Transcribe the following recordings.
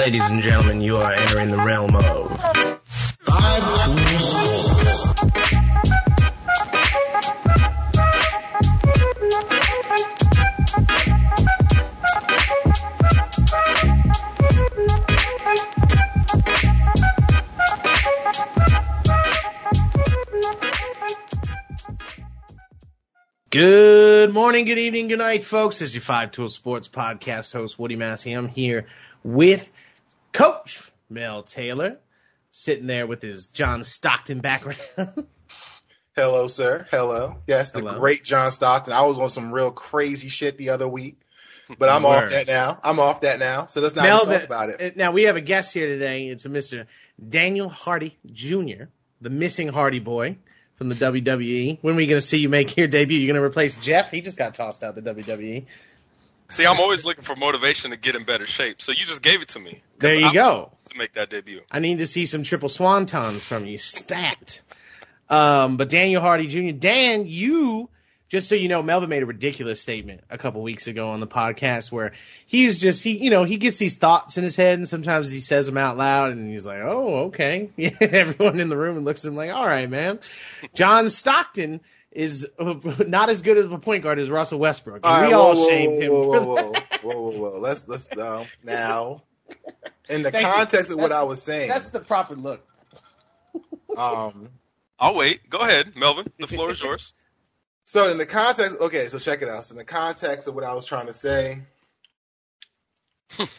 Ladies and gentlemen, you are entering the realm of Five Tools Good morning, good evening, good night, folks. This is your Five Tool Sports Podcast host, Woody Massey. I'm here with Coach Mel Taylor, sitting there with his John Stockton background. Hello, sir. Hello. Yes, the Hello. great John Stockton. I was on some real crazy shit the other week, but I'm off that now. I'm off that now. So let's not Mel, talk about it. uh, Now, we have a guest here today. It's a Mr. Daniel Hardy Jr., the missing Hardy boy from the WWE. When are we going to see you make your debut? You're going to replace Jeff? He just got tossed out the. WWE. See, I'm always looking for motivation to get in better shape. So you just gave it to me. There you I go. To make that debut. I need to see some triple swantons from you, stacked. Um, but Daniel Hardy Jr., Dan, you, just so you know, Melvin made a ridiculous statement a couple weeks ago on the podcast where he's just, he, you know, he gets these thoughts in his head and sometimes he says them out loud and he's like, oh, okay. Everyone in the room looks at him like, all right, man. John Stockton is uh, not as good of a point guard as Russell Westbrook. All right, we whoa, all whoa, shamed him whoa, for whoa, whoa, whoa, whoa, whoa. Let's let's uh, now. In the Thank you. context of what I was saying, That's the proper look. um, I'll wait. Go ahead, Melvin. The floor is yours. so in the context, okay, so check it out. So in the context of what I was trying to say,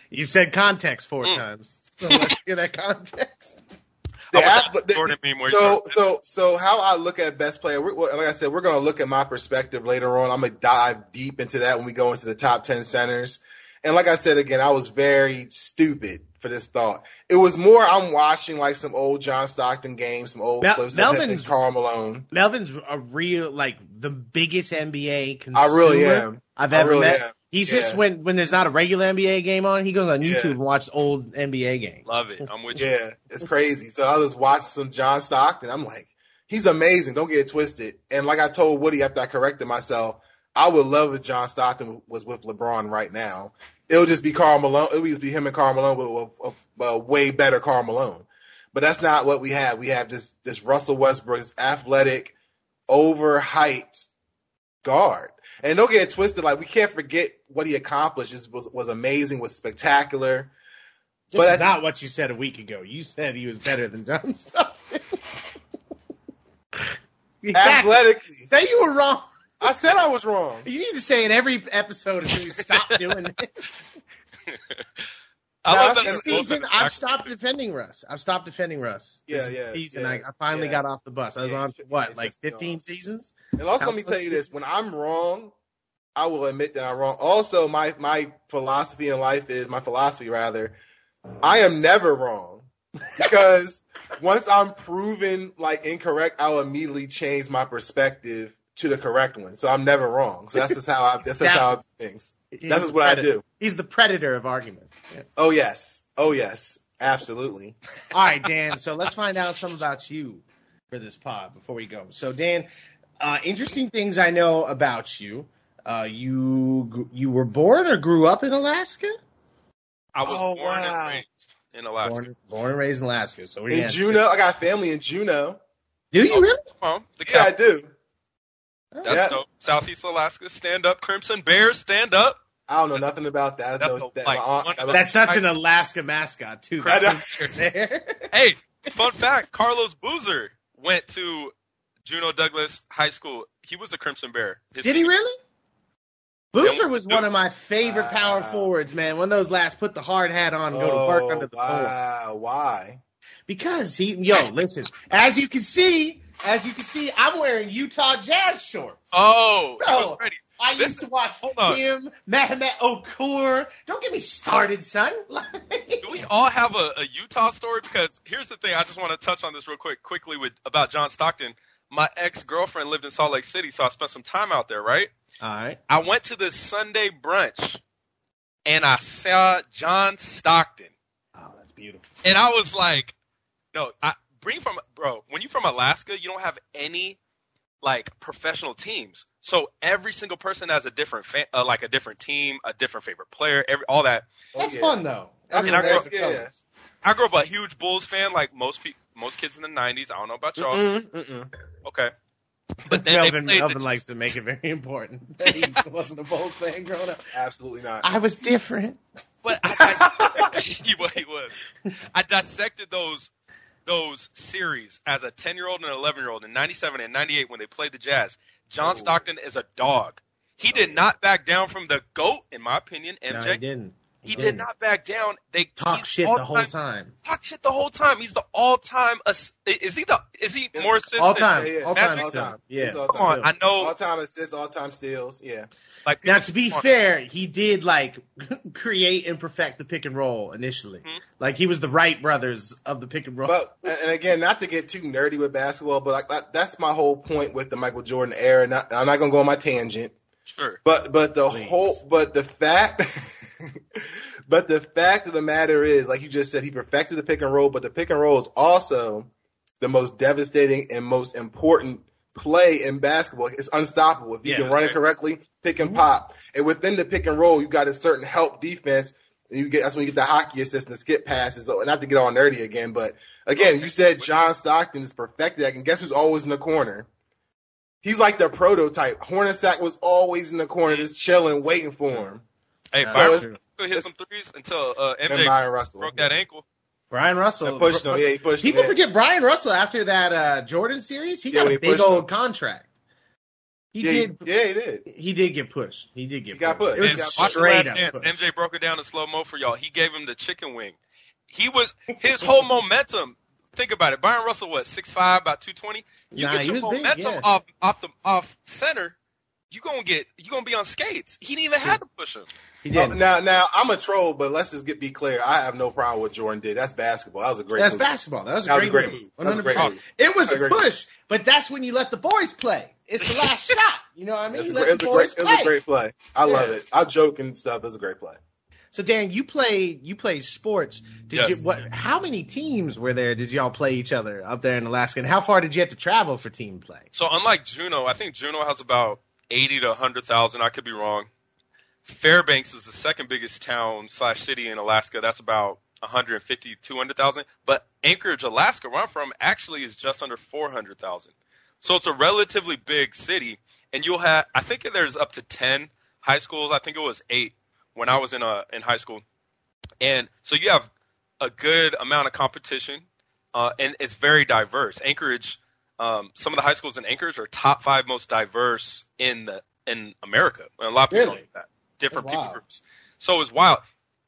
You've said context four Mm. times. So let's get that context. The I wish I ath- the- Jordan meme where he so so so how I look at best player. we like I said, we're going to look at my perspective later on. I'm going to dive deep into that when we go into the top ten centers. And like I said again, I was very stupid for this thought. It was more I'm watching like some old John Stockton games, some old Mel- clips of him and Melvin's- Karl Malone. Melvin's a real like the biggest NBA I really am. I've I ever really met. am. He's just when when there's not a regular NBA game on, he goes on YouTube Yeah. and watches old NBA games. Love it. I'm with you. Yeah, it's crazy. So I was watching some John Stockton. I'm like, he's amazing. Don't get it twisted. And like I told Woody after I corrected myself, I would love if John Stockton was with LeBron right now. It would just be Karl Malone. It would just be him and Karl Malone with a, a, a way better Karl Malone. But that's not what we have. We have this this Russell Westbrook, this athletic, overhyped guard. And don't get it twisted. Like we can't forget what he accomplished. It was was amazing. Was spectacular. This But is I- not what you said a week ago. You said he was better than John Stockton. exactly. Athletically, Say you were wrong. I said I was wrong. You need to say in every episode until you stop doing it. I Nah, love that's- that. This season, I've stopped defending Russ. I've stopped defending Russ. Yeah, This yeah, Season, yeah, I, I finally yeah. got off the bus. I was Yeah, on it's- what, like 15 gone. seasons? And also, How let me tell you this: when I'm wrong, I will admit that I'm wrong. Also, my my philosophy in life is my philosophy rather. I am never wrong because once I'm proven like incorrect, I'll immediately change my perspective to the correct one. So I'm never wrong. So that's just how I that's just how I do things. He's That's the just what I do. He's the predator of arguments. Yeah. Oh yes, oh yes, absolutely. All right, Dan. So let's find out some about you for this pod before we go. So, Dan, uh, interesting things I know about you. Uh, you you were born or grew up in Alaska? I was Oh, born wow. and raised in Alaska. Born, born and raised in Alaska. So In gonna- Juneau, I got family in Juneau. Do you really? Oh, the Yeah, I do. That's Yeah. dope. Southeast Alaska. Stand up, Crimson Bears. Stand up. I don't know nothing about that. That's know that like, my aunt, one of That's such an Alaska mascot too. I Hey, fun fact: Carlos Boozer went to Juneau Douglas High School. He was a Crimson Bear. His Did he really? Boozer was one of my favorite ah. power forwards, man. One of those last put the hard hat on and go to work Oh, under the floor. Oh, wow. Why? Because he, yo, listen, as you can see, as you can see, I'm wearing Utah Jazz shorts. Oh, he was ready. I This- used to watch him, Mehmet Okur. Don't get me started, son. Do we all have a, a Utah story? Because here's the thing. I just want to touch on this real quick, quickly with about John Stockton. My ex girlfriend lived in Salt Lake City, so I spent some time out there. Right. All right. I went to this Sunday brunch, and I saw John Stockton. Oh, that's beautiful. And I was like, no, I bring from bro, when you're from Alaska, you don't have any like professional teams. So every single person has a different fan, uh, like a different team, a different favorite player, every all that. Oh, That's yeah. fun though. That's, I mean, I grew up- yeah. I grew up a huge Bulls fan, like most pe- most kids in the '90s. I don't know about y'all. Mm-mm, mm-mm. Okay, but then Melvin, they played Melvin the, likes to make it very important that he wasn't a Bulls fan growing up. Absolutely not. I was different. But I, I, he, was, he was. I dissected those those series as a 10 year old and an 11 year old in 97 and 98 when they played the Jazz. John Ooh. Stockton is a dog. He oh, did not back down from the GOAT, in my opinion, No, MJ. he didn't. he didn't. did not back down. They talk he's shit the whole all-time- time. Talk shit the whole time. He's the all time. Is he the? Is he more assists? All time, Yeah, yeah. all time, All time. Yeah, all Come on, still. I know. all time assists, all time steals. Yeah. Like Now, to be come on. fair, he did like create and perfect the pick and roll initially. Mhm. Like he was the Wright brothers of the pick and roll. But and and again, not to get too nerdy with basketball, but like that, that's my whole point with the Michael Jordan era. Not, I'm not gonna go on my tangent, sure. but but the Please. whole but the fact. But the fact of the matter is, like you just said, he perfected the pick and roll, but the pick and roll is also the most devastating and most important play in basketball. It's unstoppable. If you Yeah, can run it correctly, pick and pop. And within the pick and roll, you got a certain help defense. And you get that's when you get the hockey assist and the skip passes. So not to get all nerdy again, but again, you said John Stockton is perfected. I can guess who's always in the corner? He's like the prototype. Hornacek was always in the corner, just chilling, waiting for him. Hey, Yeah, Byron it's- true. Russell hit some threes until uh, And MJ broke that ankle. Bryon Russell Yeah, pushed him. Yeah, he pushed People him. forget Bryon Russell after that uh, Jordan series. He Yeah, got a he big old him. contract. He yeah, did. He, yeah, he did. He did get pushed. He did get He got pushed. pushed. It was He a got pushed. Watch the straight up dance. push. MJ broke it down in slow mo for y'all. He gave him the chicken wing. He was his whole momentum. Think about it. Byron Russell, what six five, about two twenty. You Nah, get your was big, momentum yeah. off off the off center. You gonna get you gonna be on skates. He didn't even have to push him. He uh, did. now, now I'm a troll, but let's just get be clear. I have no problem with Jordan did. That's basketball. That was a great. That's move. basketball. That was a That was great, a great move. move. That was a great move. It was That a was a great push, but that's when you let the boys play. It's the last shot. You know what I mean? It's You a, let great, it, the was a great, boys it was a play. great play. I love it. I joke and stuff. It's a great play. So Dan, you played you played sports. Did Yes. you what how many teams were there did y'all play each other up there in Alaska? And how far did you have to travel for team play? So unlike Juneau, I think Juneau has about eighty to hundred thousand. I could be wrong. Fairbanks is the second biggest town slash city in Alaska. That's about 150, 200,000. But Anchorage, Alaska, where I'm from, actually is just under 400,000. So it's a relatively big city, and you'll have. I think there's up to 10 high schools. I think it was eight when I was in uh in high school, and so you have a good amount of competition, uh, and it's very diverse. Anchorage, um, some of the high schools in Anchorage are top five most diverse in the in America. And a lot of people Really? don't know that. Different people groups. So it was wild.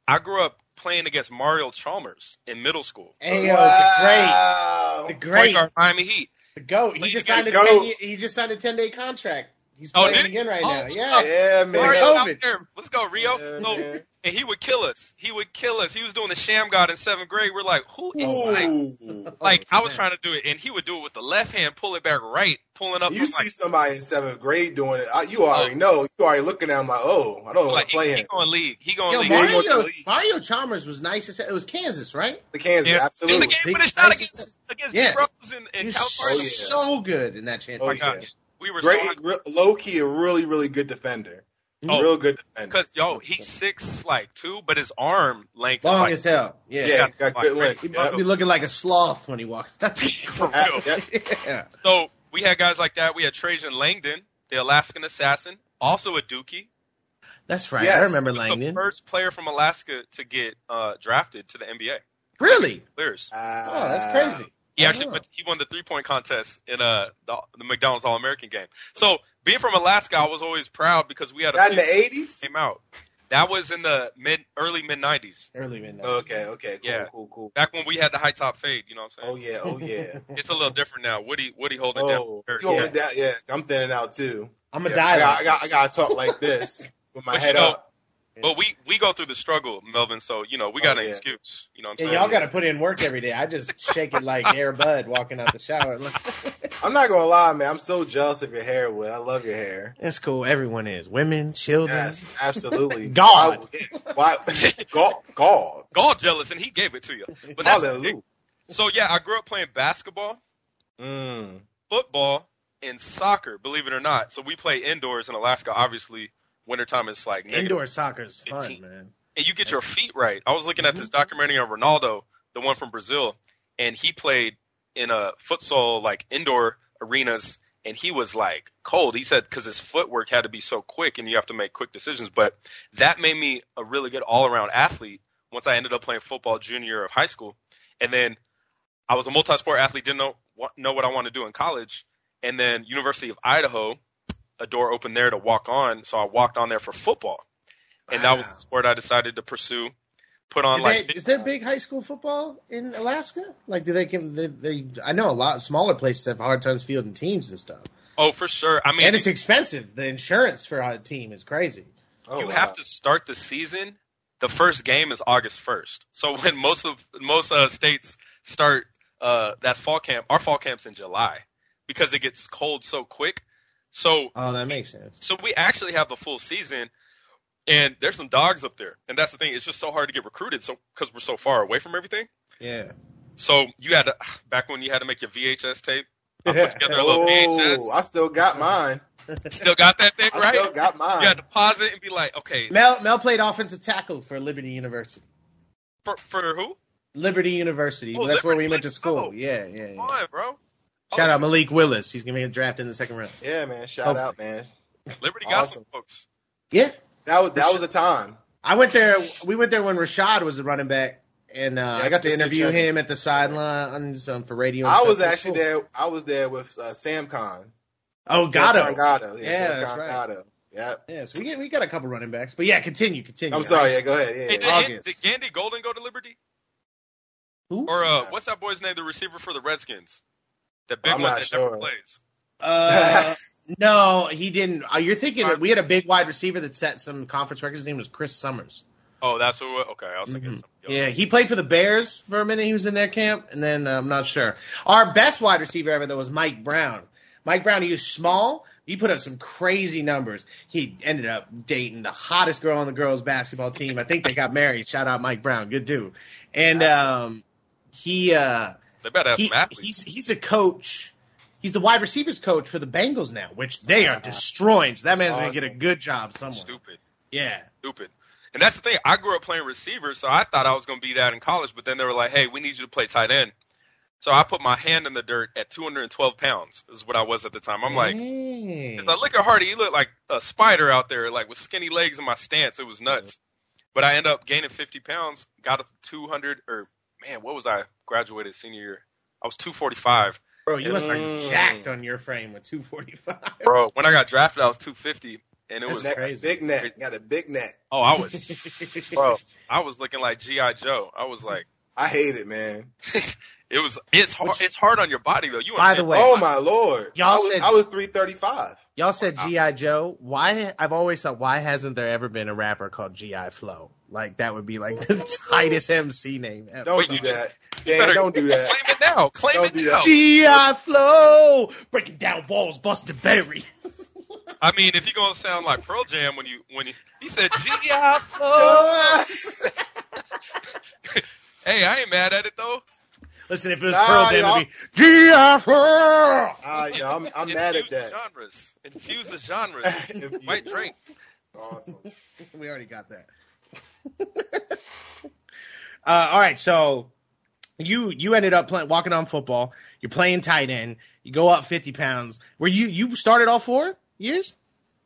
I grew up playing against Mario Chalmers in middle school. Hey, wow. the great, the great, guard, Miami Heat. the goat. He Played just signed a against 10, goat. he just signed a ten day contract. He's Oh, playing did again right Oh, now. Yeah. up? Yeah, man. Mario- Mario out COVID. there. Let's go, Rio. Yeah, so man. and he would kill us. He would kill us. He was doing the Shammgod in seventh grade. We're like, who is oh. like, Ooh. like I was man. trying to do it, and he would do it with the left hand, pull it back right, pulling up. You from, see like, somebody in seventh grade doing it, I- you oh. already know. You already looking at him like, oh, I don't want like to play he, he going league. He going Yo, league. Mario- Mario, He went Mario Chalmers was nice. as. It was Kansas, right? The Kansas, Yeah. absolutely. In the game Big when it's not against against Yeah. D Rose and, He and was California. Oh, so good in that Oh, championship. my yeah. Gosh. We were Great, so re- low key, a really, really good defender. Oh. Real good defender. because yo, he's six like two, but his arm length Long is like as hell. Yeah. yeah, got- got good length. He Yep. might be looking like a sloth when he walks. for Uh, real. yep. yeah. So we had guys like that. We had Trajan Langdon, the Alaskan assassin, also a Dookie. That's right. Yes. I remember He was the Langdon. first player from Alaska to get uh, drafted to the NBA. Really? Clears. Oh, that's crazy. He I actually know. went, he won the three point contest in uh the, the McDonald's All American game. So being from Alaska, I was always proud because we had a That in the eighties? came out. That was in the mid early mid nineties. Early midnight. Okay, okay, cool, Yeah. cool, cool. Back when we had the high top fade, you know what I'm saying? Oh yeah, oh yeah. It's a little different now. Woody Woody holding down. Oh, Very you yeah. it down. Yeah, I'm thinning out too. I'm a Yeah, die. I got, I got, I got to talk like this with my But you head know, up. But we we go through the struggle, Melvin. So you know we got Oh, an yeah. excuse. You know what I'm saying? y'all got to put in work every day. I just shake it like Air Bud walking out the shower. I'm not gonna lie, man. I'm so jealous of your hair, Will. I love your hair. It's cool. Everyone is. Women, children. Yes, absolutely. God. Why? God. God. God jealous, and he gave it to you. But that's Hallelujah. so yeah. I grew up playing basketball, Mm. football, and soccer, believe it or not. So we play indoors in Alaska. Obviously, wintertime is like. Indoor soccer is fun, 15. man. and you get your feet right. I was looking at this mhm. documentary on Ronaldo, the one from Brazil, and he played in a futsal like indoor arenas, and he was like cold. He said because his footwork had to be so quick, and you have to make quick decisions. But that made me a really good all around athlete. Once I ended up playing football junior of high school, and then I was a multi sport athlete. Didn't know know what I wanted to do in college, and then University of Idaho, a door open there to walk on, so I walked on there for football and that was Wow. the sport I decided to pursue. Put on Do like they- is there big high school football in Alaska? Like, do they can they, they? I know a lot smaller places have hard times fielding teams and stuff, oh for sure. I mean, and it's expensive. The insurance for a team is crazy. Oh, you wow. have to start the season. The first game is August first. So when most of most uh, states start, uh, that's fall camp. Our fall camp's in July because it gets cold so quick. So Oh, that makes sense. so we actually have the full season. And there's some dogs up there, and that's the thing. It's just so hard to get recruited, so because we're so far away from everything. Yeah. So you had to back when you had to make your VHS tape. I put together a little Oh, VHS. I still got mine. Still got that thing, I right? still got mine. You had to pause it and be like, okay, Mel Mel played offensive tackle for Liberty University. for, for who? Liberty University. Oh, That's where we went to school. go. Yeah, yeah. yeah. Fine, bro. Shout out Malik Willis. He's gonna get drafted in the second round. Yeah, man. Shout Oh. out, man. Liberty got Awesome. some folks. Yeah. That was that was a time. I went there. We went there when Rashad was the running back, and uh, I got to interview him Jennings. at the sideline um, for radio. and I stuff. was actually cool. there. I was there with uh, Sam Con. Oh, Sam Gatto. Gatto. Yeah, Yeah, Sam that's Khan right. Gatto. Yep. Yeah, so we get, we got a couple running backs, but yeah, continue, continue. I'm sorry. Yeah, go ahead. Yeah, hey, Yeah. did, August. did Gandy Golden go to Liberty? Who? Or uh, what's that boy's name? The receiver for the Redskins. The big I'm one not that never sure. plays. Uh, no, he didn't. Uh, you're thinking Alright. we had a big wide receiver that set some conference records. His name was Chris Summers. Oh, that's who. Okay, I was thinking Mhm. Yeah, he played for the Bears for a minute. He was in their camp, and then uh, I'm not sure. Our best wide receiver ever though was Mike Brown. Mike Brown, he was small. He put up some crazy numbers. He ended up dating the hottest girl on the girls' basketball team. I think they got married. Shout out Mike Brown, good dude. And um, he uh, They better have he, some athletes. he's he's a coach. He's the wide receivers coach for the Bengals now, which they are ah, destroying. So that That's man's gonna get a good job somewhere. Stupid. Yeah. Stupid. And that's the thing. I grew up playing receiver, so I thought I was going to be that in college. But then they were like, "Hey, we need you to play tight end." So I put my hand in the dirt at 212 pounds. Is what I was at the time. I'm like, Dang. As I look at Hardy, he looked like a spider out there, like with skinny legs in my stance. It was nuts. But I end up gaining 50 pounds, got up 200, or man, what was I? Graduated senior year. I was 245. Bro, you must be Mm. jacked on your frame with 245. Bro, when I got drafted, I was 250. And it That's was, Neck- crazy. Big neck. Got a big neck. oh, I was, bro, I was looking like G.I. Joe. I was like, I hate it, man. it was, it's hard, Which- it's hard on your body though. You By the way- Oh my lord. Y'all I was, said- I was 335. Y'all said oh, G.I. Joe. Why? I've always thought, why hasn't there ever been a rapper called G.I. Flow? Like, that would be like the tightest MC name ever. Don't Wait, do that. You Dan, better- don't do that. Claim it now. Claim Don't it now. G.I. Flow! Breaking down walls, busting Berry. I mean, if you're gonna sound like Pearl Jam when you when he, he said G.I. Flow. Hey, I ain't mad at it though. Listen, if it was Nah, Pearl Jam, y'all- it'd be G.I. Flow! Ah, yeah, I'm, I'm mad at Infuse the that. genres. Infuse the genres. Infuse. White drink. Awesome. we already got that. uh, all right, so you you ended up playing walking on football. You're playing tight end. You go up 50 pounds. Were you you started all four years?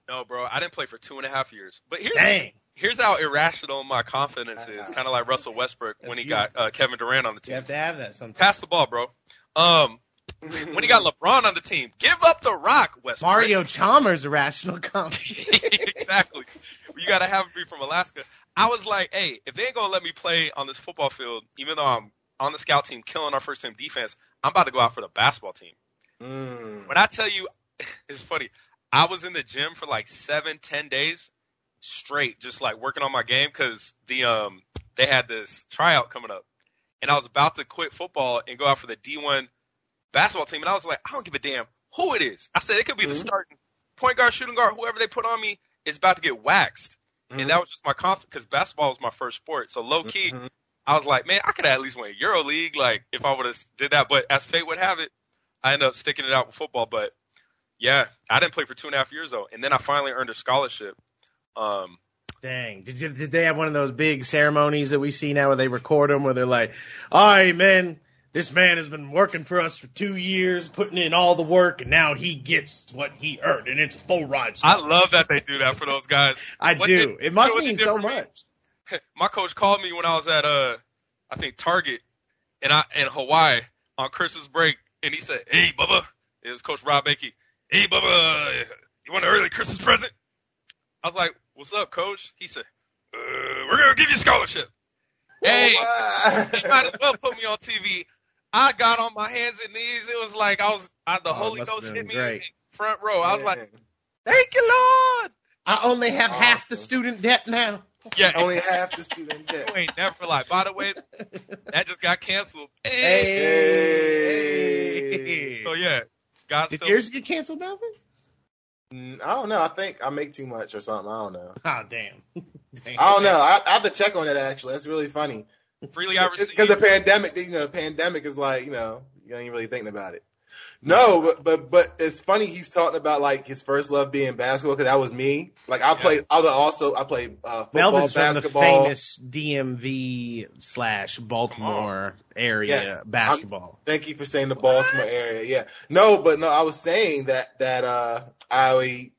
No, bro, I didn't play for two and a half years. But here's Dang. Here's how irrational my confidence is. Kind of like Russell Westbrook when he got uh, Kevin Durant on the team. You have to have that sometimes. Pass the ball, bro. Um, when he got LeBron on the team, give up the rock, Westbrook. Mario Chalmers irrational confidence. exactly. You got to have him be from Alaska. I was like, hey, if they ain't gonna let me play on this football field, even though I'm on the scout team killing our first team defense, I'm about to go out for the basketball team. Mm. When I tell you, it's funny. I was in the gym for like seven, ten days straight, just like working on my game because the um they had this tryout coming up, and I was about to quit football and go out for the D1 basketball team, and I was like, I don't give a damn who it is. I said it could be the Mhm. starting point guard, shooting guard, whoever they put on me is about to get waxed, Mhm. and that was just my confidence because basketball was my first sport. So low key, Mhm. I was like, man, I could at least win Euro League, like if I would have did that. But as fate would have it, I ended up sticking it out with football. But Yeah, I didn't play for two and a half years though, and then I finally earned a scholarship. Um, Dang. Did you, did they have one of those big ceremonies that we see now where they record them where they're like, all right, man, this man has been working for us for two years, putting in all the work, and now he gets what he earned, and it's a full ride. I love that they do that for those guys. I What do. did- it you must know what mean so for me? much. My coach called me when I was at uh, I think Target, and I in Hawaii on Christmas break, and he said, "Hey, Bubba," it was Coach Robb Akey. Hey, Bubba, you want an early Christmas present? I was like, "What's up, Coach?" He said, uh, "We're gonna give you a scholarship." Hey, you might as well put me on TV. I got on my hands and knees. It was like I was I, the Oh, Holy Ghost hit me great. in front row. I was like, "Thank you, Lord." I only have half the student debt now. Yeah, only half the student debt. you ain't never lied. By the way, that just got canceled. Hey. So yeah, God Did still. yours get canceled, Melvin? Mm, I don't know. I think I make too much or something. I don't know. Oh, damn. Damn. I don't know. I, I have to check on that actually. That's really funny. freely I receive. Because the pandemic, you know, the pandemic is like, you know, you ain't really thinking about it. No, but but but it's funny he's talking about like his first love being basketball because that was me. Like I Yeah. played, I also I played uh, football, Melvin's from the famous DMV slash Baltimore area Yes. basketball. Thank you for saying the Baltimore area. Yeah. No, but no, I was saying that that uh I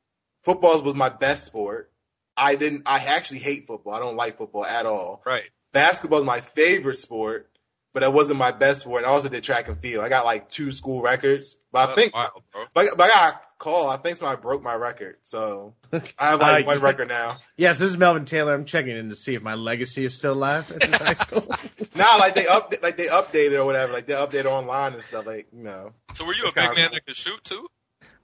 football was my best sport. I didn't I actually hate football. I don't like football at all. right. Basketball is my favorite sport, but it wasn't my best sport. And I also did track and field. I got like two school records. But I think wild, bro. but, but I got a call. I think somebody broke my record. So I have like Uh, one record now. Yes, this is Melvin Taylor. I'm checking in to see if my legacy is still alive at this high school. Now like they up like they updated or whatever. Like they update online and stuff. Like, you know. So were you a big man cool. that could shoot too?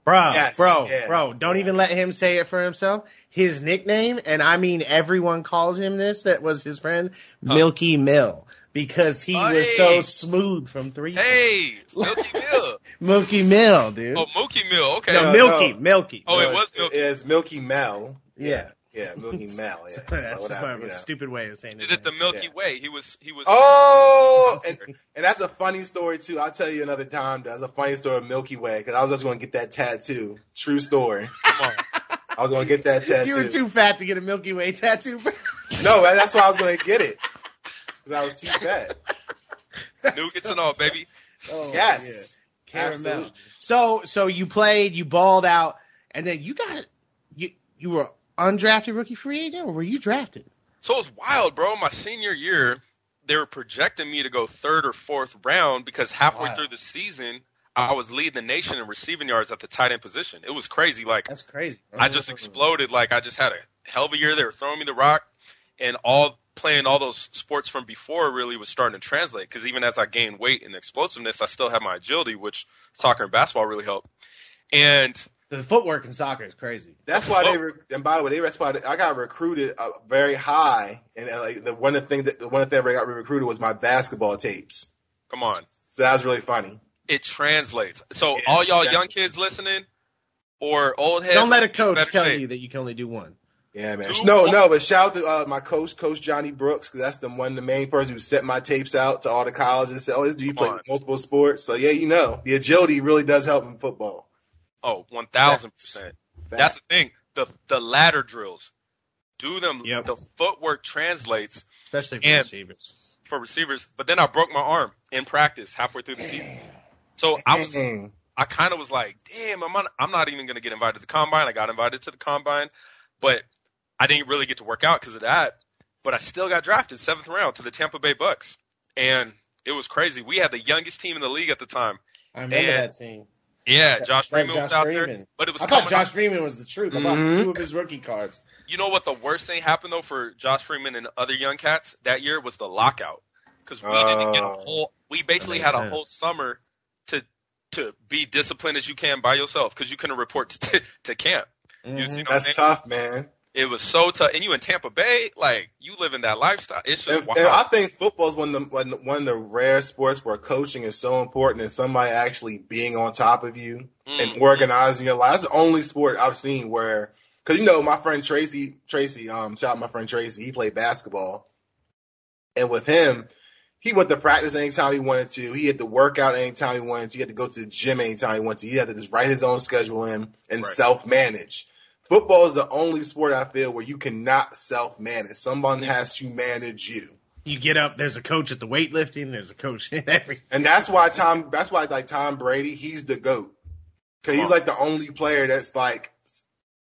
Bro, Yes, bro, yeah. bro, don't even let him say it for himself. His nickname, and I mean everyone called him this that was his friend, Milky Mill. Because he Oh, was hey. so smooth from three. Hey, Milky Mill. Milky Mill, dude. Oh, Mookie Mill. Okay. no, No, Milky, no. Milky. Oh, it was Milky. It's Milky Mel. yeah. Yeah, Milky Mel. Yeah. That's just Whatever, my you know. stupid way of saying it. Did it. it the Milky Yeah. Way. He was. He was. Oh, and, and that's a funny story too. I'll tell you another time. That's a funny story of Milky Way because I was just going to get that tattoo. True story. Come on. I was going to get that tattoo. You were too fat to get a Milky Way tattoo. bro. no, that's why I was going to get it because I was too fat. Nougats and all, baby. Oh, Yes, yeah. Caramel. absolutely. So, so you played, you balled out, and then you got you you were undrafted rookie free agent, or were you drafted? So it was wild, bro. My senior year, they were projecting me to go third or fourth round because halfway through the season, I was leading the nation in receiving yards at the tight end position. It was crazy. Like That's crazy. bro. I just exploded. Like I just had a hell of a year. They were throwing me the rock, and all playing all those sports from before really was starting to translate. Because even as I gained weight and explosiveness, I still had my agility, which soccer and basketball really helped. And the footwork in soccer is crazy. That's why they. Re- and by the way, they that's why I got recruited uh, very high. And uh, like the one of the things that one of the things I got recruited was my basketball tapes. come on, So that was really funny. it translates. So Yeah, all y'all exactly. young kids listening, or old heads, Don't let a coach tell shape. you that you can only do one. Yeah, man. Two- No, no, but shout out to uh, my coach, Coach Johnny Brooks, because that's the one, the main person who sent my tapes out to all the colleges. Said, "Oh, this dude Come play on. multiple sports." So yeah, you know, the agility really does help in football. Oh, one thousand percent. That's the thing. The the ladder drills, do them. Yep. The footwork translates Especially for receivers. for receivers. But then I broke my arm in practice halfway through the season. So I was I kind of was like, damn, I'm not, I'm not even going to get invited to the combine. I got invited to the combine, but I didn't really get to work out because of that. But I still got drafted seventh round to the Tampa Bay Bucks, and it was crazy. We had the youngest team in the league at the time. I remember and- that team. Yeah, Josh Freeman Josh was out there, but it was I thought Josh up- Freeman was the truth. I bought Mhm. two of his rookie cards. You know what the worst thing happened though for Josh Freeman and other young cats that year was the lockout because we didn't get a Oh. whole. We basically had a sense. whole summer to to be disciplined as you can by yourself because you couldn't report to to camp. You see Mhm. what I'm That's tough, man. It was so tough, and you in Tampa Bay, like you live in that lifestyle. It's just And, wild. and I think football is one of the one, of the rare sports where coaching is so important and somebody actually being on top of you Mm. and organizing your life. That's the only sport I've seen where, because you know, my friend Tracy, Tracy, um, shout out my friend Tracy. He played basketball, and with him, he went to practice anytime he wanted to. He had to work out anytime he wanted to. He had to go to the gym anytime he wanted to. He had to just write his own schedule in and Right. self manage. Football is the only sport I feel where you cannot self manage. Someone has to manage you. You get up, there's a coach at the weightlifting, there's a coach in every. And that's why Tom. That's why like Tom Brady, he's the goat because he's like the only player that's like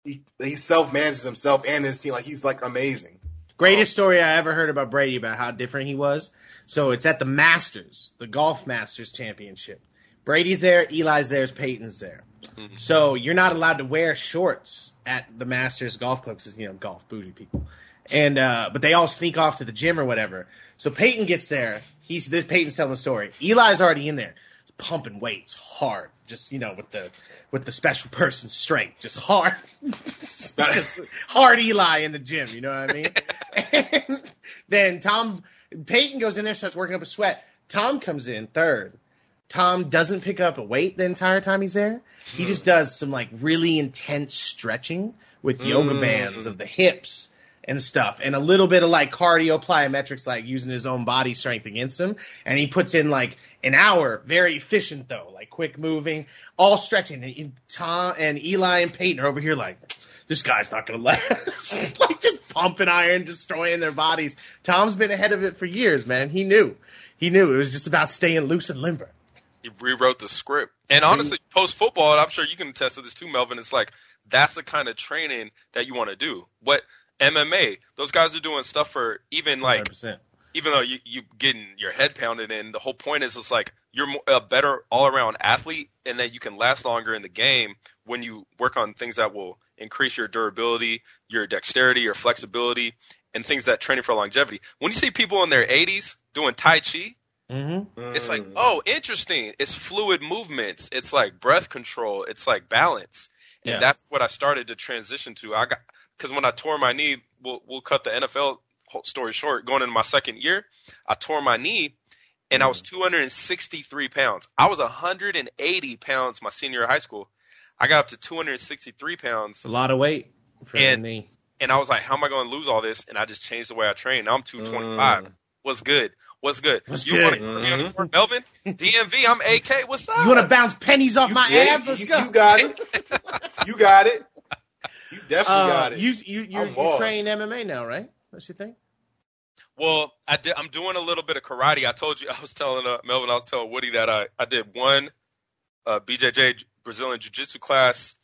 he, he self manages himself and his team. Like he's like amazing. Greatest story I ever heard about Brady about how different he was. So it's at the Masters, the Golf Masters Championship. Brady's there, Eli's there, Peyton's there. Mhm. So you're not allowed to wear shorts at the Masters golf club because you know golf bougie people. And uh, but they all sneak off to the gym or whatever. So Peyton gets there. He's this Peyton's telling the story. Eli's already in there, pumping weights hard, just you know with the with the special person strength, just hard, just hard Eli in the gym. You know what I mean? and then Tom Peyton goes in there, starts working up a sweat. Tom comes in third. Tom doesn't pick up a weight the entire time he's there. He just does some like really intense stretching with yoga Mm. bands of the hips and stuff and a little bit of like cardio plyometrics like using his own body strength against him. And he puts in like an hour very efficient though like quick moving all stretching. And Tom and Eli and Peyton are over here like this guy's not gonna last. Like just pumping iron destroying their bodies. Tom's been ahead of it for years man. He knew. He knew. It was just about staying loose and limber He rewrote the script. And mm-hmm. honestly, post football, and I'm sure you can attest to this too, Melvin. It's like that's the kind of training that you want to do. What MMA, those guys are doing stuff for even like 100%. even though you you getting your head pounded in, the whole point is it's like you're a better all around athlete, and that you can last longer in the game when you work on things that will increase your durability, your dexterity, your flexibility, and things that training for longevity. When you see people in their 80s doing Tai Chi, Mm-hmm. it's like, Mm. oh, interesting. It's fluid movements. It's like breath control. It's like balance. And Yeah. that's what I started to transition to. I got because when I tore my knee, we'll we'll cut the NFL story short. Going into my second year, I tore my knee, and I was 263 pounds. I was 180 pounds my senior year of high school. I got up to 263 pounds, It's a lot of weight for And- me. and I was like, how am I going to lose all this? And I just changed the way I train. Now I'm 225. Mm. What's good? What's good? What's you good? wanna be on the court, Melvin? DMV, I'm AK. What's up? You want to bounce pennies off my Yeah, abs? Let's you, go. you got it. You got it. You definitely Uh, got it. You you you you train MMA now, right? That's your thing. Well, I did, I'm doing a little bit of karate. I told you, I was telling uh, Melvin, I was telling Woody that I, I did one uh, BJJ Brazilian Jiu Jitsu class.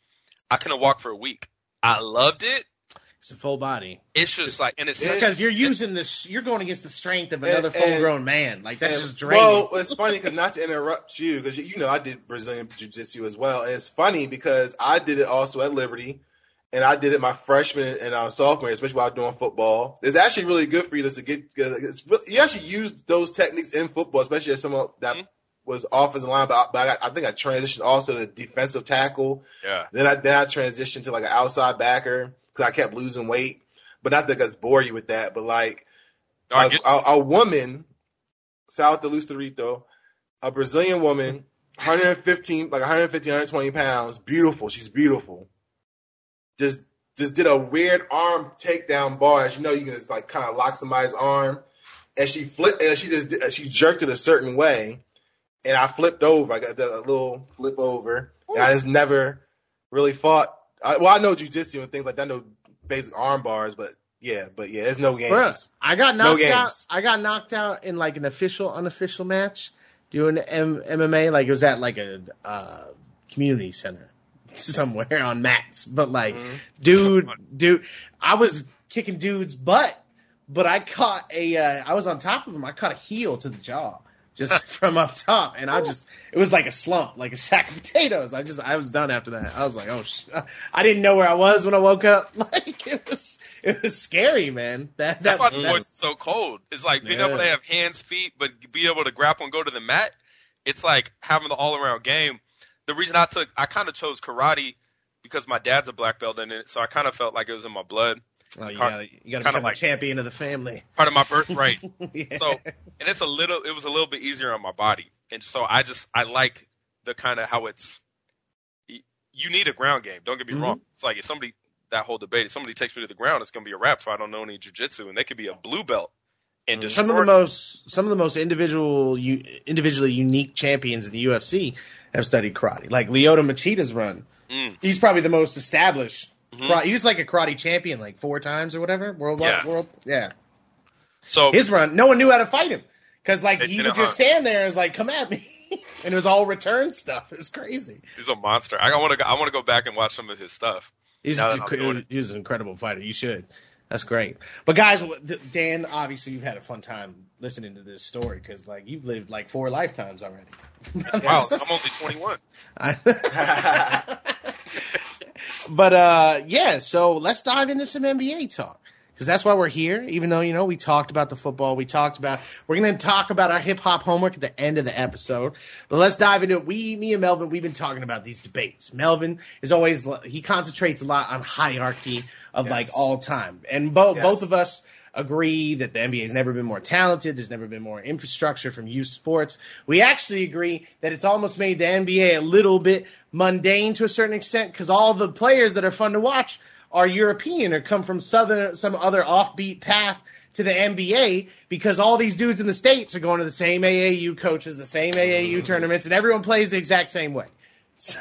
I couldn't walk for a week. I loved it. It's a full body. It's just like, and it's Because you're using this, you're going against the strength of another and- full-grown man. Like that's And- just draining. Well, it's funny because not to interrupt you, because you know I did Brazilian Jiu Jitsu as well, and it's funny because I did it also at Liberty, and I did it my freshman and uh, sophomore, especially while doing football. It's actually really good for you to get. get- It's really, you actually use those techniques in football, especially as someone that Mhm. was offensive line, but, but I, got- I think I transitioned also to defensive tackle. yeah. Then I then I transitioned to like an outside backer because I kept losing weight. But not that I bore you with that, but like a, a, a woman, South de Lucerito, a Brazilian woman, 115, like 150, 120 pounds, beautiful. She's beautiful. Just, just did a weird arm takedown bar. As you know, you can just like kind of lock somebody's arm, and she flipped, and she just, did- she jerked it a certain way, and I flipped over. I got the, a little flip over, and I just never really fought. I, well, I know jujitsu and things like that. I know basic arm bars, but yeah, but yeah, there's no games. Bruh, I got No knocked out. I got knocked out in like an official, unofficial match doing M- MMA. Like it was at like a uh, community center somewhere on mats. But like, Mhm. dude, dude, I was kicking dude's butt, but I caught a. Uh, I was on top of him. I caught a heel to the jaw. Just from up top, and I just, it was like a slump, like a sack of potatoes. I just, I was done after that. I was like, oh, sh-. Uh, I didn't know where I was when I woke up. Like, it was, it was scary, man. That, that, That's why the boys so cold. It's like being Yeah. able to have hands, feet, but be able to grapple and go to the mat. It's like having the all around game. The reason I took, I kind of chose karate because my dad's a black belt in it, so I kind of felt like it was in my blood, Oh, you gotta, you gotta kinda become like- a champion of the family. part of my birthright. Yeah. So, and it's a little, it was a little bit easier on my body, and so I just, I like the kind of how it's. You need a ground game. Don't get me Mhm. wrong. It's like if somebody that whole debate, if somebody takes me to the ground, it's gonna be a wrap. So I don't know any jujitsu, and they could be a blue belt, and some of the most some of the most individual u- individually unique champions in the UFC have studied karate. Like Lyoto Machida's run. Mm. He's probably the most established. Mhm. He was like a karate champion like four times or whatever. World Yeah. world yeah. So His run, no one knew how to fight him cuz like he didn't would just hunt. stand there and was like come at me. and it was all return stuff. It was crazy. he's a monster. I want to. I want to go back and watch some of his stuff. He's, a- that I'm doing it. he's an incredible fighter. You should. That's great. But guys, Dan, obviously you've had a fun time listening to this story because like you've lived like four lifetimes already. Wow, I'm only 21. But uh, yeah, so let's dive into some NBA talk because that's why we're here. Even though you know we talked about the football, we talked about we're going to talk about our hip hop homework at the end of the episode. But let's dive into it. We, me and Melvin, we've been talking about these debates. Melvin is always he concentrates a lot on hierarchy of Yes. like all time, and both Yes. both of us agree that the NBA has never been more talented. There's never been more infrastructure from youth sports. We actually agree that it's almost made the NBA a little bit mundane to a certain extent because all the players that are fun to watch are European or come from southern, some other offbeat path to the NBA because all these dudes in the States are going to the same AAU coaches, the same AAU mm-hmm. tournaments, and everyone plays the exact same way. So,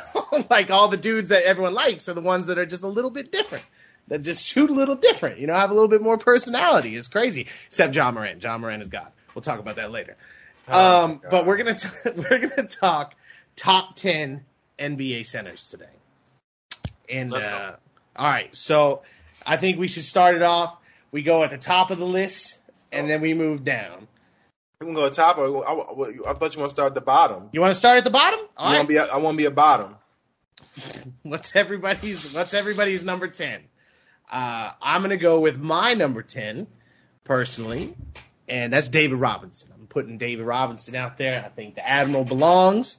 like, all the dudes that everyone likes are the ones that are just a little bit different that just shoot a little different, you know, have a little bit more personality. It's crazy. Except Ja Morant. Ja Morant is God. We'll talk about that later. Oh, um, but we're gonna t- we're gonna talk top ten NBA centers today. And Let's go. uh, all right, so I think we should start it off. We go at the top of the list, and then we move down. We can go to top, or I, I, I thought you want to start at the bottom. You want to start at the bottom? You All want to be? a- I want to be a bottom. What's everybody's What's everybody's number ten? Uh, I'm gonna go with my number ten, personally, and that's David Robinson. I'm putting David Robinson out there. I think the Admiral belongs.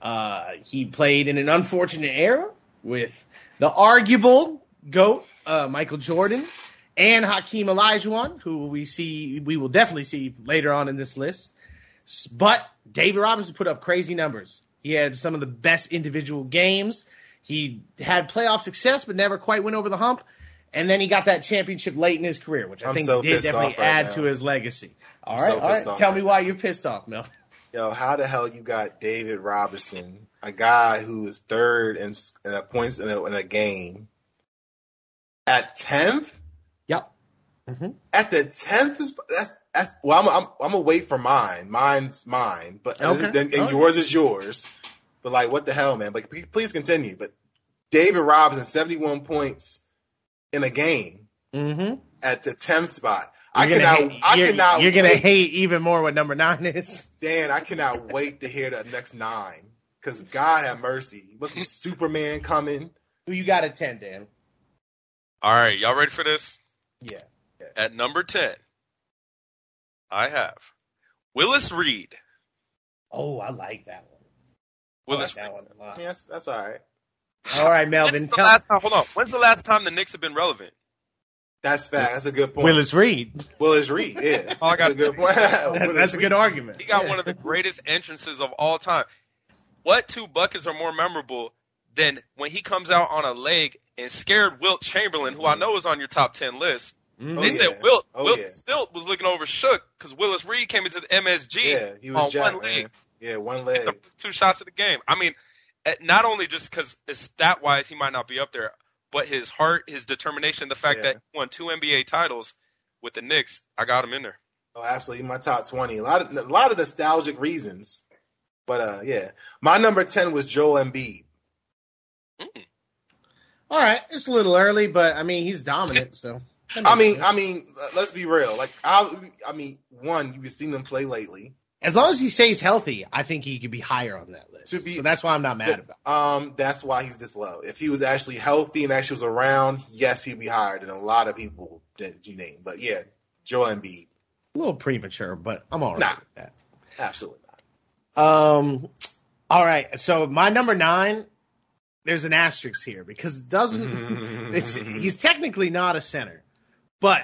Uh, he played in an unfortunate era with the arguable goat uh, Michael Jordan and Hakeem Olajuwon, who we see we will definitely see later on in this list. But David Robinson put up crazy numbers. He had some of the best individual games. He had playoff success, but never quite went over the hump. And then he got that championship late in his career, which I I'm think so did definitely right add now. to his legacy. All right, so all right. Tell right me why you're pissed off, Mel. Yo, how the hell you got David Robinson, a guy who is third in, in a points in a, in a game, at tenth? Yep. Mm-hmm. At the tenth? That's that's well. I'm I'm, I'm gonna wait for mine. Mine's mine, but Okay. and, and Okay. yours is yours. But like, what the hell, man? But please- please continue. But David Robinson, 71 points in a game Mm-hmm. at the tenth spot. I You're gonna cannot. hate- I you're, cannot. You're gonna wait. hate even more what number nine is. Dan, I cannot wait to hear the next nine. Because God have mercy. Must be Superman coming. Who you got at ten, Dan? All right, y'all ready for this? Yeah. At number 10, I have Willis Reed. Oh, I like that one. I Willis like Reed. that one a lot. Yes, that's all right. All right, Melvin. The Tell last time? Hold on. When's the last time the Knicks have been relevant? That's fact. That's a good point. Willis Reed. Willis Reed. Yeah. All I that's a good point. That's, that's a good argument. He got Yeah. one of the greatest entrances of all time. What two buckets are more memorable than when he comes out on a leg and scared Wilt Chamberlain, who I know is on your top 10 list? Mhm. Oh, They yeah. said Wilt, Oh, Wilt yeah. still was looking over shook because Willis Reed came into the MSG Yeah, he was on jacked, one leg. man. Yeah, one leg. two shots of the game. I mean, not only just because stat wise he might not be up there, but his heart, his determination, the fact Yeah. that he won two NBA titles with the Knicks, I got him in there. Oh, absolutely. My top 20. A lot of, a lot of nostalgic reasons. But, uh, yeah. My number 10 was Joel Embiid. All right, it's a little early, but I mean he's dominant, so. I mean, sense. I mean, let's be real. Like, I, I mean, one, you've seen them play lately. As long as he stays healthy, I think he could be higher on that list. To be- so that's why I'm not mad about. Um, that's why he's this low. If he was actually healthy and actually was around, yes, he'd be higher than a lot of people that you name. But yeah, Joel Embiid. A little premature, but I'm all right Nah. with that. absolutely not. Um, all right. So my number nine, there's an asterisk here because it doesn't. it's he's technically not a center, but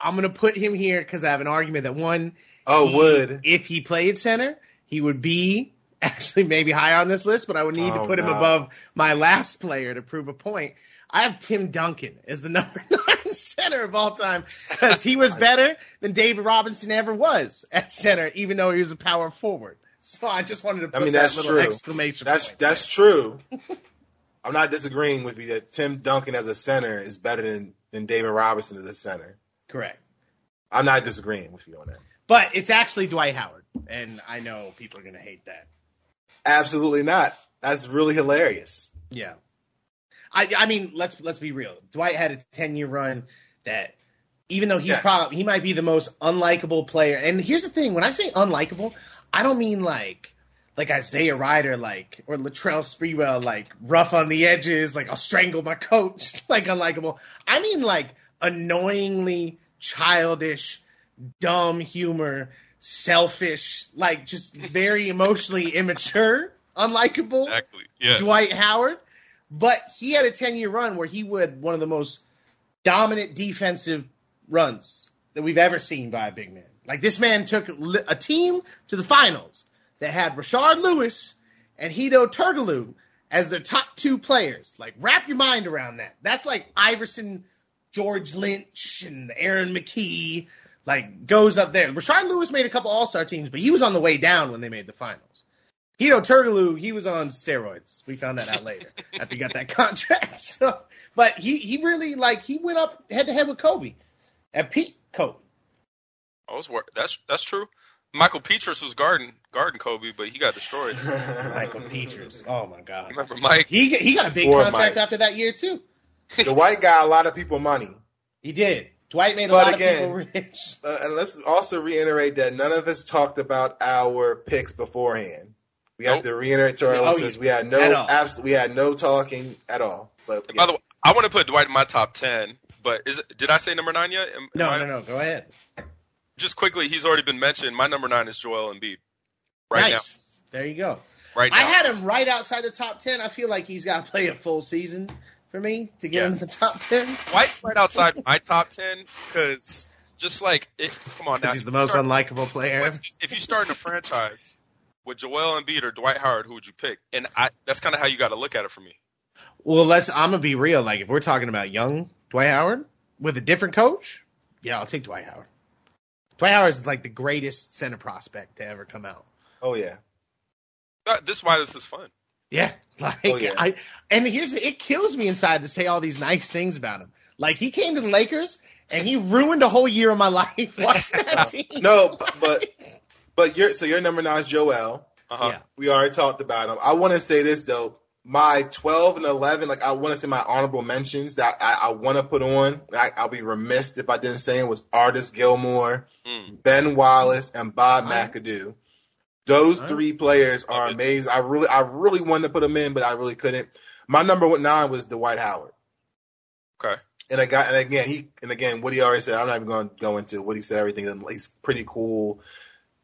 I'm gonna put him here because I have an argument that one. Oh, he- would if he played center, he would be actually maybe higher on this list, but I would need to Oh, put him above my last player to prove a point. I have Tim Duncan as the number nine center of all time because he was better than David Robinson ever was at center, even though he was a power forward. So I just wanted to put I mean, that that's little true. exclamation That's point. that's true. I'm not disagreeing with you that Tim Duncan as a center is better than, than David Robinson as a center. correct. I'm not disagreeing with you on that. But it's actually Dwight Howard, and I know people are going to hate that. Absolutely not. That's really hilarious. Yeah. I I mean, let's let's be real. Dwight had a 10-year run that even though he's Yes. probably he might be the most unlikable player. And here's the thing, when I say unlikable, I don't mean like like Isaiah Rider like or Latrell Sprewell like rough on the edges, like I'll strangle my coach, like unlikable. I mean like annoyingly childish, dumb humor, selfish, like just very emotionally immature, unlikable. Exactly. Yeah. Dwight Howard, but he had a 10 year run where he would one of the most dominant defensive runs that we've ever seen by a big man. Like this man took a team to the finals that had Rashard Lewis and Hedo Turkoglu as their top two players. Like wrap your mind around that. That's like Iverson, George Lynch, and Aaron McKie. Like goes up there. Rashard Lewis made a couple All Star teams, but he was on the way down when they made the finals. Hedo Turkoglu, he was on steroids. We found that out later after he got that contract. So, but he, he really like he went up head to head with Kobe at peak Kobe. I was wor- that's that's true. Mickael Pietrus was guarding guarding Kobe, but he got destroyed. Mickael Pietrus. Oh my God. Remember Mike? He he got a big Poor contract Mike. after that year too. the white guy, a lot of people money. He did. Dwight made a But lot again- of people rich. Uh, and let's also reiterate that none of us talked about our picks beforehand. We have to reiterate to our Oh, listeners we had no At abs- we had no talking at all. But And By the way, I want to put Dwight in my top ten, but is it, did I say number nine yet? Am- am No, I- no, no. Go ahead. Just quickly, he's already been mentioned. My number nine is Joel Embiid. Right nice. There you go. right now. I had him right outside the top ten. I feel like he's got to play a full season for me to get Yeah. him in the top ten. Dwight's right outside my top ten because just like it, come on now, He's the most start- unlikable player. If you start in a franchise with Joel Embiid or Dwight Howard, who would you pick? And I, that's kind of how you got to look at it for me. Well, let's. I'm gonna be real. Like, if we're talking about young Dwight Howard with a different coach, yeah, I'll take Dwight Howard. Dwight Howard is like the greatest center prospect to ever come out. oh yeah, This is why this is fun. Yeah, like Oh, yeah. I. And here's the, it kills me inside to say all these nice things about him. Like he came to the Lakers and he ruined a whole year of my life watching that team. no, but but, but your so your number nine is Joel. Uh-huh. Yeah. We already talked about him. I want to say this though. My 12 and 11, like I want to say my honorable mentions that I, I want to put on. I, I'll be remiss if I didn't say it was Artis Gilmore, Mm. Ben Wallace, and Bob All right. McAdoo. Those right. three players are amazing. I really, I really wanted to put them in, but I really couldn't. My number one nine was Dwight Howard. Okay. And I got, and again, he, and again, what he already said, I'm not even going to go into what he said, everything. He's pretty cool.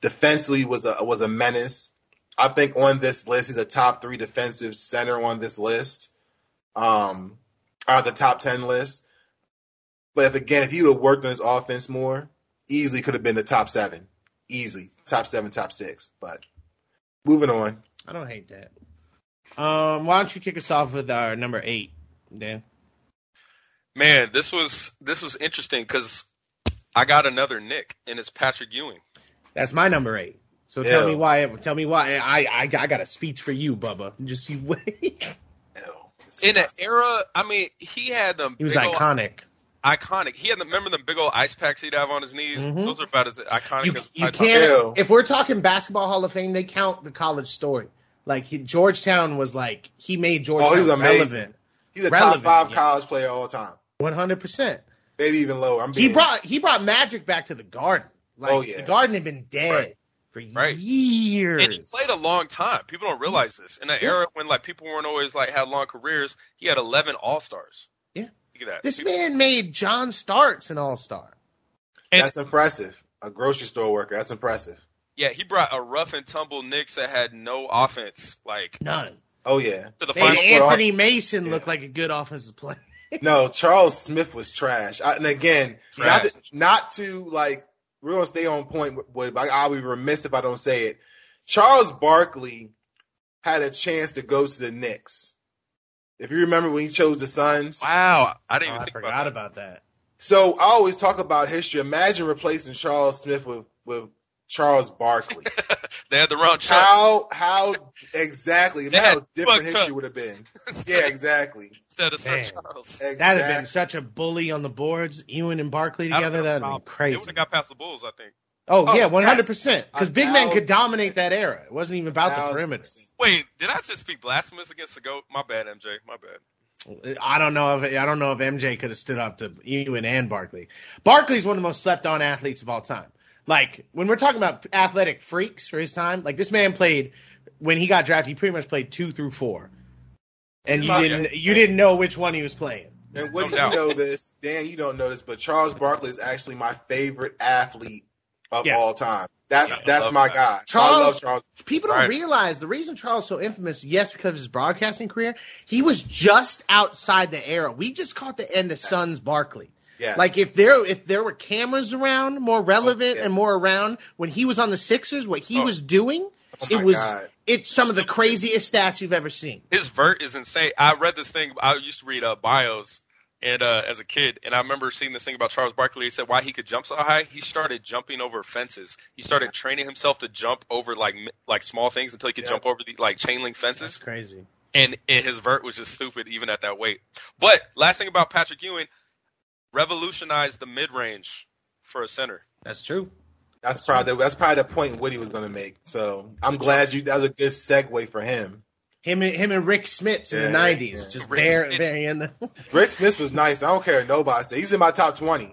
Defensively was a, was a menace. I think on this list, he's a top three defensive center on this list. Um, out the top 10 list. But if again, if he would have worked on his offense more, easily could have been the top seven. Easily. Top seven, top six. But moving on. I don't hate that. Um, why don't you kick us off with our number eight, Dan? Man, this was this was interesting because I got another Knick, and it's Patrick Ewing. That's my number eight. So tell Ew. me why. Tell me why. I, I I got a speech for you, Bubba. Just you wait. In an era, I mean, he had them. He was iconic. old- iconic. iconic. He had the remember the big old ice packs he'd have on his knees. Mhm. Those are about as iconic You, as you can't. If we're talking basketball Hall of Fame, they count the college story. Like he, Georgetown was like he made Georgetown Oh, he was amazing. relevant. He's a Relevant, top five yeah. college player all time. One hundred percent. Maybe even lower. I'm He brought he brought Magic back to the Garden. Like Oh, yeah. the Garden had been dead Right. for Right. years. And he played a long time. People don't realize this. In that Yeah. era when like people weren't always like had long careers, he had eleven All Stars. Yeah. Look at that. This man made John Starks an All Star. That's impressive. A grocery store worker. That's impressive. Yeah, he brought a rough and tumble Knicks that had no offense, like None. Oh yeah. to the Made final. They- Anthony Mason Yeah. look like a good offensive player. No, Charles Smith was trash. I, and again, not to, not to like we're gonna stay on point, with- but I- I'll be remiss if I don't say it. Charles Barkley had a chance to go to the Knicks. If you remember when he chose the Suns, Wow, I didn't Oh, even I forgot about that. about that. So I always talk about history. Imagine replacing Charles Smith with with Charles Barkley. They had the wrong Chuck. how how exactly? Imagine how different history Chuck. would have been. Yeah, exactly. Instead of Sir Charles. exactly. That'd have been such a bully on the boards, Ewing and Barkley together. That'd have been They would have got past the Bulls, I think. Oh, Oh, yeah, one hundred percent. Because big men could dominate that era. It wasn't even about the perimeter. percent. Wait, did I just speak blasphemous against the goat? My bad, MJ. My bad. I don't know if I don't know if MJ could have stood up to Ewing and Barkley. Barkley's one of the most slept on athletes of all time. Like when we're talking about athletic freaks for his time, like this man played when he got drafted. He pretty much played two through four, and He's you didn't you didn't know which one he was playing. And what No you know this, Dan, you don't know this, but Charles Barkley is actually my favorite athlete of Yeah. all time. That's Yeah, that's my that. guy. I Charles- love Charles. People don't Right. realize the reason Charles is so infamous, yes, because of his broadcasting career, he was just outside the era. We just caught the end of Suns Barkley. Yes. Like if there if there were cameras around, more relevant Oh, yeah. and more around when he was on the Sixers, what he Oh. was doing, Oh it was God. it's some of the craziest stats you've ever seen. His vert is insane. I read this thing. I used to read uh, bios and uh, as a kid, and I remember seeing this thing about Charles Barkley. He said why he could jump so high. He started jumping over fences. He started training himself to jump over like like small things until he could Yeah. jump over the like chain link fences. crazy. and, and his vert was just stupid even at that weight. But last thing about Patrick Ewing, revolutionized the mid range for a center. That's true. That's probably that's probably the point Woody was going to make. So I'm glad you that was a good segue for him. Him and him and Rick Smits in the nineties, yeah. just Rick there, Smits. in the. Rick Smith was nice. I don't care what nobody say. He's in my top twenty.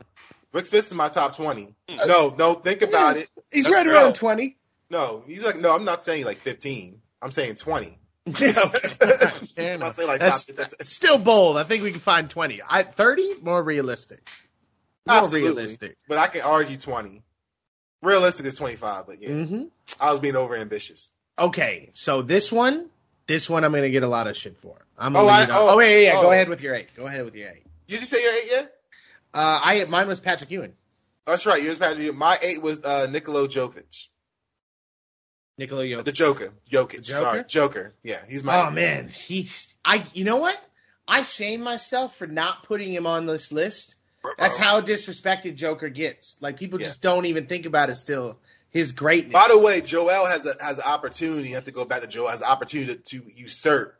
Rick Smith is in my top twenty. Hmm. No, no, think about it. He's That's right true. around twenty. No, he's like no. I'm not saying like 15. I'm saying 20. Fair I enough. say like That's, top. That's, still bold. I think we can find twenty. I thirty more realistic. More Absolutely. realistic. but I can argue 20. Realistic is 25, but yeah, hmm I was being over ambitious. Okay, so this one, this one, I'm gonna get a lot of shit for. I'm Oh, I- leave it up. oh, oh, yeah, yeah, yeah. Go oh. ahead with your eight. Go ahead with your eight. Did you say your eight yet? Uh, I mine was Patrick Ewing, That's right. Yours, Patrick. My eight was uh, Nikola Jokic. Nikola Jokic. The Joker. Jokic. Joker? Sorry. Joker. Yeah, he's my Oh man, he's I. You know what? I shame myself for not putting him on this list. That's how disrespected Joker gets. Like people just don't even think about it. Still, his greatness. By the way, Joel has a has an opportunity. You have to go back to Joel has an opportunity to, to usurp.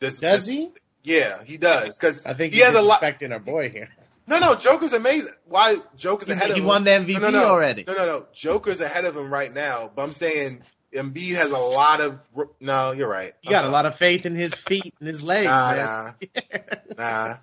This does this- he? Yeah, he does because I think he he's has a lot. disrespecting our boy here. No, no, Joker's amazing. Why Joker's He, ahead of him? he won the MVP no, no, no. already. No, no, no. Joker's ahead of him right now. But I'm saying Embiid has a lot of. No, you're right. You got a lot of faith in his feet and his legs, Nah, nah, nah.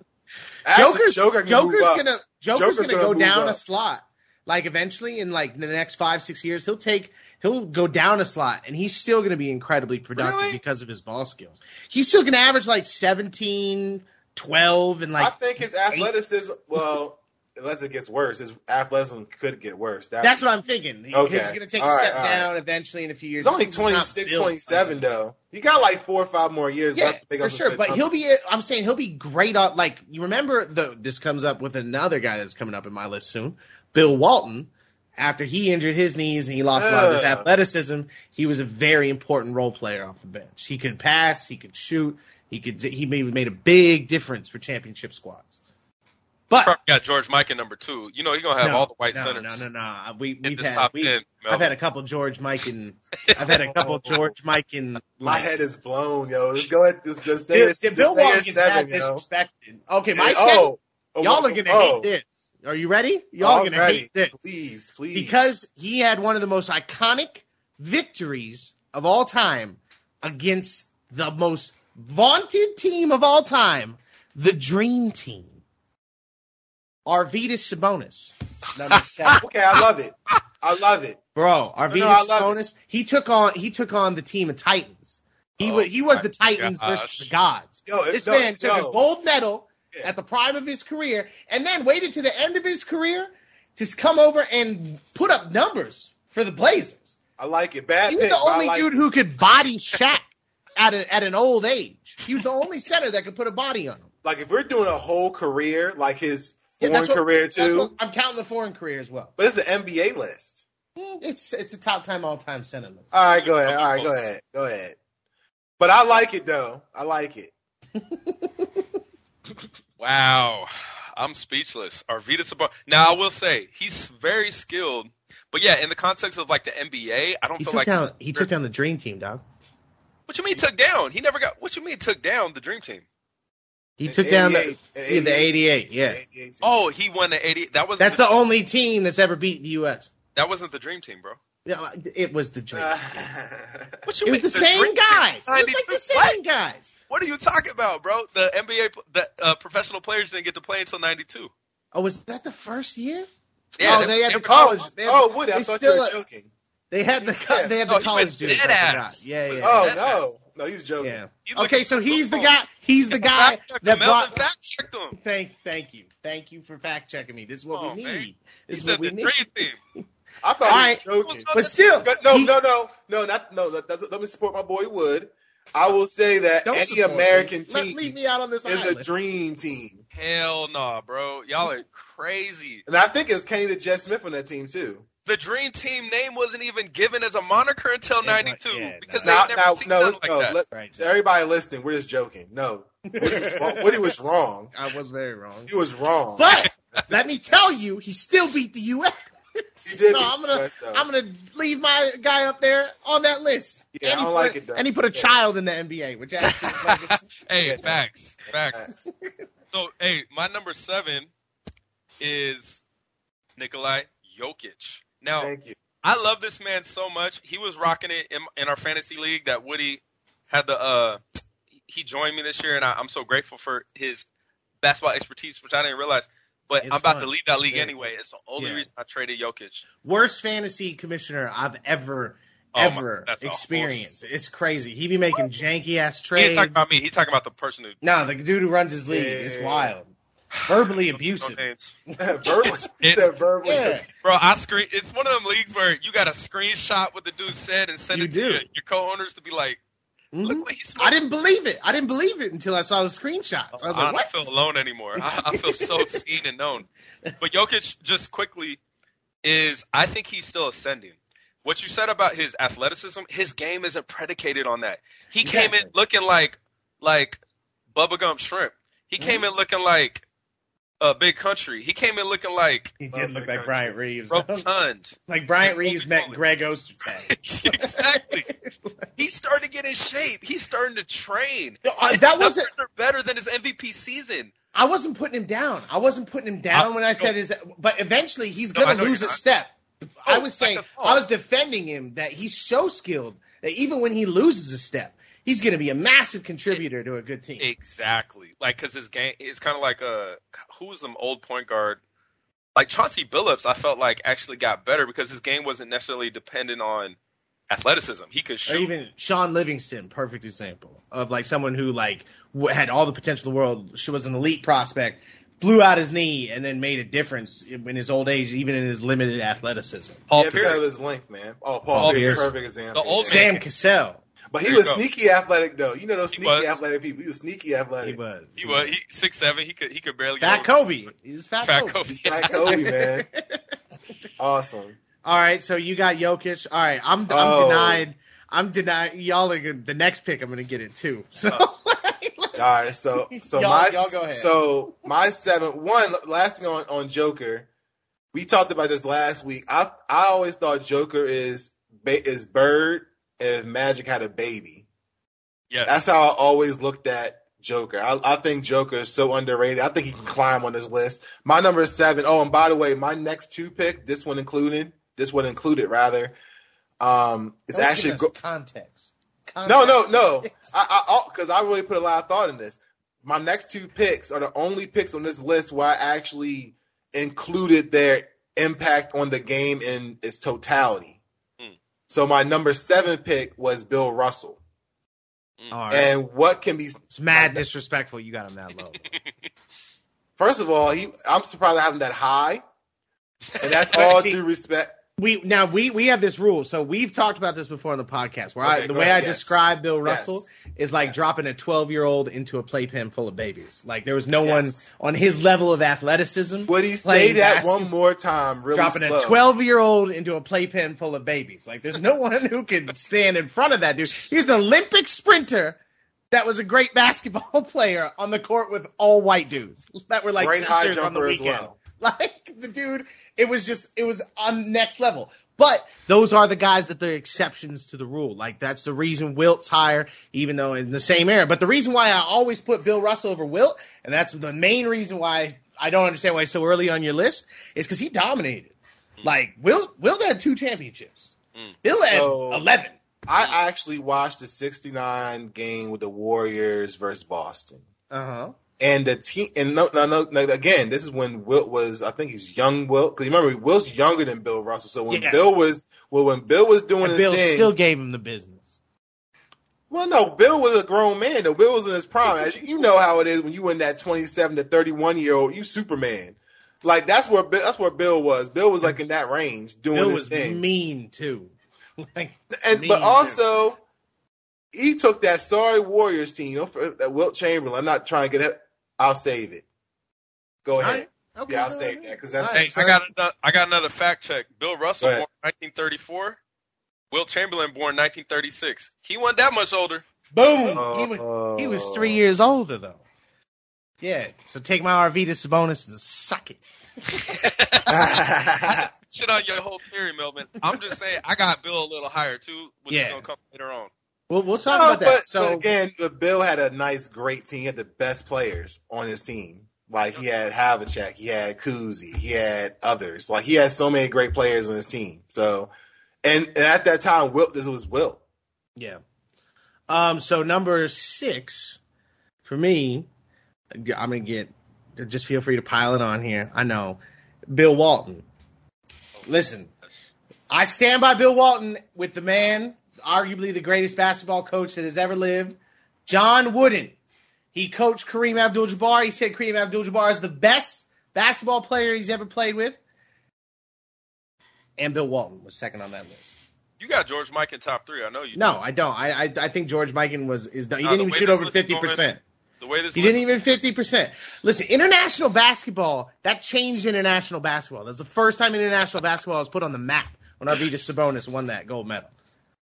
Actually, Joker's Joker Joker's gonna Joker's, Joker's gonna, go down a slot. Like eventually, in like the next five six years, he'll take he'll go down a slot, and he's still gonna be incredibly productive Really? because of his ball skills. He's still gonna average like 17, 12, and like I think his athleticism. Well, unless it gets worse, his athleticism could get worse. That- that's what I'm thinking. Okay. He's gonna take All a step right. down eventually in a few years. He's only He's 26, 27 though. He got like four or five more years Yeah, left to for sure. But he'll be. I'm saying he'll be great on. Like you remember the. This comes up with another guy that's coming up in my list soon. Bill Walton. After he injured his knees and he lost a lot of his athleticism, he was a very important role player off the bench. He could pass. He could shoot. He could. He made made a big difference for championship squads. But Probably got George Mikan in number two. You know he's gonna have no, all the white no, centers. No, no, no. We we've had. top we- ten. I've had a couple George Mikan and I've had a couple George Mikan and My head is blown, yo. Just go ahead. Just, just say Dude, it's, dude, just Bill Walton it's gets that disrespected. Okay, my And- seven. oh, oh, Y'all oh, are gonna oh, hate this. Are you ready? Y'all are gonna already. hate this Please, please. because he had one of the most iconic victories of all time against the most vaunted team of all time, the Dream Team. Arvydas Sabonis, number seven. okay, I love it. I love it. Bro, Arvydas no, I love Sabonis, he took on he took on the team of Titans. He Oh was he was the Titans gosh. versus the gods. Yo, This no, man took yo. a gold medal Yeah. at the prime of his career and then waited to the end of his career to come over and put up numbers for the Blazers. I like it. Bad He was pick, the only like dude it. who could body Shaq at a, at an old age. He was the only center that could put a body on him. Like if we're doing a whole career, like his foreign that's what- career too, what- I'm counting the foreign career as well. but it's an NBA list. Mm, It's it's a top time all time center list. All right, go ahead. All right, go ahead. Go ahead. But I like it though. I like it. Wow. I'm speechless. Arvydas Sabonis. Now I will say he's very skilled, but yeah, in the context of like the NBA, I don't He feel like down. He took down the dream team, dog. What you mean took down? He never got. What you mean took down the dream team? He In took down the 88, yeah, the 88. Yeah, 88. Oh, he won the 80. That was that's the only team that's ever beat the U.S. that wasn't the dream team, bro. Yeah, it was the dream. Uh, What you it mean was the same dream guys. It was like the same guys. What are you talking about, bro? The NBA, the uh, professional players didn't get to play until '92. Oh, was that the first year? Yeah, oh, they had the college. oh, They had oh, the- Woody, I they thought still- you were joking. They had the Yeah. they had No, the he college went dudes. dead I ass. forgot. Yeah, yeah. Oh Dead no, no, he was joking. yeah. You Okay, so he's the guy. He's the guy that him. Melvin brought. fact checked him. Thank, thank you, thank you for fact checking me. This is what Come we on, man. need. He This is said what we the need. dream team. I thought Alright. he was joking. But still, No, he- no, no, no, not no. That, that's, let me support my boy Wood. I will say that Don't any support me. American Let- team leave me out on this is island. a dream team, Hell no, bro. Y'all are crazy. and I think it's Kenny the Jet Smith on that team too. The dream team name wasn't even given as a moniker until '92 yeah, because no. Now, they never now, seen no, nothing like no. that. Let, everybody listening, we're just joking. No, Woody was wrong. Woody was wrong. I was very wrong. He was wrong. But let me tell you, he still beat the U.S. He did so I'm gonna US. I'm gonna leave my guy up there on that list. Yeah, and I he don't put, like it, though. And he put a Yeah. child in the NBA, which actually is like a- Hey, facts, facts. So, hey, my number seven is Nikolai Jokic. Now, Thank you. I love this man so much. He was rocking it in, in our fantasy league that Woody had the. uh He joined me this year, and I, I'm so grateful for his basketball expertise, which I didn't realize. But It's I'm about fun. to leave that league Yeah. anyway. It's the only Yeah. reason I traded Jokic. worst fantasy commissioner I've ever Oh ever that's experienced. It's crazy. He be making janky ass trades. He trades. ain't talking about me. He's talking about the person who. No, the dude who runs his league. Yeah. It's wild. Verbally abusive. verbally, It's- he said verbally. Yeah. Bro, I screen. It's one of them leagues where you got a screenshot what the dude said and send You it to do. your, your co-owners to be like, Mhm. look what he's. I didn't believe it. I didn't believe it until I saw the screenshots. I was I like, don't feel alone anymore. I, I feel so seen and known. But Jokic, just quickly, is I think he's still ascending. What you said about his athleticism, his game isn't predicated on that. He came in looking like like bubblegum shrimp. He came in looking like a big country. He came in looking like He did look like country. Bryant Reeves. rotund. like Bryant Reeves met Greg Ostertag. exactly. He's starting to get in shape. He's starting to train. Uh, that wasn't. better than his MVP season. I wasn't putting him down. I wasn't putting him down I- when I said his. But eventually, he's No, gonna lose a not. step. I Oh, was saying. I was defending him that he's so skilled that even when he loses a step, he's gonna be a massive contributor to a good team. Exactly. Like, cause his game, it's kind of like a, who's some old point guard? Like Chauncey Billups, I felt like actually got better because his game wasn't necessarily dependent on athleticism. He could Or shoot. even Shaun Livingston, perfect example of like someone who like w- had all the potential in the world. She was an elite prospect, blew out his knee, and then made a difference in in his old age, even in his limited athleticism. Paul yeah, because Pierce. of his length, man. Oh, Paul, Paul Pierce, Pierce. perfect example. The old yeah. Sam Cassell, But he There was go. sneaky athletic though. You know those He sneaky was. athletic people. He was sneaky athletic. he was. He was he six seven. He could he could barely Fat get over- Kobe. He was Fat, Fat Kobe. Kobe. He's Fat Kobe, man. Awesome. All right, so you got Jokic. All right, I'm I'm Oh. denied. I'm denied. Y'all are good. The next pick, I'm gonna get it too. So oh. All right, so so Y'all- my y'all so my seven one last thing on on Joker. We talked about this last week. I I always thought Joker is is Bird if Magic had a baby. Yeah. That's how I always looked at Joker. I, I think Joker is so underrated. I think he can climb on this list. My number is seven. Oh, and by the way, my next two pick, this one included, this one included rather, um, it's Don't actually give go- context. no, no, no. I, I, because I really put a lot of thought in this. My next two picks are the only picks on this list where I actually included their impact on the game in its totality. So my number seven pick was Bill Russell. Mm. All right. And what can be it's mad disrespectful. You got him that low. first of all, he I'm surprised I have him that high. And that's all due respect. We now we we have this rule. So we've talked about this before on the podcast. Where I, the way ahead, I yes. describe Bill Yes. Russell is like Yes. dropping a 12 year old into a playpen full of babies. Like there was no Yes. one on his level of athleticism. Would he say that basketball. one more time really dropping slow? a 12 year old into a playpen full of babies. Like there's no one who can stand in front of that dude. He's an Olympic sprinter that was a great basketball player on the court with all white dudes that were like Great high teachers on the jumper as well. Like the dude, it was just it was on next level. But those are the guys that they're exceptions to the rule. Like that's the reason Wilt's higher, even though in the same era. But the reason why I always put Bill Russell over Wilt, and that's the main reason why I don't understand why he's so early on your list, is because he dominated. Like Wilt, Wilt had two championships. Mm. Bill had So- eleven. I actually watched the 69 game with the Warriors versus Boston. Uh huh. And the team, and no, no, no, no, again, this is when Wilt was, I think he's young Wilt. Cause remember, Wilt's younger than Bill Russell. So when Yeah. Bill was, well, when Bill was doing And his Bill thing, still gave him the business. well, no, Bill was a grown man though. Bill was in his prime. As you, you know how it is when you in that 27 to 31 year old, you Superman. Like that's where Bill, that's where Bill was. Bill was like in that range doing Bill his was thing. mean too. like And mean, but also, he took that sorry Warriors team. You know, for, that Wilt Chamberlain. I'm not trying to get. I'll save it. Go ahead. Alright, okay, Yeah, I'll go save ahead. that because that's. Hey, I got another, I got another fact check. Bill Russell born 1934. Will Chamberlain born 1936. He wasn't that much older. Boom. he was he was three years older though. Yeah. So take my Arvydas Sabonis and suck it. Shit on your whole theory, Melvin. I'm just saying I got Bill a little higher too, which Yeah. is gonna come later on. We'll we'll talk No, about that. but, so but again, but Bill had a nice, great team. He had the best players on his team. Like he had Havlicek, he had Cousy, he had others. Like he had so many great players on his team. So, and, and at that time, Wilt, this was Wilt. yeah. Um. So number six for me, I'm gonna get. Just feel free to pile it on here. I know, Bill Walton. Listen, I stand by Bill Walton with the man, arguably the greatest basketball coach that has ever lived, John Wooden. He coached Kareem Abdul-Jabbar. He said Kareem Abdul-Jabbar is the best basketball player he's ever played with. And Bill Walton was second on that list. You got George Mikan in top three. I know you. No, do. I don't. I I, I think George Mikan was is done. He No, didn't even shoot over fifty percent. The way this He didn't even fifty percent. Listen, international basketball that changed international basketball. That's the first time international basketball was put on the map when Arvydas Sabonis won that gold medal.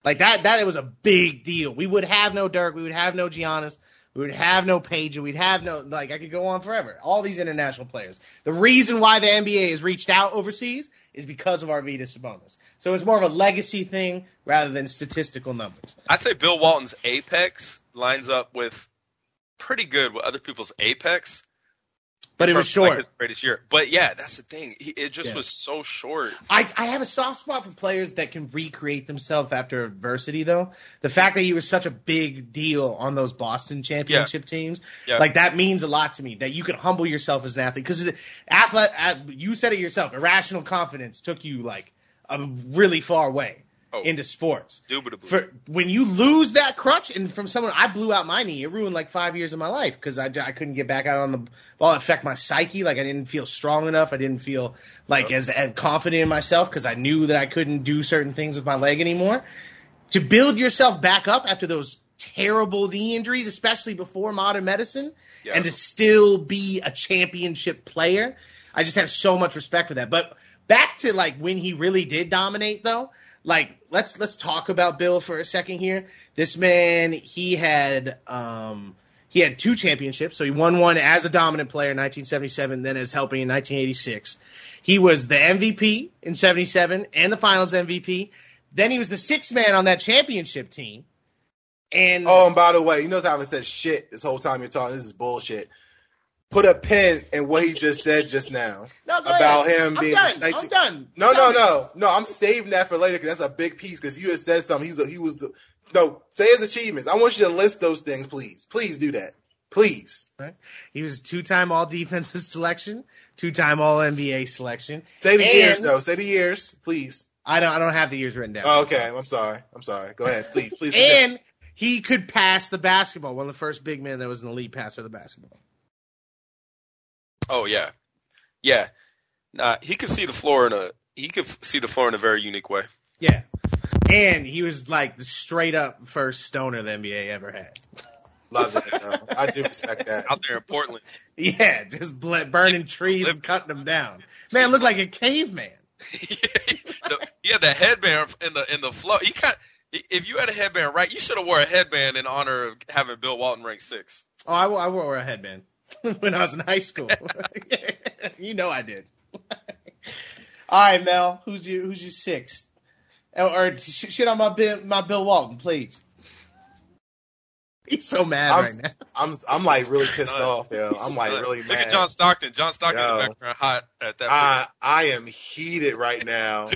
Like that, that it was a big deal. We would have no Dirk, we would have no Giannis, we would have no Peja, we'd have no like I could go on forever. All these international players. The reason why the NBA has reached out overseas is because of Arvydas Sabonis. So it's more of a legacy thing rather than statistical numbers. I'd say Bill Walton's apex lines up with pretty good with other people's apex. But it was terms like, short. his greatest year. But yeah, that's the thing. He, it just Yeah. was so short. I, I have a soft spot for players that can recreate themselves after adversity, though. The fact that he was such a big deal on those Boston championship teams, Yeah. like that means a lot to me. That you can humble yourself as an athlete because athlete, uh, you said it yourself. Irrational confidence took you like a really far way Oh. into sports. Indubitably. For when you lose that crutch, and from someone, I blew out my knee. It ruined like five years of my life because I, I couldn't get back out on the ball. It affect my psyche. Like I didn't feel strong enough. I didn't feel like as, as confident in myself because I knew that I couldn't do certain things with my leg anymore. To build yourself back up after those terrible knee injuries, especially before modern medicine, Yeah. and to still be a championship player, I just have so much respect for that. But back to like when he really did dominate though, like let's let's talk about Bill for a second here. This man, he had um he had two championships, so he won one as a dominant player in 1977, then as helping in 1986. He was the MVP in 77 and the Finals MVP. Then he was the sixth man on that championship team. And Oh, and by the way, you notice I haven't said shit this whole time you're talking. This is bullshit. Put a pin in what he just said just now no, about ahead. him I'm being done. 19 I'm done. No, Tell no, me. no, no. I'm saving that for later because that's a big piece. Because you had said something. He's the, he was the no. Say his achievements. I want you to list those things, please. Please do that. Please He was two-time All Defensive Selection, two-time All NBA selection. say the And- years though. Say the years, please. I don't. I don't have the years written down. Oh, okay, I'm sorry. I'm sorry. Go ahead, please, please. continue. and he could pass the basketball. One of the first big men that was an elite passer of the basketball. Oh yeah, yeah. Nah, he could see the floor in a he could see the floor in a very unique way. Yeah, and he was like the straight up first stoner the NBA ever had. love that. though. I do respect that. Out there in Portland, Yeah, just ble- burning trees and cutting them down. Man, looked like a caveman. the, he had the headband in the in the flow. He kind If you had a headband, right, you should have wore a headband in honor of having Bill Walton rank six. Oh, I, I wore a headband when I was in high school. you know I did. All right, Mel, who's your who's your sixth? Or, or sh- shit on my Bill, my Bill Walton, please. He's so mad I'm, right now. I'm I'm like really pissed off, yo. I'm like really Look mad. at John Stockton. John Stockton in Yo. the background, hot at that. I I am heated right now.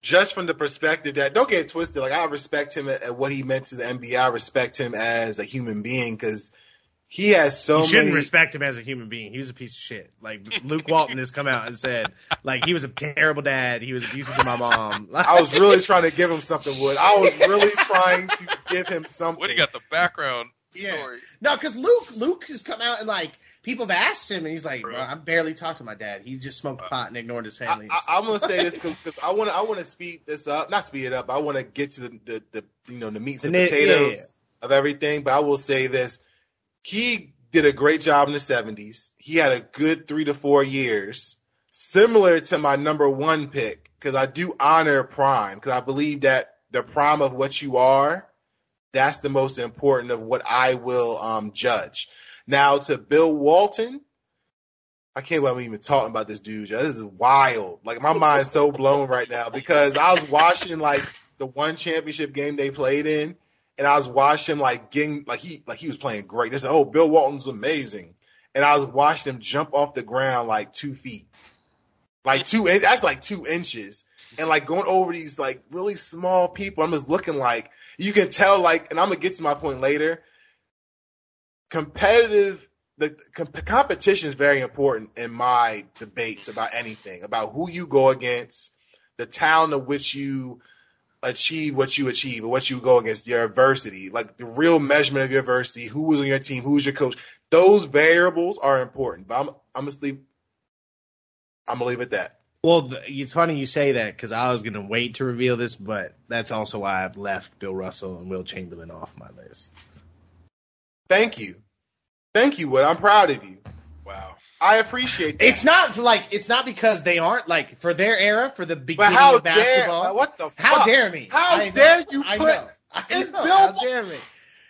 Just from the perspective that don't get it twisted. Like I respect him at, at what he meant to the NBA. I respect him as a human being because he has so you shouldn't many. respect him as a human being. He was a piece of shit. Like Luke Walton has come out and said, like he was a terrible dad. He was abusive to my mom. I was really trying to give him something. Wood. I was really trying to give him something. What do you got the background Yeah. story? no, because Luke Luke has come out and like people have asked him, and he's like, Bro. "Bro, I barely talked to my dad. He just smoked pot and ignored his family. I, I, I'm gonna say this because I want to I want to speed this up, not speed it up. I want to get to the, the the you know the meats and The nit- potatoes of everything. But I will say this: he did a great job in the '70s. He had a good three to four years, similar to my number one pick because I do honor prime because I believe that the prime of what you are, that's the most important of what I will um, judge. Now to Bill Walton. I can't believe I'm even talking about this dude. This is wild. Like my mind's so blown right now because I was watching like the one championship game they played in, and I was watching him like getting like he like he was playing great. They said, "Oh, Bill Walton's amazing," and I was watching him jump off the ground like two feet, like two. in- That's like two inches, and like going over these like really small people. I'm just looking like you can tell like, and I'm gonna get to my point later. Competitive the comp- competition is very important in my debates about anything, about who you go against, the talent of which you achieve what you achieve, or what you go against, your adversity, like the real measurement of your adversity, who was on your team, who's your coach. Those variables are important. But I'm I'm gonna leave. I'm gonna leave it at that. well, it's funny you say that because I was gonna wait to reveal this, but that's also why I've left Bill Russell and Will Chamberlain off my list. Thank you, thank you, Wood. I'm proud of you. Wow. I appreciate that. It's not like it's not because they aren't like for their era for the beginning how of dare? basketball. What the? How dare me? How I know, dare you I put- know. I It's know. Bill How Wa- dare me?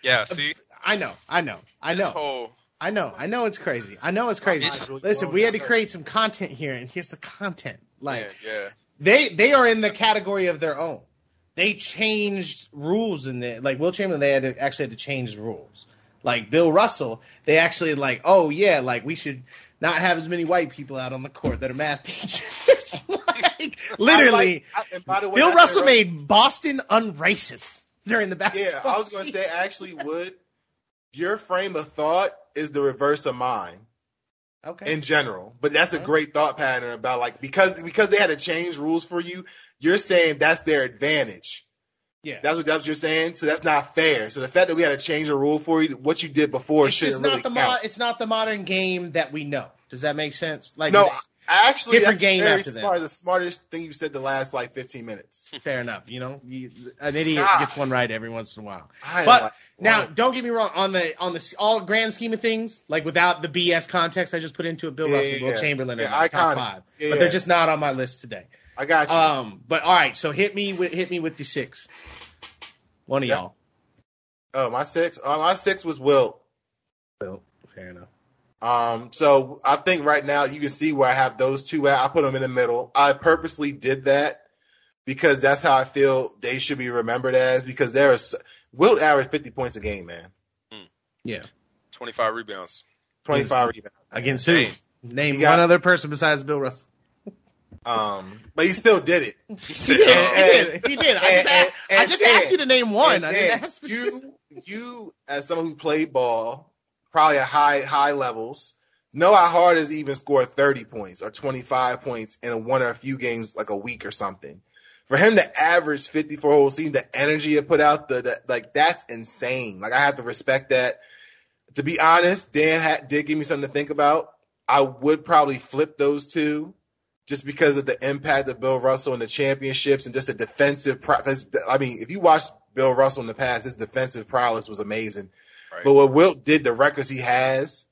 Yeah. See, I know. I know. I know. whole I know. I know it's crazy. I know it's crazy. mind's really Listen, we had to create some content here, and here's the content. Like yeah, yeah. they they are in the category of their own. They changed rules in there. Like Will Chamberlain, they had to actually had to change the rules. Like Bill Russell, they actually like, oh yeah, like we should not have as many white people out on the court that are math teachers. like literally, like- I- by the way, Bill Russell made Boston unracist during the basketball. Yeah, I was going to say actually would your frame of thought is the reverse of mine okay. in general. But that's a great thought pattern about like because because they had to change rules for you, you're saying that's their advantage. Yeah. That's what that's what you're saying. So that's not fair. So the fact that we had to change the rule for you, what you did before it's shouldn't not really the count. mo- it's not the modern game that we know. Does that make sense? Like no, actually, Different that's game very after that. smart. The smartest thing you said the last like 15 minutes. fair enough. You know, you, an idiot God. gets one right every once in a while. I But like, now, don't get me wrong. On the on the all grand scheme of things, like without the BS context I just put into it, Bill Yeah, Russell, yeah, Will. Chamberlain, Yeah, are top iconic. five, but they're just not on my list today. I got you. Um, but all right, so hit me with hit me with the six. One of Yeah. y'all. oh, my six. Oh, my six was Wilt. Bill, fair enough. Um, so I think right now you can see where I have those two at. I put them in the middle. I purposely did that because that's how I feel they should be remembered as. Because there is Wilt averaged 50 points a game, man. Yeah, 25 rebounds. 25 rebounds. against who? Name got- one other person besides Bill Russell. Um, but he still did it. He said, He did. He did. He did. I just, and- asked, I just and- asked you to name one. I then didn't ask for you, you as someone who played ball, probably at high high levels, know how hard it is to even score 30 points or 25 points in a one or a few games, like a week or something. For him to average 50 for a whole season, the energy he put out, the, the like that's insane. Like I have to respect that. To be honest, Dan had, did give me something to think about. I would probably flip those two just because of the impact of Bill Russell in the championships and just the defensive. prowess. I mean, if you watch Bill Russell in the past, his defensive prowess was amazing. Right. But what Wilt did, the records he has.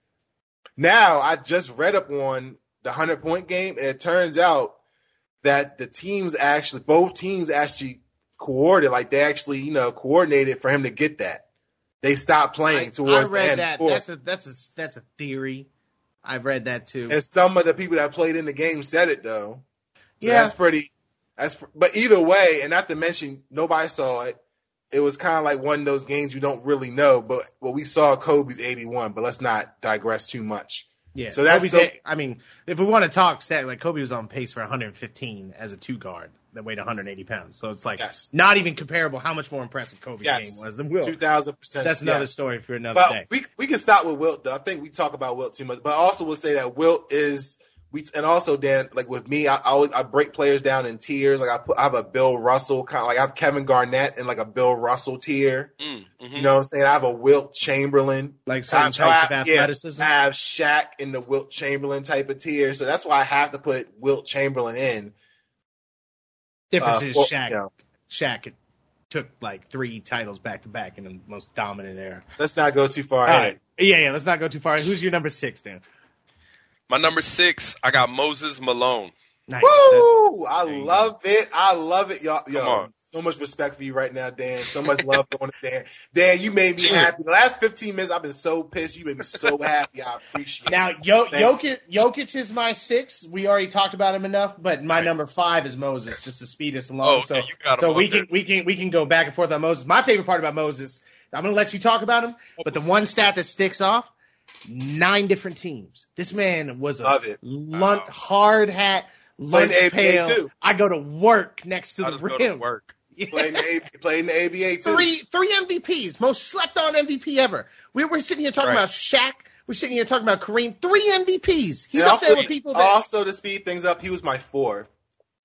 Now, I just read up on the 100 point game, and it turns out that the teams actually, both teams actually coordinated. Like they actually, you know, coordinated for him to get that. They stopped playing I, towards I read the end. that. before. That's a that's a that's a theory. I've read that too. And some of the people that played in the game said it though. So Yeah. that's pretty. That's but either way, and not to mention nobody saw it. It was kind of like one of those games you don't really know, but well, we saw Kobe's eighty-one. But let's not digress too much. Yeah. So that's a- I mean, if we want to talk stat, like Kobe was on pace for 115 as a two guard that weighed 180 pounds. So it's like Yes. not even comparable how much more impressive Kobe's Yes. game was than Wilt. Two thousand percent. That's another yes. story for another day. We we can stop with Wilt though. I think we talk about Wilt too much. But I also will say that Wilt is we and also Dan like with me, I I, always, I break players down in tiers. Like I put I have a Bill Russell kind of like I have Kevin Garnett in like a Bill Russell tier. Mm, mhm. You know what I'm saying? I have a Wilt Chamberlain. like I certain have, types of athleticism. Yeah, I have Shaq in the Wilt Chamberlain type of tier. So that's why I have to put Wilt Chamberlain in. Difference Uh, is well, Shaq. you know, Shaq took like three titles back to back in the most dominant era. let's not go too far All ahead. right. Yeah, yeah. Let's not go too far. Who's your number six, Dan? My number six, I got Moses Malone. Nice. Woo! I love it. I love it, y'all. Yo, so much respect for you right now, Dan. So much love going to Dan. Dan, you made me happy. The last 15 minutes, I've been so pissed. You made me so happy. I appreciate Now, it. Yo- Thank Jokic, Jokic is my six. We already talked about him enough, but my Right. number five is Moses, just to speed us along. Oh, so, okay, you got him so on we there. can we can we can go back and forth on Moses. My favorite part about Moses, I'm gonna let you talk about him, oh. but the one stat that sticks off: nine different teams. This man was a Love it. lun- Wow. hard hat, Played lunch in the ABA pail. too. I go to work next to I the just go to rim. work. Yeah. Played in, the, A- the ABA too. Three three MVPs, most slept on MVP ever. We were sitting here talking Right. about Shaq. We're sitting here talking about Kareem. Three MVPs. He's And up also, there with people that. also to speed things up, he was my fourth.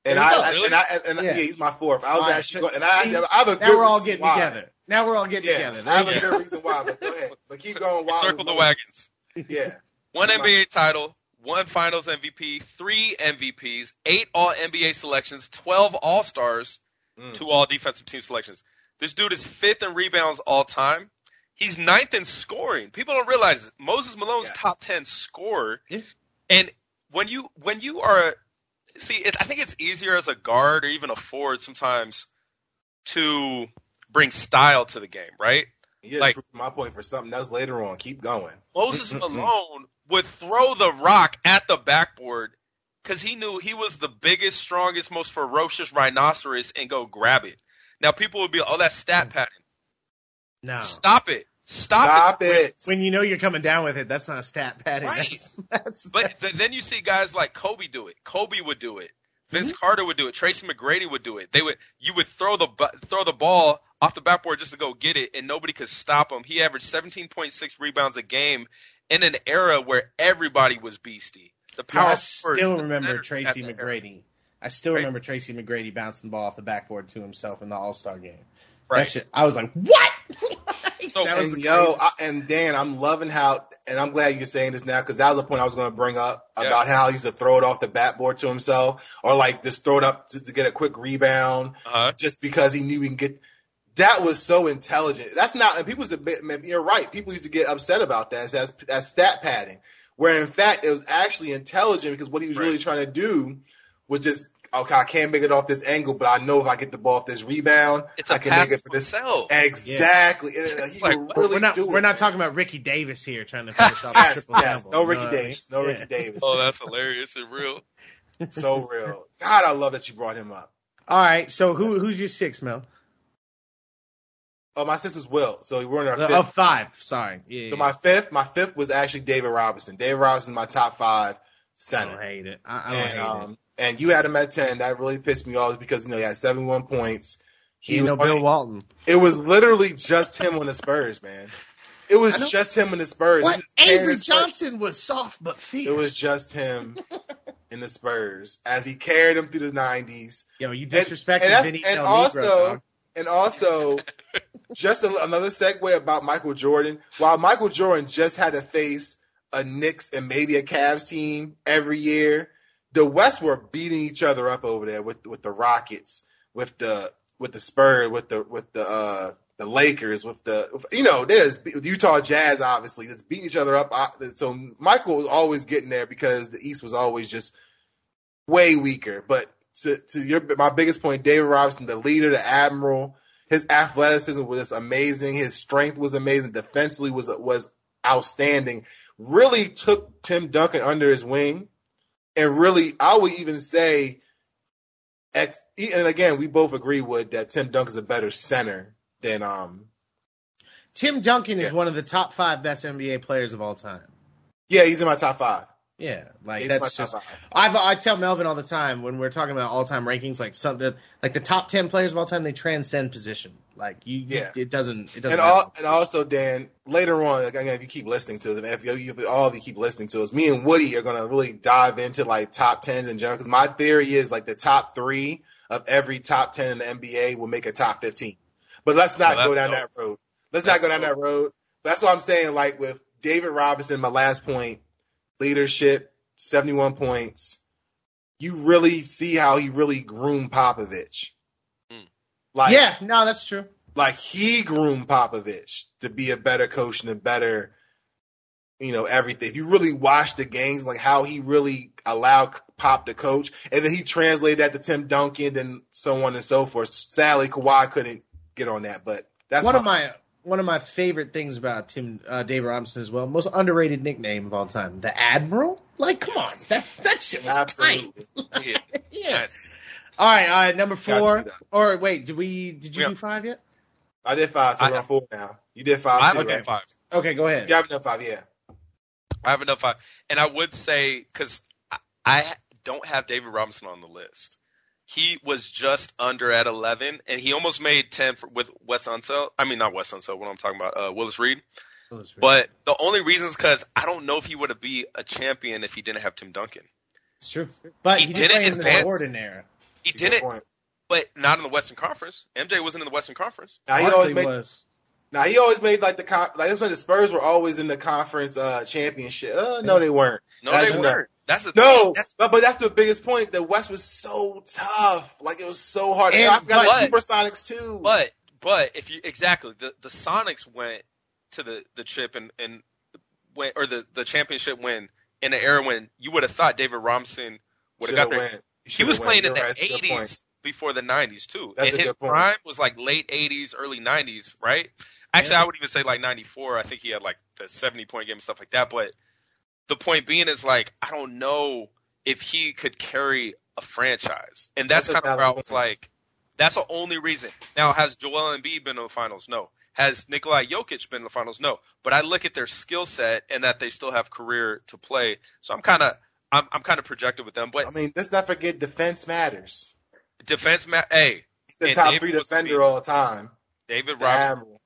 And There you I, go. and I, and I, Yeah. yeah. he's my fourth. I was All right, actually going, and I, see, I have a good now we're all reason getting why. together. Now we're all getting Yeah, together. I have you a good reason why, but go ahead. But keep going. Why Circle the wagons. Yeah. One NBA title, one Finals MVP, three MVPs, eight All NBA selections, twelve All Stars, Mm. two All Defensive Team selections. This dude is fifth in rebounds all time. He's ninth in scoring. People don't realize. Moses Malone's Yes. top ten scorer. Yeah. And when you when you are see, it, I think it's easier as a guard or even a forward sometimes to bring style to the game, right? You just Like- my point for something else later on. Keep going. Moses Malone would throw the rock at the backboard because he knew he was the biggest, strongest, most ferocious rhinoceros and go grab it. Now people would be, oh, that's stat padding. No. Stop it. Stop, Stop it. it. When you know you're coming down with it, that's not a stat padding. Right. That's, that's, But th- then you see guys like Kobe do it. Kobe would do it. Vince Mm-hmm. Carter would do it. Tracy McGrady would do it. They would. You would throw the bu- throw the ball off the backboard just to go get it, and nobody could stop him. He averaged 17.6 rebounds a game in an era where everybody was beastie. The Yeah, power. I still the remember Tracy at era. McGrady. I still Right. remember Tracy McGrady bouncing the ball off the backboard to himself in the All Star game. Right. That shit, I was like, what? So- And yo, I, and Dan, I'm loving how, and I'm glad you're saying this now because that was the point I was going to bring up Yeah. about how he used to throw it off the backboard to himself, or like just throw it up to, to get a quick rebound, Uh-huh. just because he knew he can get. That was so intelligent. That's not. And people used to. man, You're right. People used to get upset about that as as, as stat padding, where in fact it was actually intelligent because what he was Right. really trying to do was just. Okay, I can't make it off this angle, but I know if I get the ball off this rebound, It's a I can pass make it for to this. himself. Exactly. And, uh, It's like, really we're not we're not talking about Ricky Davis here trying to finish off a Yes, triple yes. double. No Ricky know what I mean? Davis. No Yeah. Ricky Davis. Oh, that's hilarious and real. So real. God, I love that you brought him up. All right, so who who's your six, Mel? Oh, my sister's Will. So we're in our The, fifth. oh, five. Sorry. Yeah. So yeah. my fifth, my fifth was actually David Robinson. David Robinson, my top five I center. don't hate it. I, I don't and, hate um, and you had him at ten. That really pissed me off because you know he had seventy one points. it. He You was know Bill only- Walton. It was literally just him on the Spurs, man. It was just him in the Spurs. What? He was carrying Avery. Johnson was soft but fierce. It was just him in the Spurs as he carried them through the nineties. Yo, you And- disrespected and that's- Vinny and El also- Negro, dog. And also, just a, another segue about Michael Jordan. While Michael Jordan just had to face a Knicks and maybe a Cavs team every year, the West were beating each other up over there with with the Rockets, with the with the Spurs, with the with the uh, the Lakers, with the you know there's Utah Jazz obviously that's beating each other up. So Michael was always getting there because the East was always just way weaker. But to to your my biggest point, David Robinson, the leader, the admiral. His athleticism was amazing. His strength was amazing. Defensively was was outstanding. Really took Tim Duncan under his wing, and really, I would even say, ex, and again, we both agree with that Tim Duncan's a better center than um. Tim Duncan is one of the top five best NBA players of all time. Yeah, he's in my top five. Yeah, like He's that's just. I've I tell Melvin all the time when we're talking about all time rankings, like something like the top ten players of all time, they transcend position. Like you, you- Yeah. it doesn't, it doesn't. And, all, and also, Dan, later on, like, again, if you keep listening to them, if, you, if all of you keep listening to us, me and Woody are going to really dive into like top tens in general. Because my theory is like the top three of every top ten in the NBA will make a top fifteen. But let's not Well, go down dope. that road. Let's That's not go down dope. that road. That's what I'm saying. Like with David Robinson, my last point, leadership, 71 points. You really see how he really groomed Popovich. Mm. Like, yeah, no, that's true. like he groomed Popovich to be a better coach and a better, you know, everything. If you really watch the games, like how he really allowed Pop to coach, and then he translated that to Tim Duncan and so on and so forth. Sadly, Kawhi couldn't get on that, but that's one of my one of my favorite things about Tim uh, David Robinson as well, most underrated nickname of all time, the Admiral. Like, come on, that's that shit was tight. absolutely. Yeah. Yeah. Nice. All right, all right, number four. Or wait, did we? Did you Yeah. do five yet? I did five, so I- we're on four now. You did five, I too, have right? enough five. Okay, go ahead. You have enough five, yeah. I have enough five. And I would say, because I, I don't have David Robinson on the list. He was just under at 11, and he almost made 10 for, with Wes Unseld. I mean, not Wes Unseld, what I'm talking about, uh, Willis Reed. But the only reason is because I don't know if he would have be a champion if he didn't have Tim Duncan. it's true. But He he, did didn't play in the. Jordan era. He didn't, point. but not in the Western Conference. MJ wasn't in the Western Conference. Now he Barkley always made. was. Now he always made like the con- like that's when the Spurs were always in the conference uh championship. Uh, no, they weren't. No, That's they enough. weren't. That's the No. That's, but, but that's the biggest point. The West was so tough. Like it was so hard. And- I forgot like but- Supersonics too. But but if you exactly the the Sonics went to the the chip and and went or the the championship win in the era when you would have thought David Robinson would have got there. Went. He was playing in the You're right. That's a good point. eighties before the nineties too. That's and his prime was like late eighties, early nineties, right? Actually Yeah. I would even say like ninety four. I think he had like the seventy point game and stuff like that. But the point being is like I don't know if he could carry a franchise. And that's, That's kind of where I was like that's the only reason. Now, has Joel Embiid been in the finals? No. Has Nikolai Jokic been in the finals? No. But I look at their skill set and that they still have career to play. So I'm kind of I'm, I'm kind of projected with them. But I mean, let's not forget defense matters. defense, ma- hey, He's the top David three defender all the time. David The Robinson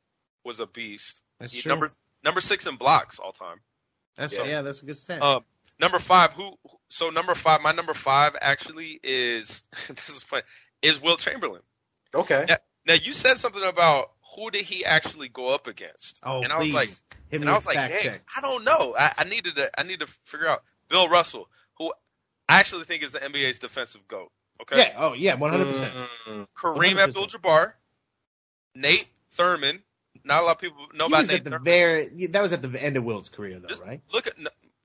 was a beast. That's He- true. number number six in blocks all time. That's yeah. yeah. that's a good stat. Um, number five, who? So number five, my number five actually is this is funny is Wilt Chamberlain. Okay. Yeah. Now you said something about who did he actually go up against? oh, and I please. was like, Hit and I was like, dang, check. I don't know. I, I needed to I need to figure out Bill Russell, who I actually think is the NBA's defensive goat. Okay, Yeah. Oh yeah. One hundred percent. Mm, Kareem 100%. Abdul-Jabbar, Nate Thurmond. Not a lot of people know He about was Nate at the Thurmond. very. That was at the end of Wilt's career, though, Just right? Look at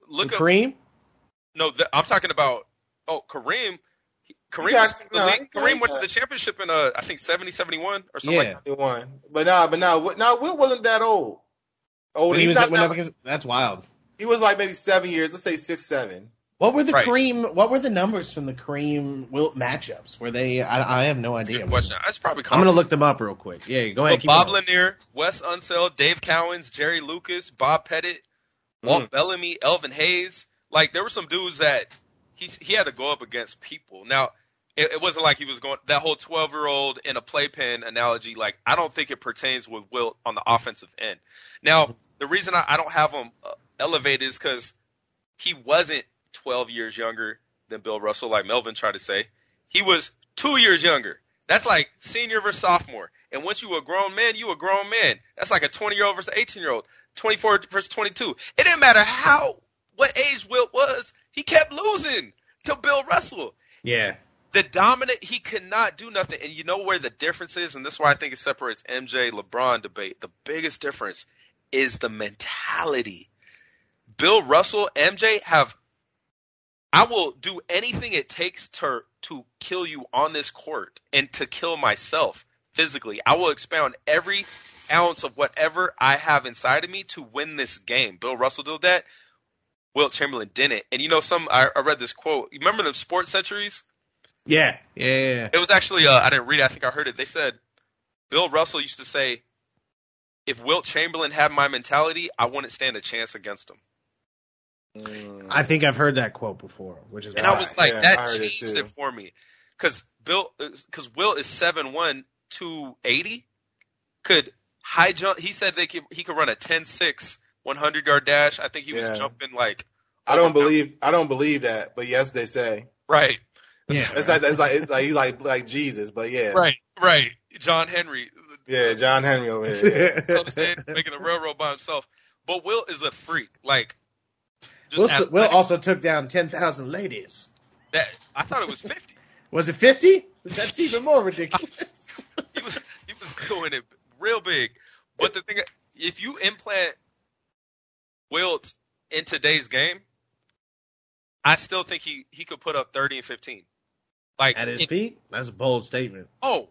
look at Kareem. No, the, I'm talking about. Oh, Kareem. Kareem, You was got- the no, league. Kareem went to the championship in uh, I think 70, 71 or something Yeah. like that. He won. But nah, but nah, Wi- nah, Wilt wasn't that old. Old. When he He's was not at, went that- that's wild. he was like maybe seven years. Let's say six, seven. What were the Right. Kareem? What were the numbers from the Kareem Wilt matchups? Were they? I, I have no idea. Good question. That's probably. I'm gonna look them up real quick. Yeah, go ahead. Keep Bob going. Lanier, Wes Unseld, Dave Cowens, Jerry Lucas, Bob Pettit, Walt Mm. Bellamy, Elvin Hayes. Like there were some dudes that he he had to go up against people. Now it, it wasn't like he was going that whole 12 year old in a playpen analogy. Like I don't think it pertains with Wilt on the offensive end. Now the reason I, I don't have him uh, elevated is because he wasn't 12 years younger than Bill Russell, like Melvin tried to say. He was two years younger. That's like senior versus sophomore. And once you were a grown man, you were a grown man. That's like a 20 year old versus 18 year old, 24 versus 22. It didn't matter how, what age Wilt was, he kept losing to Bill Russell. Yeah. The dominant, he could not do nothing. And you know where the difference is? And this is why I think it separates MJ LeBron debate. The biggest difference is the mentality. Bill Russell, MJ have I will do anything it takes to to kill you on this court and to kill myself physically. I will expound every ounce of whatever I have inside of me to win this game. Bill Russell did that. Wilt Chamberlain didn't. And you know, some I, I read this quote. You remember the sports centuries? Yeah, yeah, yeah. It was actually uh, I didn't read it. I think I heard it. They said Bill Russell used to say, "If Wilt Chamberlain had my mentality, I wouldn't stand a chance against him." Mm. I think I've heard that quote before, which is And I was like, Yeah, that heard it changed it, for me. Cause Bill, cause Wilt is seven one two eighty. Could high jump? He said they could, he could run a 10-6, 100 yard dash. I think he was Yeah. jumping like. I don't over- believe I don't believe that, but yes, they say Right, yeah. it's like it's like it's like he's like like Jesus, but yeah, right, right. John Henry. yeah, John Henry over here. Yeah. You know what I'm saying? Making a railroad by himself. But Wilt is a freak. Like, Wilt. Also took down ten thousand ladies. that, I thought it was 50. Was it fifty? That's even more ridiculous. he was he was doing it real big. But the thing, if you implant Wilt in today's game, I still think he he could put up thirty and fifteen. Like At his it- peak, that's a bold statement. oh,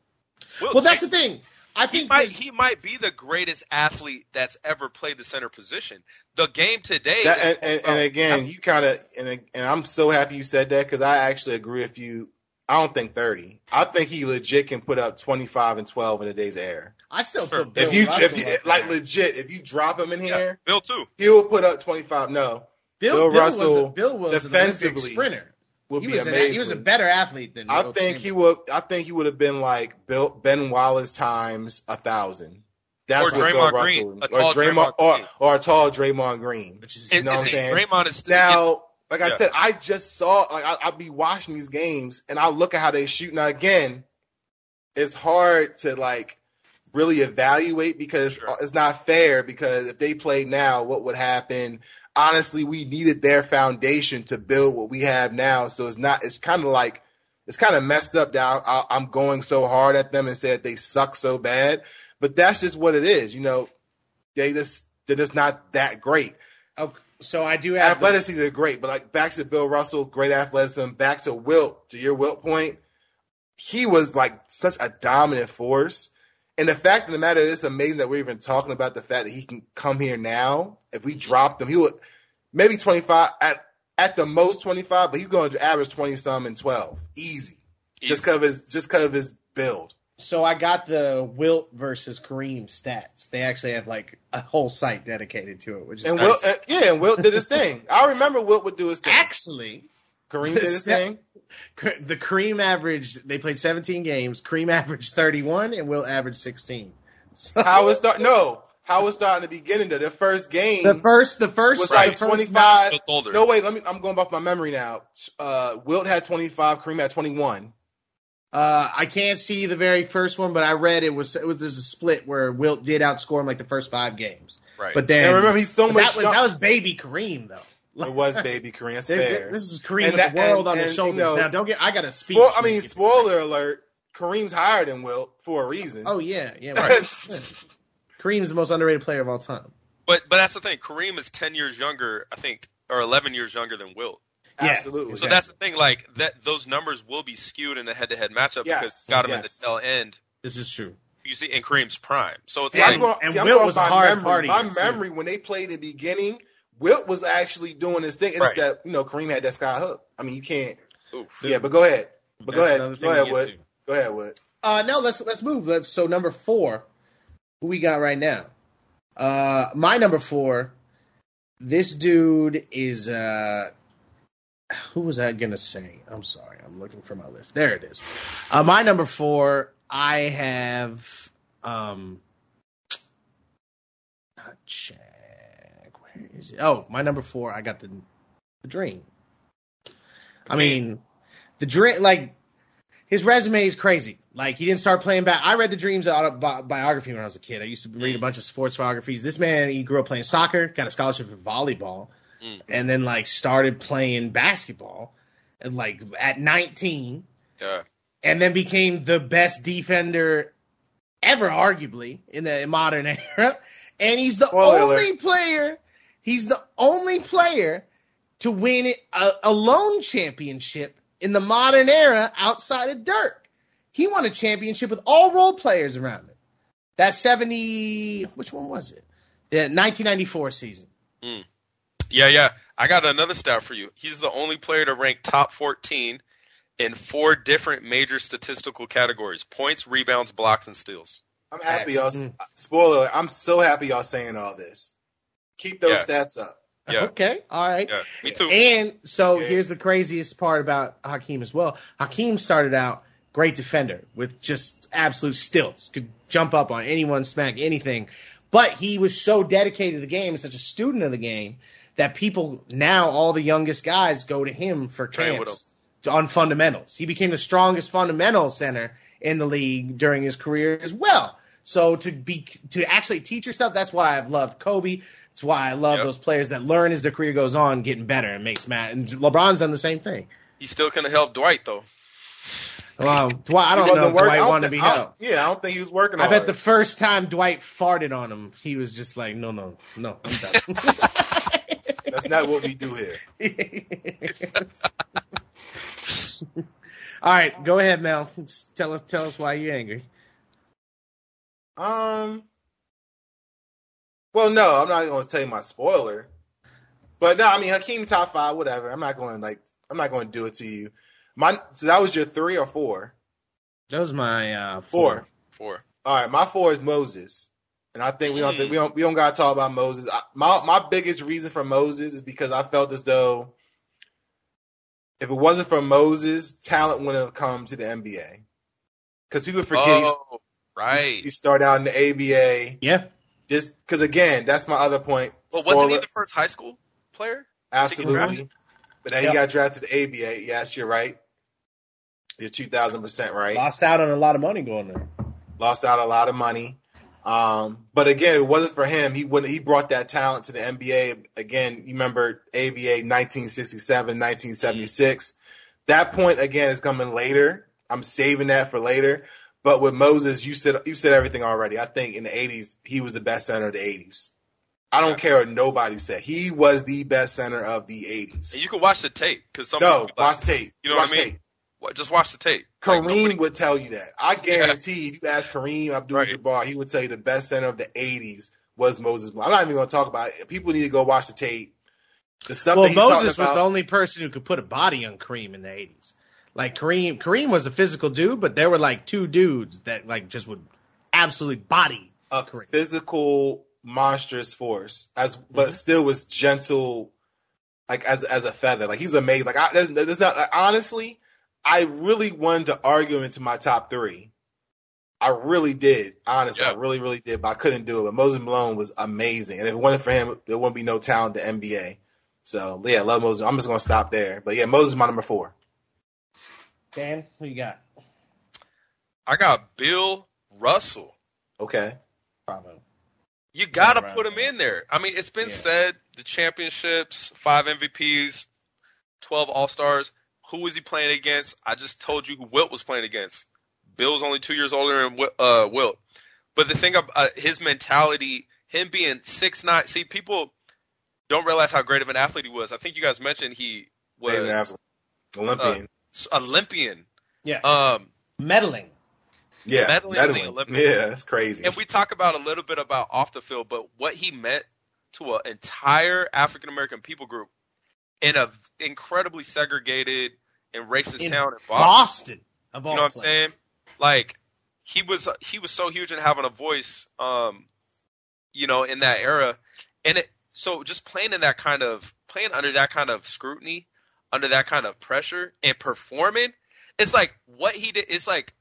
Wilt Well, that's the thing. I He think might this- he might be the greatest athlete that's ever played the center position. The game today, That, is and, and, and again, you kind of and and I'm so happy you said that because I actually agree with you. I don't think 30. I think he legit can put up 25 and 12 in a day's air. I still Sure. put Bill If you if you, up like legit, if you drop him in yeah, here, Bill too. he'll put up 25. No, Bill, Bill Bill Russell, was a, Bill was an Olympic defensively, sprinter. Will He be was, an, amazing. he was a better athlete than. I Will think he would. I think he would have been like Bill, Ben Wallace times a thousand. That's Or what Bill Draymond Russell, Green, a or tall Draymond, Draymond or, Green. or a tall Draymond Green. Which is You know what I'm And- saying? Draymond is still Now, like I Yeah. said, I just saw. Like I, I'll be watching these games, and I look at how they shoot. Now again, it's hard to like really evaluate because Sure. it's not fair. Because if they played now, what would happen? Honestly, we needed their foundation to build what we have now. So it's not. It's kind of like it's kind of messed up that I, I'm going so hard at them and say that they suck so bad. But that's just what it is. You know, they just they're just not that great. Oh, so I do have. the- Athleticism, they're great, but like back to Bill Russell, great athleticism. Back to Wilt, to your Wilt point, he was like such a dominant force. And the fact of the matter is, it's amazing that we're even talking about the fact that he can come here now. If we dropped him, he would maybe 25 at at the most 25, but he's going to average 20 some and 12, easy, just because of his just because of his build. So I got the Wilt versus Kareem stats. They actually have like a whole site dedicated to it, which is And nice. Wilt, uh, yeah, and Wilt did his thing. I remember Wilt would do his thing. actually Kareem did his thing. K- the Kareem averaged. They played 17 games. Kareem averaged 31, and Wilt averaged 16. So How it start? No, how was started in the beginning. Though the first game the first, the first, was the like first twenty match- five. Wilt's older. No, wait. Let me. I'm going off my memory now. Uh, Wilt had twenty five. Kareem had twenty one. Uh, I can't see the very first one, but I read it was it was there's a split where Wilt did outscore him like the first five games. Right. But then And remember, he's so much. that was that was baby Kareem though. It was baby Kareem. That's This, is Kareem And with that- the world and- on his and, shoulders. you know, now, don't get. I got to speak. Spo- I mean, spoiler alert. Kareem's higher than Wilt for a reason. Oh yeah, yeah. Right. Kareem's the most underrated player of all time. But but that's the thing. Kareem is ten years younger, I think, or eleven years younger than Wilt. Yeah. Absolutely. So that's the thing. Like that, those numbers will be skewed in a head-to-head matchup Yes, because got him at the tail end. This is true. You see in Kareem's prime. So it's See, like going, and see, Wilt was by a hard memory. partier, My too. memory when they played in the beginning, Wilt was actually doing his thing. It's Right. that you know Kareem had that sky hook. I mean, you can't. oof. Yeah, but go ahead. But go ahead. Go ahead, we Wood. Go ahead, Wood. Uh, no, let's let's move. Let's so number four. Who we got right now? Uh, my number four. This dude is uh, who was I gonna say? I'm sorry, I'm looking for my list. There it is. Uh, my number four. I have um, not check. Where is it? Oh, my number four. I got the the dream. I mean, the dream like his resume is crazy. Like he didn't start playing back. I read the Dreams auto- biography when I was a kid. I used to read a bunch of sports biographies. This man, he grew up playing soccer, got a scholarship for volleyball, Mm. and then like started playing basketball, and like at 19, Yeah. and then became the best defender ever, arguably in the modern era. And he's the Spoiler only player. He's the only player to win a, a lone championship in the modern era outside of Dirk. He won a championship with all role players around him. That 70, which one was it? The 1994 season. Yeah, yeah. I got another stat for you. He's the only player to rank top 14 in four different major statistical categories: points, rebounds, blocks, and steals. I'm happy y'all. Mm. Spoiler: alert, I'm so happy y'all saying all this. Keep those Yeah. stats up. Yeah. Okay. All right. Yeah, me too. And so Yeah. here's the craziest part about Hakeem as well. Hakeem started out great defender with just absolute stilts, could jump up on anyone, smack anything. But he was so dedicated to the game, and such a student of the game, that people now, all the youngest guys, go to him for Train with champs on fundamentals. He became the strongest fundamental center in the league during his career as well. So to be to actually teach yourself, that's why I've loved Kobe. It's why I love Yep. those players that learn as their career goes on, getting better and makes Matt. And LeBron's done the same thing. He still couldn't help Dwight though. Well, Dwight, I don't know wasn't if Dwight wanted to be helped. Yeah, I don't think he was working. I bet hard. the first time Dwight farted on him, he was just like, no, no, no, I'm done. That's not what we do here. All right, go ahead, Mel. Just Tell us, tell us why you're angry. Um. Well, no, I'm not going to tell you my spoiler. But no, I mean Hakeem top five, whatever. I'm not going to like. I'm not going to do it to you. My so that was your three or four. That was my uh, Four. Four. All right, my four is Moses, and I think we don't think we don't we don't got to talk about Moses. I, my my biggest reason for Moses is because I felt as though if it wasn't for Moses, talent wouldn't have come to the NBA. Because people forget he's- Oh, right. he started out in the ABA. Yeah, Just because again, that's my other point. Well, wasn't he the first high school player? Absolutely. But then Yep. he got drafted to ABA. Yes, you're right. You're 2000% right. lost out on a lot of money going there. Lost out a lot of money. Um, but again, it wasn't for him, he wouldn't, he brought that talent to the NBA. Again, you remember ABA 1967, 1976. That point again is coming later. I'm saving that for later. But with Moses, you said, you said everything already. I think in the 80s, he was the best center of the 80s. I don't care what nobody said. He was the best center of the 80s. And you can watch the tape because some No, people like, watch the tape. You know what I mean? the tape. Just watch the tape. Like, Kareem nobody- would tell you that. I guarantee if you ask Kareem Abdul-Jabbar, he would tell you the best center of the '80s was Moses. I'm not even going to talk about it. People need to go watch the tape. The stuff Well, that he's Moses talking was about, the only person who could put a body on Kareem in the '80s. Like Kareem, Kareem was a physical dude, but there were like two dudes that like just would absolutely body. a Kareem. physical, monstrous force, as but Mhm. still was gentle, like as as a feather. Like he's amazing. Like I, there's, there's not like, honestly, I really wanted to argue into my top three. I really did. Honestly, I really, really did, but I couldn't do it. But Moses Malone was amazing, and if it wasn't for him, there wouldn't be no talent to NBA. So yeah, love Moses. I'm just gonna stop there. But yeah, Moses is my number four. Dan, who you got? I got Bill Russell. Okay. Bravo. You gotta put him in there. I mean, it's been Yeah. said the championships, five MVPs, twelve All Stars. Who was he playing against? I just told you who Wilt was playing against. Bill's only two years older than uh, Wilt. But the thing about uh, his mentality, him being six nine. See, people don't realize how great of an athlete he was. I think you guys mentioned he was Amazing athlete. Olympian. s- Olympian. Yeah, Um, meddling. yeah. medaling in the. Olympics. Yeah, that's crazy. and we talk about a little bit about off the field, but what he meant to an entire African American people group in a incredibly segregated and racist In town in Boston. Boston, of all You know what I'm saying? Like he was he was so huge in having a voice, um, you know, in that era, and it so just playing in that kind of playing under that kind of scrutiny, under that kind of pressure, and performing, it's like what he did. It's like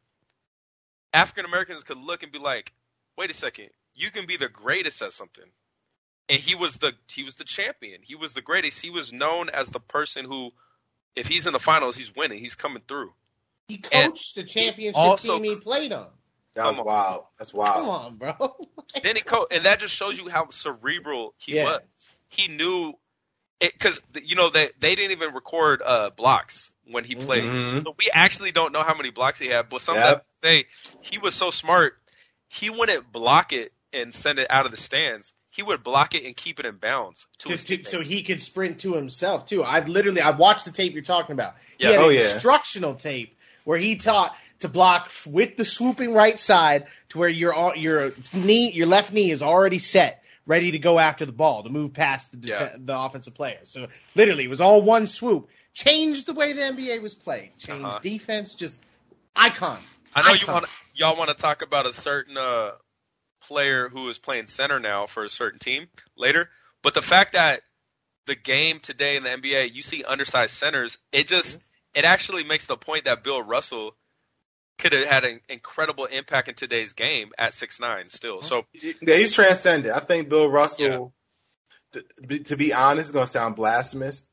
African Americans could look and be like, wait a second, you can be the greatest at something. And he was the he was the champion. He was the greatest. He was known as the person who, if he's in the finals, he's winning. He's coming through. He And coached the championship also- team he played on. that was Come on. wild. Come on, bro. then he co- and that just shows you how cerebral he Yeah. was. He knew it because you know they they didn't even record uh blocks when he played, Mhm. so we actually don't know how many blocks he had. But some Yep. say he was so smart, he wouldn't block it and send it out of the stands, he would block it and keep it in bounds. To his to, to, so he could sprint to himself too. I've literally I watched the tape you're talking about. He Yeah. had Oh, an yeah. instructional tape where he taught to block with the swooping right side to where your your knee your left knee is already set, ready to go after the ball to move past the def- Yeah. the offensive player. So literally, it was all one swoop. Changed the way the NBA was played. Changed Uh-huh. defense. Just icon. I know you want y'all want to talk about a certain uh, player who is playing center now for a certain team later, but the fact that the game today in the NBA, you see undersized centers, it just it actually makes the point that Bill Russell could have had an incredible impact in today's game at six nine still. So Yeah, he's transcended. I think Bill Russell, to, be- to be honest, is going to sound blasphemous.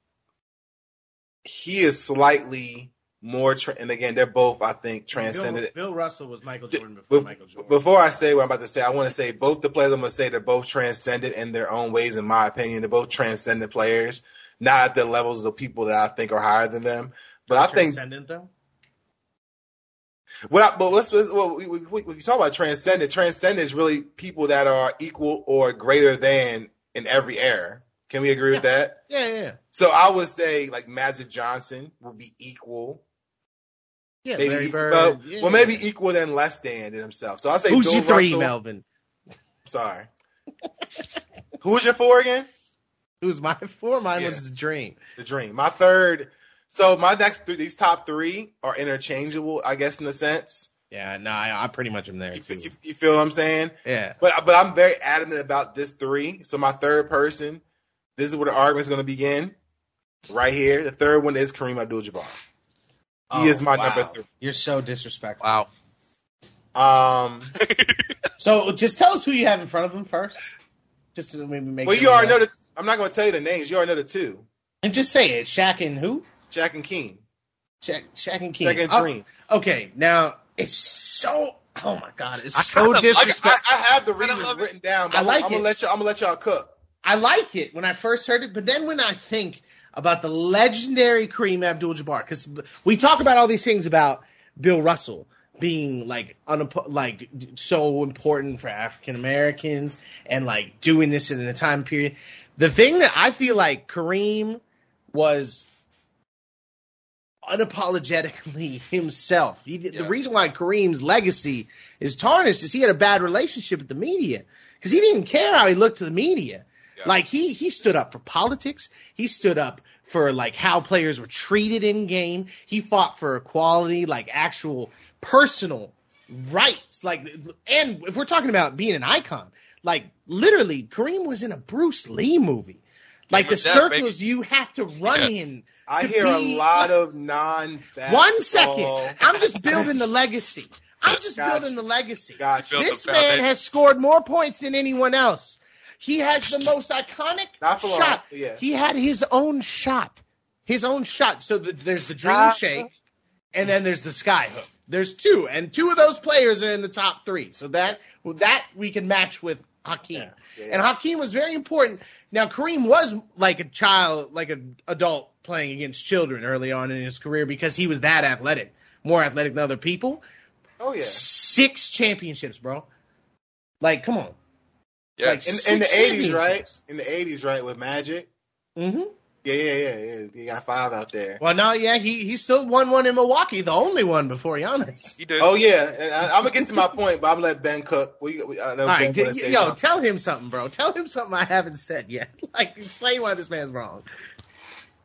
He is slightly more, tra- and again, they're both, I think, transcended. Bill, Bill Russell was Michael Jordan before Bef- Michael Jordan. Before I say what I'm about to say, I want to say both the players I'm going to say they're both transcended in their own ways, in my opinion. They're both transcendent players, not at the levels of the people that I think are higher than them. But I think Transcendent though. What I, but let's, let's well, we, we, we, we talk about transcendent. Transcendent is really people that are equal or greater than in every era. Can we agree with that? Yeah, yeah, yeah. So I would say like Magic Johnson will be equal. Yeah, Maybe, Bird. well, yeah. well, maybe equal than less than than himself. So I'll say Who's Bill your three, Russell- Melvin? Sorry. Who's your four again? Who's my four? Mine Yeah. was the dream. The Dream. My third. So my next three, these top three are interchangeable, I guess, in a sense. Yeah, no, I, I pretty much am there You, too. you, you feel what I'm saying? yeah, But but I'm very adamant about this three. So my third person, this is where the argument's going to begin. Right here, the third one is Kareem Abdul-Jabbar. He Oh, is my wow. number three. You're so disrespectful. wow, Um, So just tell us who you have in front of him first. Just to maybe make. well, you already know the. I'm not going to tell you the names. You already know the two. And just say it. Shaq and who? Jack and King. Jack, Shaq and King. Jack and Oh, Dream. okay, now it's so. Oh my god, it's I so kinda like- I, disrespectful. I, I have the Kinda reasons written down. But I I'm, like I'm gonna it. let you. I'm gonna let y'all cook. I like it when I first heard it, but then when I think about the legendary Kareem Abdul-Jabbar, because we talk about all these things about Bill Russell being like unop- like so important for African Americans and like doing this in a time period. The thing that I feel like Kareem was unapologetically himself. He, The reason why Kareem's legacy is tarnished is he had a bad relationship with the media because he didn't care how he looked to the media. Yeah. Like he he stood up for politics. He stood up for like how players were treated in game. He fought for equality, like actual personal rights. Like, and if we're talking about being an icon, like literally, Kareem was in a Bruce Lee movie. Like the of Death, circles you have to run Yeah. in. I hear be- a lot of non. One second. I'm just building the legacy. I'm just Gotcha. building the legacy. Gotcha. This the man has scored more points than anyone else. He has the most iconic Not for long, shot. yeah. He had his own shot. His own shot. So the, there's the dream Sky shake, and then there's the sky hook. There's two, and two of those players are in the top three. So that that we can match with Hakeem. Yeah, yeah, And Hakeem was very important. Now Kareem was like a child, like an adult playing against children early on in his career because he was that athletic, more athletic than other people. Oh yeah. Six championships, bro. Like, come on. yeah. Like, In, in the '80s, right? In the '80s, right? With Magic. Mm-hmm. Yeah, yeah, yeah, yeah. You got five out there. Well, no, yeah, he he still won one in Milwaukee, the only one before Giannis. he did. Oh yeah, and I, I'm gonna get to my point, but I'm gonna let Ben cook. We, we, I know All Ben right, wanna say yo, something. tell him something, bro. Tell him something I haven't said yet. Like, explain why this man's wrong.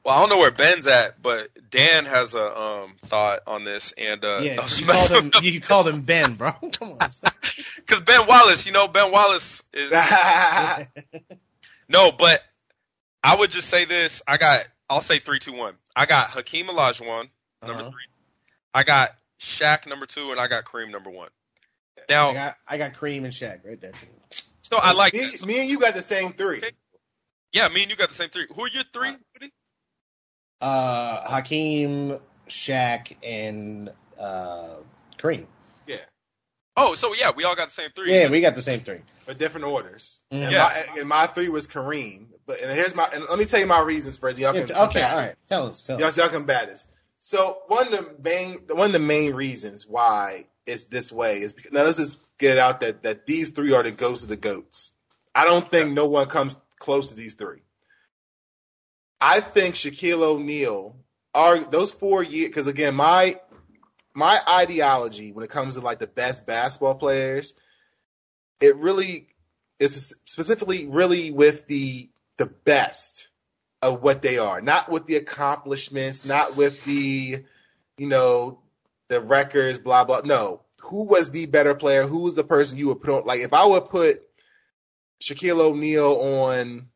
Well, I don't know where Ben's at, but Dan has a um thought on this, and uh, Yeah, you called him you called him Ben, bro. Come on. because Ben Wallace, you know, Ben Wallace is no, but I would just say this. I got, I'll say three, two, one. I got Hakeem Olajuwon number Uh-huh. three. I got Shaq number two, and I got Kareem number one. I Now, got I got Kareem and Shaq right there. so I like me, this. me and you got the same three. Okay. Yeah, me and you got the same three. Who are your three? Woody? Uh, Hakeem, Shaq, and uh, Kareem. Yeah, Oh, so yeah, we all got the same three. Yeah, we got the same three. but different orders. Mhm. And, Yeah. my, and my three was Kareem. But and here's my. And let me tell you my reasons first. Y'all can t- okay, combat all it. right. Tell us. Tell Y'all, us. y'all can bat this. So one of the main one of the main reasons why it's this way is because now let's just get it out that that these three are the goats of the goats. I don't think no one comes close to these three. I think Shaquille O'Neal are those four years because again my my ideology when it comes to like the best basketball players, it really is specifically really with the the best of what they are, not with the accomplishments, not with the you know the records, blah blah. No, who was the better player? Who was the person you would put on? Like if I would put Shaquille O'Neal on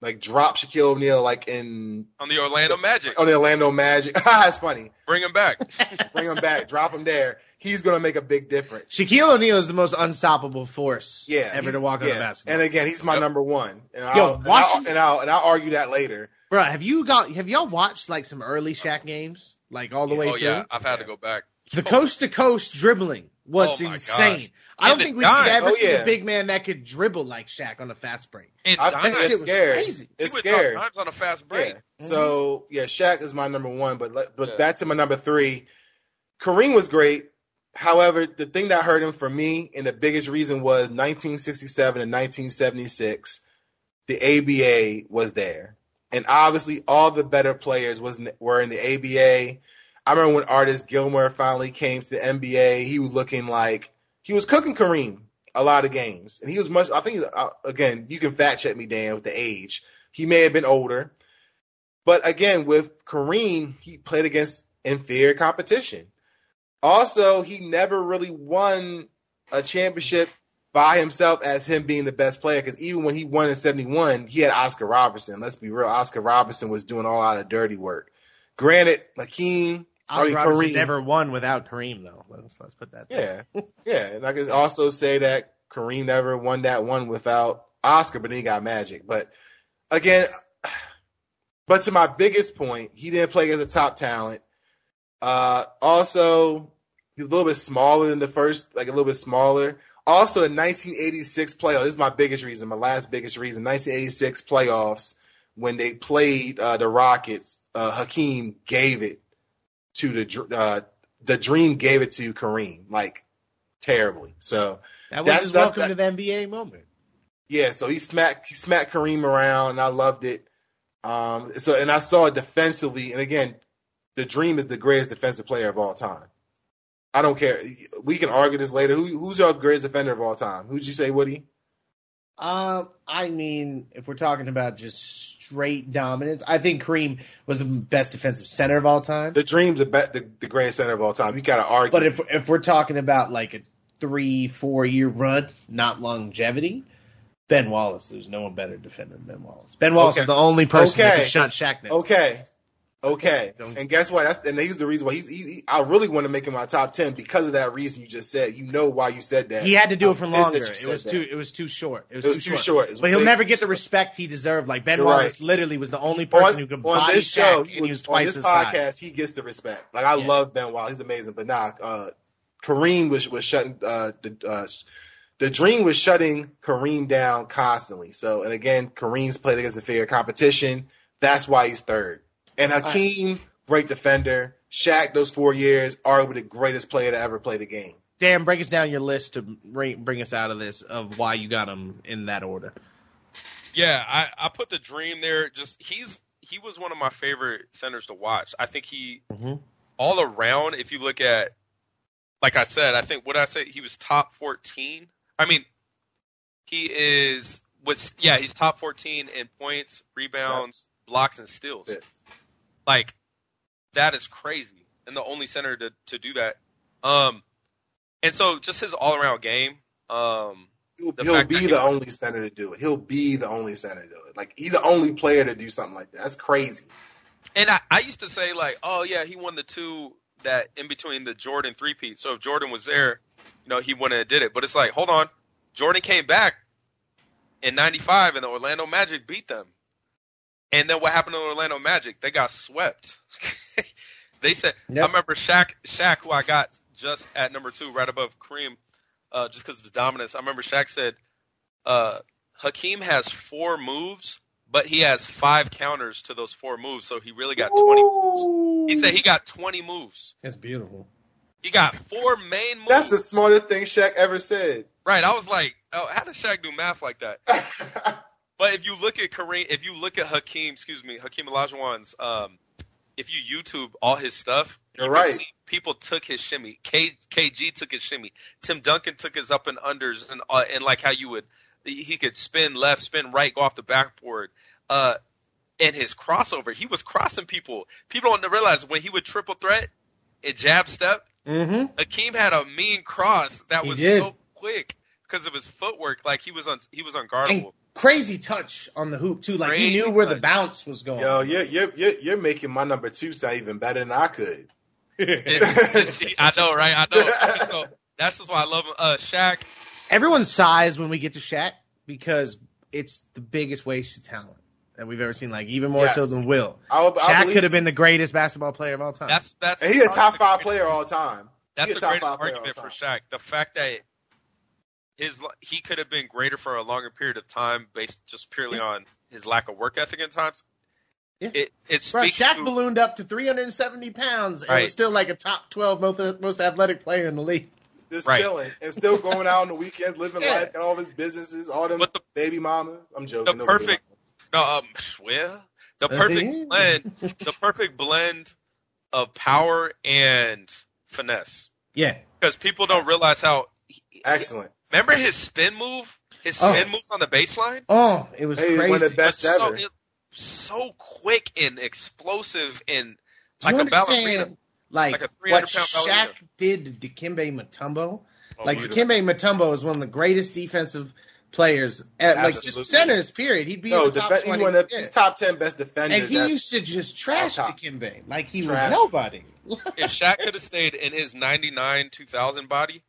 like drop Shaquille O'Neal like in on the Orlando Magic. On the Orlando Magic. Ah, That's funny. Bring him back. Bring him back. Drop him there. He's gonna make a big difference. Shaquille O'Neal is the most unstoppable force yeah, ever to walk yeah. on the basketball. And again, he's my Yep. number one. And Yo, I'll, and, I'll, and I'll and I'll argue that later. Bro, have you got have y'all watched like some early Shaq games? Like all the way oh through? yeah, I've had to go back. The coast to coast dribbling was Oh, my insane. gosh. I don't think we dime. could ever Oh, see yeah. a big man that could dribble like Shaq on a fast break. And I Dimes- think shit it's was scary. crazy. he It's would scary. drop dimes on a fast break. Yeah. So yeah, Shaq is my number one, but let- but Yeah. back to my number three. Kareem was great. However, the thing that hurt him for me, and the biggest reason was 1967 and 1976. The ABA was there, and obviously all the better players was were in the ABA. I remember when Artis Gilmore finally came to the NBA. He was looking like he was cooking Kareem a lot of games, and he was much. I think uh, again, you can fact check me, Dan, with the age. He may have been older, but again, with Kareem, he played against inferior competition. Also, he never really won a championship by himself as him being the best player. Because even when he won in '71, he had Oscar Robertson. Let's be real, Oscar Robertson was doing all out of dirty work. Granted, Hakeem, I Oscar mean, never won without Kareem though. Let's let's put that. there. yeah, yeah, and I can also say that Kareem never won that one without Oscar, but then he got Magic. But again, but to my biggest point, he didn't play as a top talent. Uh, also, he's a little bit smaller than the first, like a little bit smaller. Also, the 1986 playoff. This is my biggest reason, my last biggest reason. 1986 playoffs when they played uh, the Rockets, uh, Hakeem gave it to the uh, the Dream gave it to Kareem like terribly. So That was That's- his that's- welcome to the NBA moment. yeah, so he smacked he smacked Kareem around, and I loved it. Um, so and I saw it defensively, and again, the Dream is the greatest defensive player of all time. I don't care. We can argue this later. Who, who's your greatest defender of all time? Who'd you say, Woody? Um, I mean, if we're talking about just straight dominance, I think Kareem was the best defensive center of all time. The Dream's the, be- the the greatest center of all time. You got to argue. But if if we're talking about like a three four year run, not longevity, Ben Wallace. There's no one better defending Ben Wallace. Ben Wallace Okay. is the only person that can shut Shaq. Okay. Okay. And guess what? That's and he's the reason why he's. He, he- I really want to make him my top ten because of that reason you just said. You know why you said that. He had to do it for I'm pissed that longer. It was that. too. It was too short. It was, It was too short. It's But he'll never get the respect he deserved. Like Ben You're Wallace, right. literally was the only person on, who could on body this show, he and he was, was on twice this his podcast, size. he gets the respect. Like I Yeah. love Ben Wallace, he's amazing. But nah, uh, Kareem was was shutting uh, the uh, the Dream was shutting Kareem down constantly. So and again, Kareem's played against inferior competition. That's why he's third. And Hakeem, great defender. Shaq, those four years, arguably the greatest player to ever play the game. Dan, break us down your list to bring, bring us out of this of why you got him in that order. Yeah, I, I put the dream there. Just he's he was one of my favorite centers to watch. I think he Mhm. all around. If you look at, like I said, I think what I say he was top fourteen. I mean, he is was yeah he's top fourteen in points, rebounds, blocks, and steals. Yeah. Like that is crazy, and the only center to to do that. Um, and so just his all around game. Um, He'll, The he'll be he- the only center to do it. He'll be the only center to do it. Like he's the only player to do something like that. That's crazy. And I, I used to say like, oh yeah, he won the two that in between the Jordan three peat. So if Jordan was there, you know, he wouldn't have did it. But it's like, hold on, Jordan came back in '95, and the Orlando Magic beat them. And then what happened to the Orlando Magic? They got swept. they said, Yep. I remember Shaq, Shaq, who I got just at number two, right above Kareem, uh, just because of his dominance. I remember Shaq said, uh, Hakeem has four moves, but he has five counters to those four moves, so he really got 20 moves. He said he got 20 moves. That's beautiful. He got four main moves. That's the smartest thing Shaq ever said. right. I was like, oh, how does Shaq do math like that? But if you look at Kareem, if you look at Hakeem, excuse me, Hakeem Olajuwon's, um, if you YouTube all his stuff, You're you right. see people took his shimmy. K, KG took his shimmy. Tim Duncan took his up and unders and uh, and like how you would, he could spin left, spin right, go off the backboard. Uh, and his crossover, he was crossing people. People don't realize when he would triple threat and jab step, Mm-hmm. Hakeem had a mean cross that He was did. so quick because of his footwork. Like he was un, he was unguardable. And crazy touch on the hoop too. Like he knew where the bounce was going. Yo, you're, you're you're you're making my number two sound even better than I could. It's- it's- I know, right? I know. So that's just why I love him. Uh, Shaq. Everyone's sighs when we get to Shaq because it's the biggest waste of talent that we've ever seen. Like even more so than Wilt. I'll, I'll Shaq could have been the greatest basketball player of all time. That's that's. and he a top five greatest- player all time. That's He a the top greatest five player all argument for. Shaq. The fact that his he could have been greater for a longer period of time based just purely on his lack of work ethic at times. Yeah. It it Bro, Shaq to, ballooned up to 370 pounds and Right. was still like a top 12 most, most athletic player in the league. Just Right. chilling and still going out on the weekends, living Yeah. life, and all of his businesses, all them But the- baby mamas. I'm joking. the nobody perfect no um well the perfect blend the perfect blend of power and finesse Yeah. because people don't realize how. Excellent. Remember his spin move? His Oh. spin move on the baseline. Oh, it was Hey, crazy. one of the best so, ever. it- so quick and explosive and like a ballerina. understand, like, Like a what 300-pound Shaq ballerina. did to Dikembe Mutombo? Oh, like beautiful. Dikembe Mutombo is one of the greatest defensive players, at, like just centers. Period. He'd be No, the top def- he's 20. one of the, yeah. he's top ten best defenders. and he ever. used to just trash All top. Dikembe like he Trash. was nobody. if Shaq could have stayed in his 99 2000 body,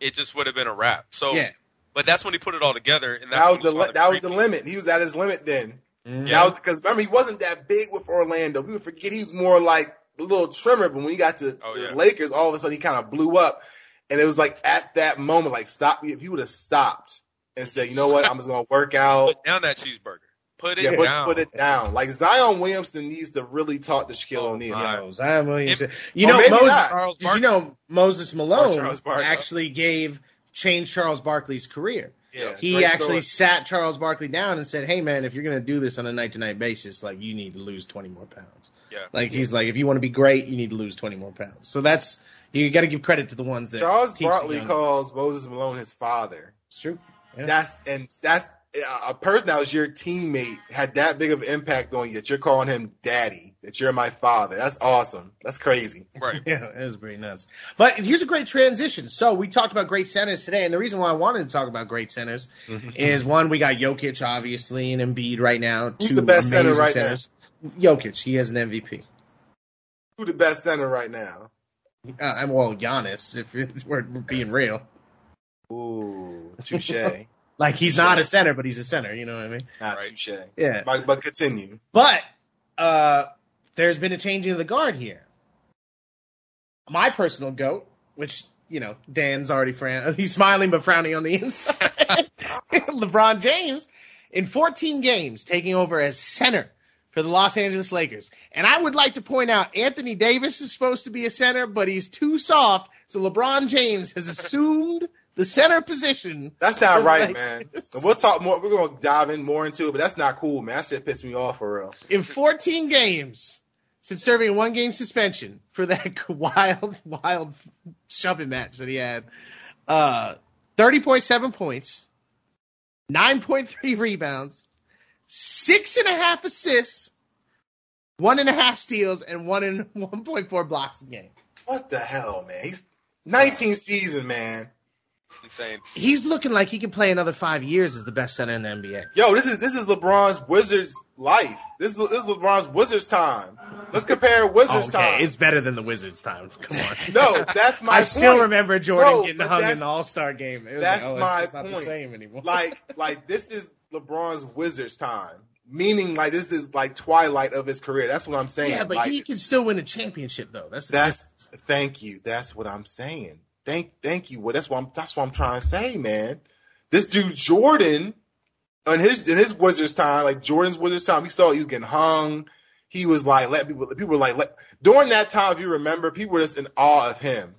it just would have been a wrap. So, yeah. but that's when he put it all together, and that's that was the we saw li- that was the limit. He was at his limit then. Mhm. Yeah. because remember he wasn't that big with Orlando. People forget he was more like a little trimmer. But when he got to, Oh, to yeah. the Lakers, all of a sudden he kind of blew up. And it was like at that moment, like stop. If he would have stopped and said, you know what, I'm just gonna work out. Put down that cheeseburger. Put it Yeah, put, down. put it down. Like Zion Williamson needs to really talk to Shaquille Oh, O'Neal. my. Yo, Zion Williamson. If- you know, maybe Moses, not. Did you know Moses Malone actually gave changed Charles Barkley's career. Yeah, He actually story. sat Charles Barkley down and said, "Hey man, if you're gonna do this on a night to night basis, like you need to lose 20 more pounds." Yeah. Like he's like, if you want to be great, you need to lose 20 more pounds. So that's you got to give credit to the ones that Charles teach Barkley young- calls Moses Malone his father. It's true. Yeah. That's and that's a person that was your teammate had that big of an impact on you that you're calling him daddy. That you're my father. That's awesome. That's crazy. Right. Yeah, it was pretty nuts. But here's a great transition. So we talked about great centers today, and the reason why I wanted to talk about great centers is one, we got Jokic obviously and Embiid right now. Who's two the best center amazing right now? centers. Jokic, he has an MVP. Who the best center right now? Uh, I'm well, Giannis, if it's, we're, we're being real. Ooh, touche. Like he's not a center, but he's a center. You know what I mean? Not Right. touche. Yeah. But, but continue. But uh, there's been a changing of the guard here. My personal goat, which you know Dan's already frown, he's smiling but frowning on the inside. LeBron James in 14 games taking over as center for the Los Angeles Lakers. And I would like to point out Anthony Davis is supposed to be a center, but he's too soft. So LeBron James has assumed the center position. That's not right, man. And we'll talk more. We're gonna dive in more into it, but that's not cool, man. That shit pissed me off for real. in 14 games since serving a one game suspension for that wild, wild shoving match that he had. Uh, 30.7 points, 9.3 rebounds, six and a half assists, one and a half steals, and one and 1.4 blocks a game. What the hell, man? He's 19 season, man. Insane. He's looking like he can play another five years as the best center in the NBA. Yo, this is this is LeBron's Wizards life. This is this is LeBron's Wizards time. Let's compare Wizards time. it's better than the Wizards' time. Come on. no, that's my I point. still remember Jordan No, getting but hung in the All Star game. It was that's like, oh, my it's just not the point. same anymore. like like this is LeBron's Wizards time. Meaning like this is like twilight of his career. That's what I'm saying. yeah, but Like, he can still win a championship though. That's the That's thank you. That's what I'm saying. Thank thank you. Well, that's what I'm that's what I'm trying to say, man. This dude Jordan, on his in his Wizards time, like Jordan's Wizards time, we saw he was getting hung. He was like let people people were like let, during that time, if you remember, people were just in awe of him.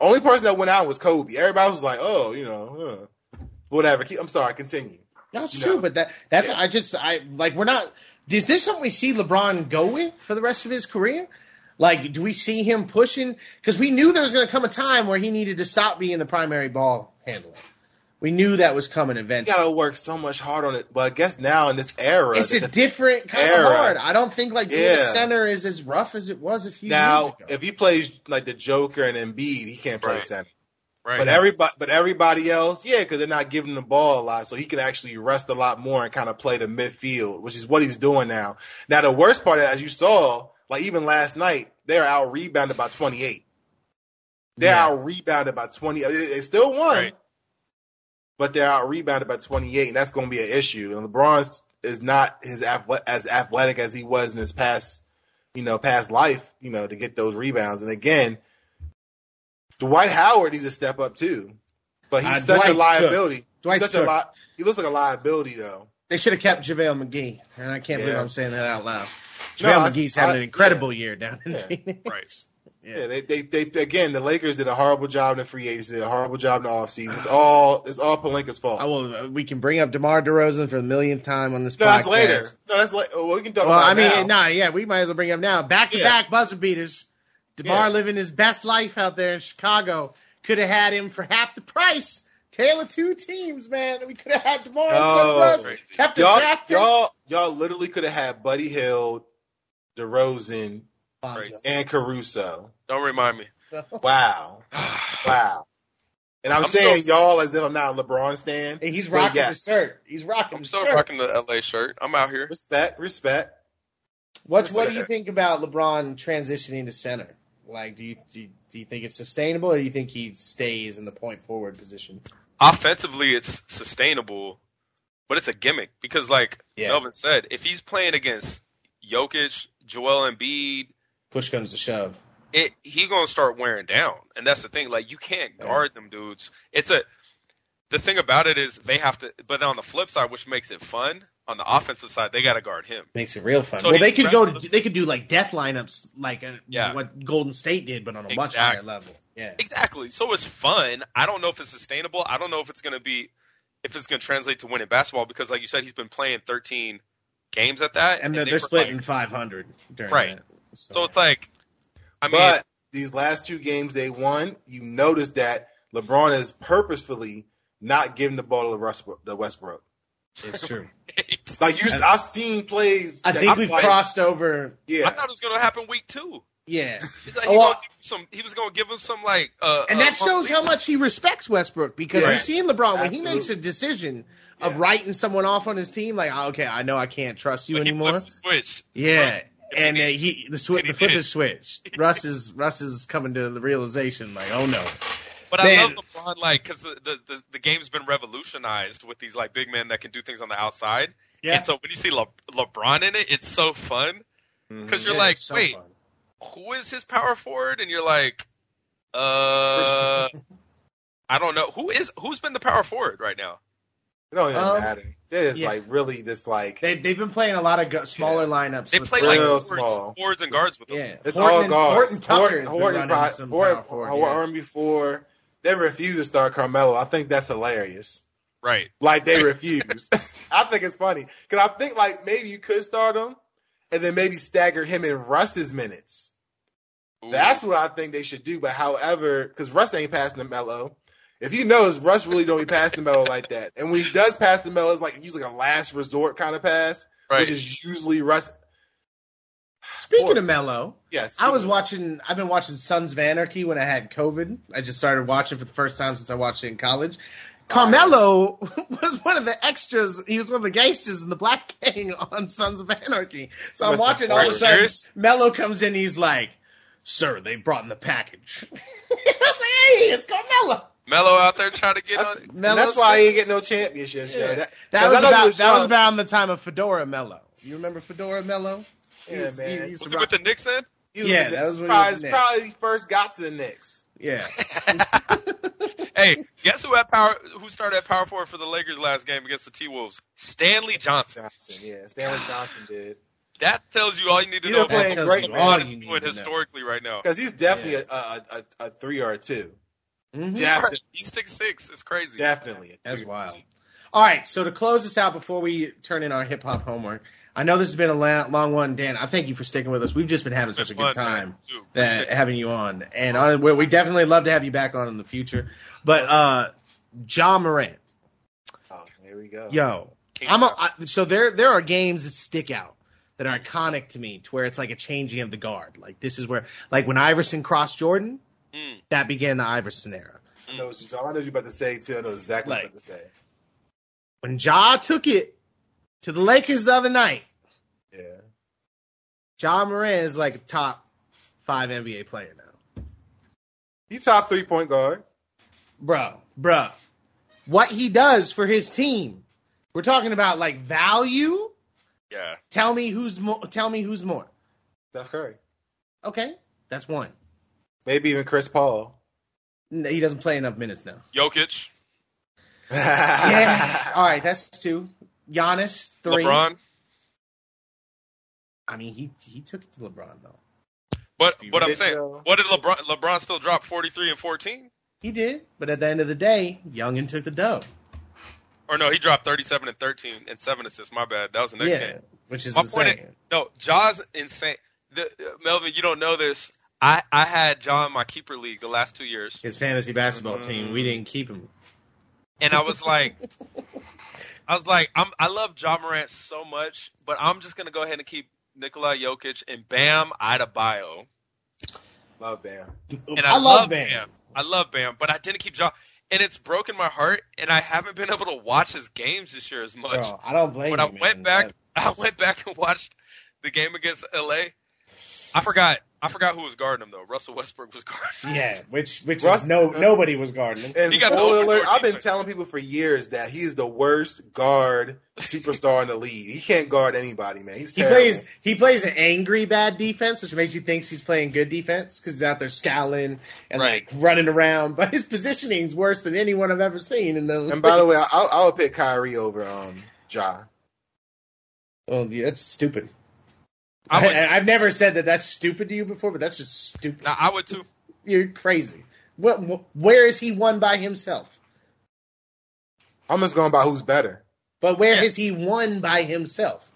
Only person that went out was Kobe. Everybody was like, oh, you know, uh, whatever. Keep, I'm sorry. Continue. That's You true, know. but that that's Yeah. I just I like we're not. Is this something we see LeBron go with for the rest of his career? Like, do we see him pushing? Because we knew there was going to come a time where he needed to stop being the primary ball handler. We knew that was coming You eventually. gotta work so much hard on it. But I guess now in this era, It's a different kind era. of hard. I don't think like being a center is as rough as it was a few now years ago. if he plays like the Joker and Embiid, he can't play Right. center. Right. But everybody, but everybody else, yeah, because they're not giving the ball a lot, so he can actually rest a lot more and kind of play the midfield, which is what he's doing now. Now the worst part, as you saw, like even last night, they're out rebounded by 28. They're Yeah. out rebounded by 20. They, they still won, Right. but they're out rebounded by 28, and that's going to be an issue. And LeBron is not his as athletic as he was in his past, you know, past life, you know, to get those rebounds. And again, Dwight Howard needs to step up too, but he's Uh, such a liability. He's Dwight's such a good. lot. He looks like a liability though. They should have kept JaVale McGee, and I can't believe I'm saying that out loud. No, JaVale I- McGee's having I- an incredible year down in Yeah. Phoenix. Right. Yeah. Yeah, they, they, they, again, the Lakers did a horrible job in the free agency, did a horrible job in the offseason. It's all, it's all Pelinka's fault. I will, we can bring up DeMar DeRozan for the millionth time on this no, podcast. that's later. No, that's later. Well, we can talk Well, about I mean, it now. nah, yeah, we might as well bring him now. Back to back buzzer beaters. DeMar Yeah. living his best life out there in Chicago. Could have had him for half the price. Tail of two teams, man. We could have had DeMar and Oh, Russ. crazy. Kept a y'all, draft y'all, y'all literally could have had Buddy Hield, DeRozan, Bonzo. and Caruso. Don't remind me. Wow, wow. And I'm, I'm saying still- y'all as if I'm not a LeBron stan. And he's rocking yes. the shirt. He's rocking I'm the still shirt. rocking the LA shirt. I'm out here. Respect, respect. What Listen What do you think about LeBron transitioning to center? Like, do you, do you do you think it's sustainable, or do you think he stays in the point forward position? Offensively, it's sustainable, but it's a gimmick because, like Yeah. Melvin said, if he's playing against Jokic, Joel Embiid, Push comes to shove. it he gonna start wearing down, and that's the thing. Like you can't guard them dudes. It's a the thing about it is they have to, but on the flip side, which makes it fun, on the offensive side, they got to guard him. Makes it real fun. So well, they could go. To, they could do like death lineups, like uh Yeah. what Golden State did, but on a much higher level. Yeah. Exactly. So it's fun. I don't know if it's sustainable. I don't know if it's going to be, if it's going to translate to winning basketball because, like you said, he's been playing 13 games at that, And, they they're, they're splitting like- 500 during Right. that. so it's like, I mean, but these last two games they won, you notice that LeBron is purposefully not giving the ball to Westbrook. The Westbrook. it's true. it's- Like you, I've seen plays. I that think I'm we've like, crossed over. Yeah, I thought it was going to happen week two. Yeah. Like, Oh, he, well- gonna give some, he was going to give him some like, uh, And uh, that shows how much he respects Westbrook because Yeah. we've seen LeBron when he makes a decision of Yeah. writing someone off on his team, like, oh, okay, I know I can't trust you But he anymore. flips the switch. Yeah. If And he uh, he the swi- and he the flip is switched. Russ is Russ is coming to the realization like, oh no, But I love LeBron, like, because the, the, the, the game's been revolutionized with these, like, big men that can do things on the outside. yeah. And so when you see Le- LeBron in it, it's so fun. Because you're Yeah, like, so wait, fun. Who is his power forward? And you're like, uh, I don't know. Who is, who's been the power forward right now? it don't even Um, matter. They're yeah. like really just like They they've been playing a lot of go- smaller lineups. They play like forwards. forwards, small. forwards and guards with them. yeah. it's Horton all and- guards. Horton Tucker Horton, has been Horton, running probably- some Horton, power forward, Horton yeah. Horton before they refuse to start Carmelo. I think that's hilarious. Right. Like they refuse. I think it's funny because I think like maybe you could start him and then maybe stagger him in Russ's minutes. Ooh. That's what I think they should do. But however, because Russ ain't passing the Melo. If you notice, Russ really don't be passing the Melo like that. And when he does pass the Melo, it's like usually a last resort kind of pass, right. which is usually Russ. Speaking of Melo, Yes, I was watching. I've been watching Sons of Anarchy when I had COVID. I just started watching for the first time since I watched it in college. Carmelo was one of the extras. He was one of the gangsters in the Black Gang on Sons of Anarchy. So I'm watching. All of a sudden, serious? Melo comes in. He's like, "Sir, they brought in the package." I was like, "Hey, it's Carmelo." Melo out there trying to get That's, on. Melo's- that's why he ain't get no championships. Yeah. Yeah. That, That 'cause was I know he about was that was young. around the time of Fedora Melo. You remember Fedora Melo? Yeah, was- man. used to Was he with the Knicks then? He Yeah, that was when he probably, was with the probably first got to the Knicks. yeah. hey, guess who had power? Who started at power forward for the Lakers last game against the T Wolves? Stanley Johnson. Johnson, yeah, Stanley Johnson did That tells you all you need to He's know been playing about great, what man. All you need doing to know. historically right now. because he's definitely Yes. a, a, a, a three or a two. Mhm. Definitely. He's six six. It's crazy. Definitely. That's wild. All right, so to close this out before we turn in our hip hop homework, I know this has been a la- long one, Dan. I thank you for sticking with us. We've just been having such a good Fun, time that having you on, and uh, we we definitely love to have you back on in the future. But uh, Ja Morant, Oh, here we go. yo, I'm a, Kong. I, so there there are games that stick out that are iconic to me, to where it's like a changing of the guard. Like this is where, like when Iverson crossed Jordan, Mm. that began the Iverson era. I know what I know what you're about to say too. I know exactly what you're about to say. When Ja took it to the Lakers the other night, Yeah. Ja Morant is like a top five NBA player now. He's top three point guard. Bro, bro. What he does for his team. We're talking about like value. Yeah. Tell me who's more tell me who's more. Steph Curry. Okay? That's one. Maybe even Chris Paul. No, He doesn't play enough minutes now. Jokic, Yeah. All right, that's two. Giannis, three. LeBron. I mean, he he took it to LeBron though. But be but I'm saying, though. what did LeBron? LeBron still drop 43 and 14? He did, but at the end of the day, Youngin took the dough. Or no, he dropped 37 and 13 and seven assists. My bad. That was the next yeah, game. which is My point insane. is- No, Ja's insane. The, uh, Melvin, you don't know this. I I had John in my keeper league the last two years, His fantasy basketball Mm. team, we didn't keep him. and I was like, I was like, I'm I love Ja Morant so much, but I'm just gonna go ahead and keep Nikola Jokic and Bam Adebayo. Love Bam. And I, I, love Bam. Bam. I love Bam, but I didn't keep John, and it's broken my heart, and I haven't been able to watch his games this year as much. Bro, I don't blame When you. I went back, I went back and watched the game against LA. I forgot. I forgot who was guarding him though. Russell Westbrook was guarding. him. Yeah, which which Russ- is no nobody was guarding him. And He got spoiler open alert, I've been telling people for years that he's the worst guard superstar in the league. He can't guard anybody, man. He's He plays he plays an angry bad defense, which makes you think he's playing good defense because he's out there scowling and Right. like running around. But his positioning is worse than anyone I've ever seen. In the And by the way, I, I would pick Kyrie over um Ja. well, yeah, that's stupid. I would, I, have never said that that's stupid to you before, but that's just stupid. I would too. You're crazy. What, wh- where is he won by himself? I'm just going by who's better. But where Yeah. has he won by himself?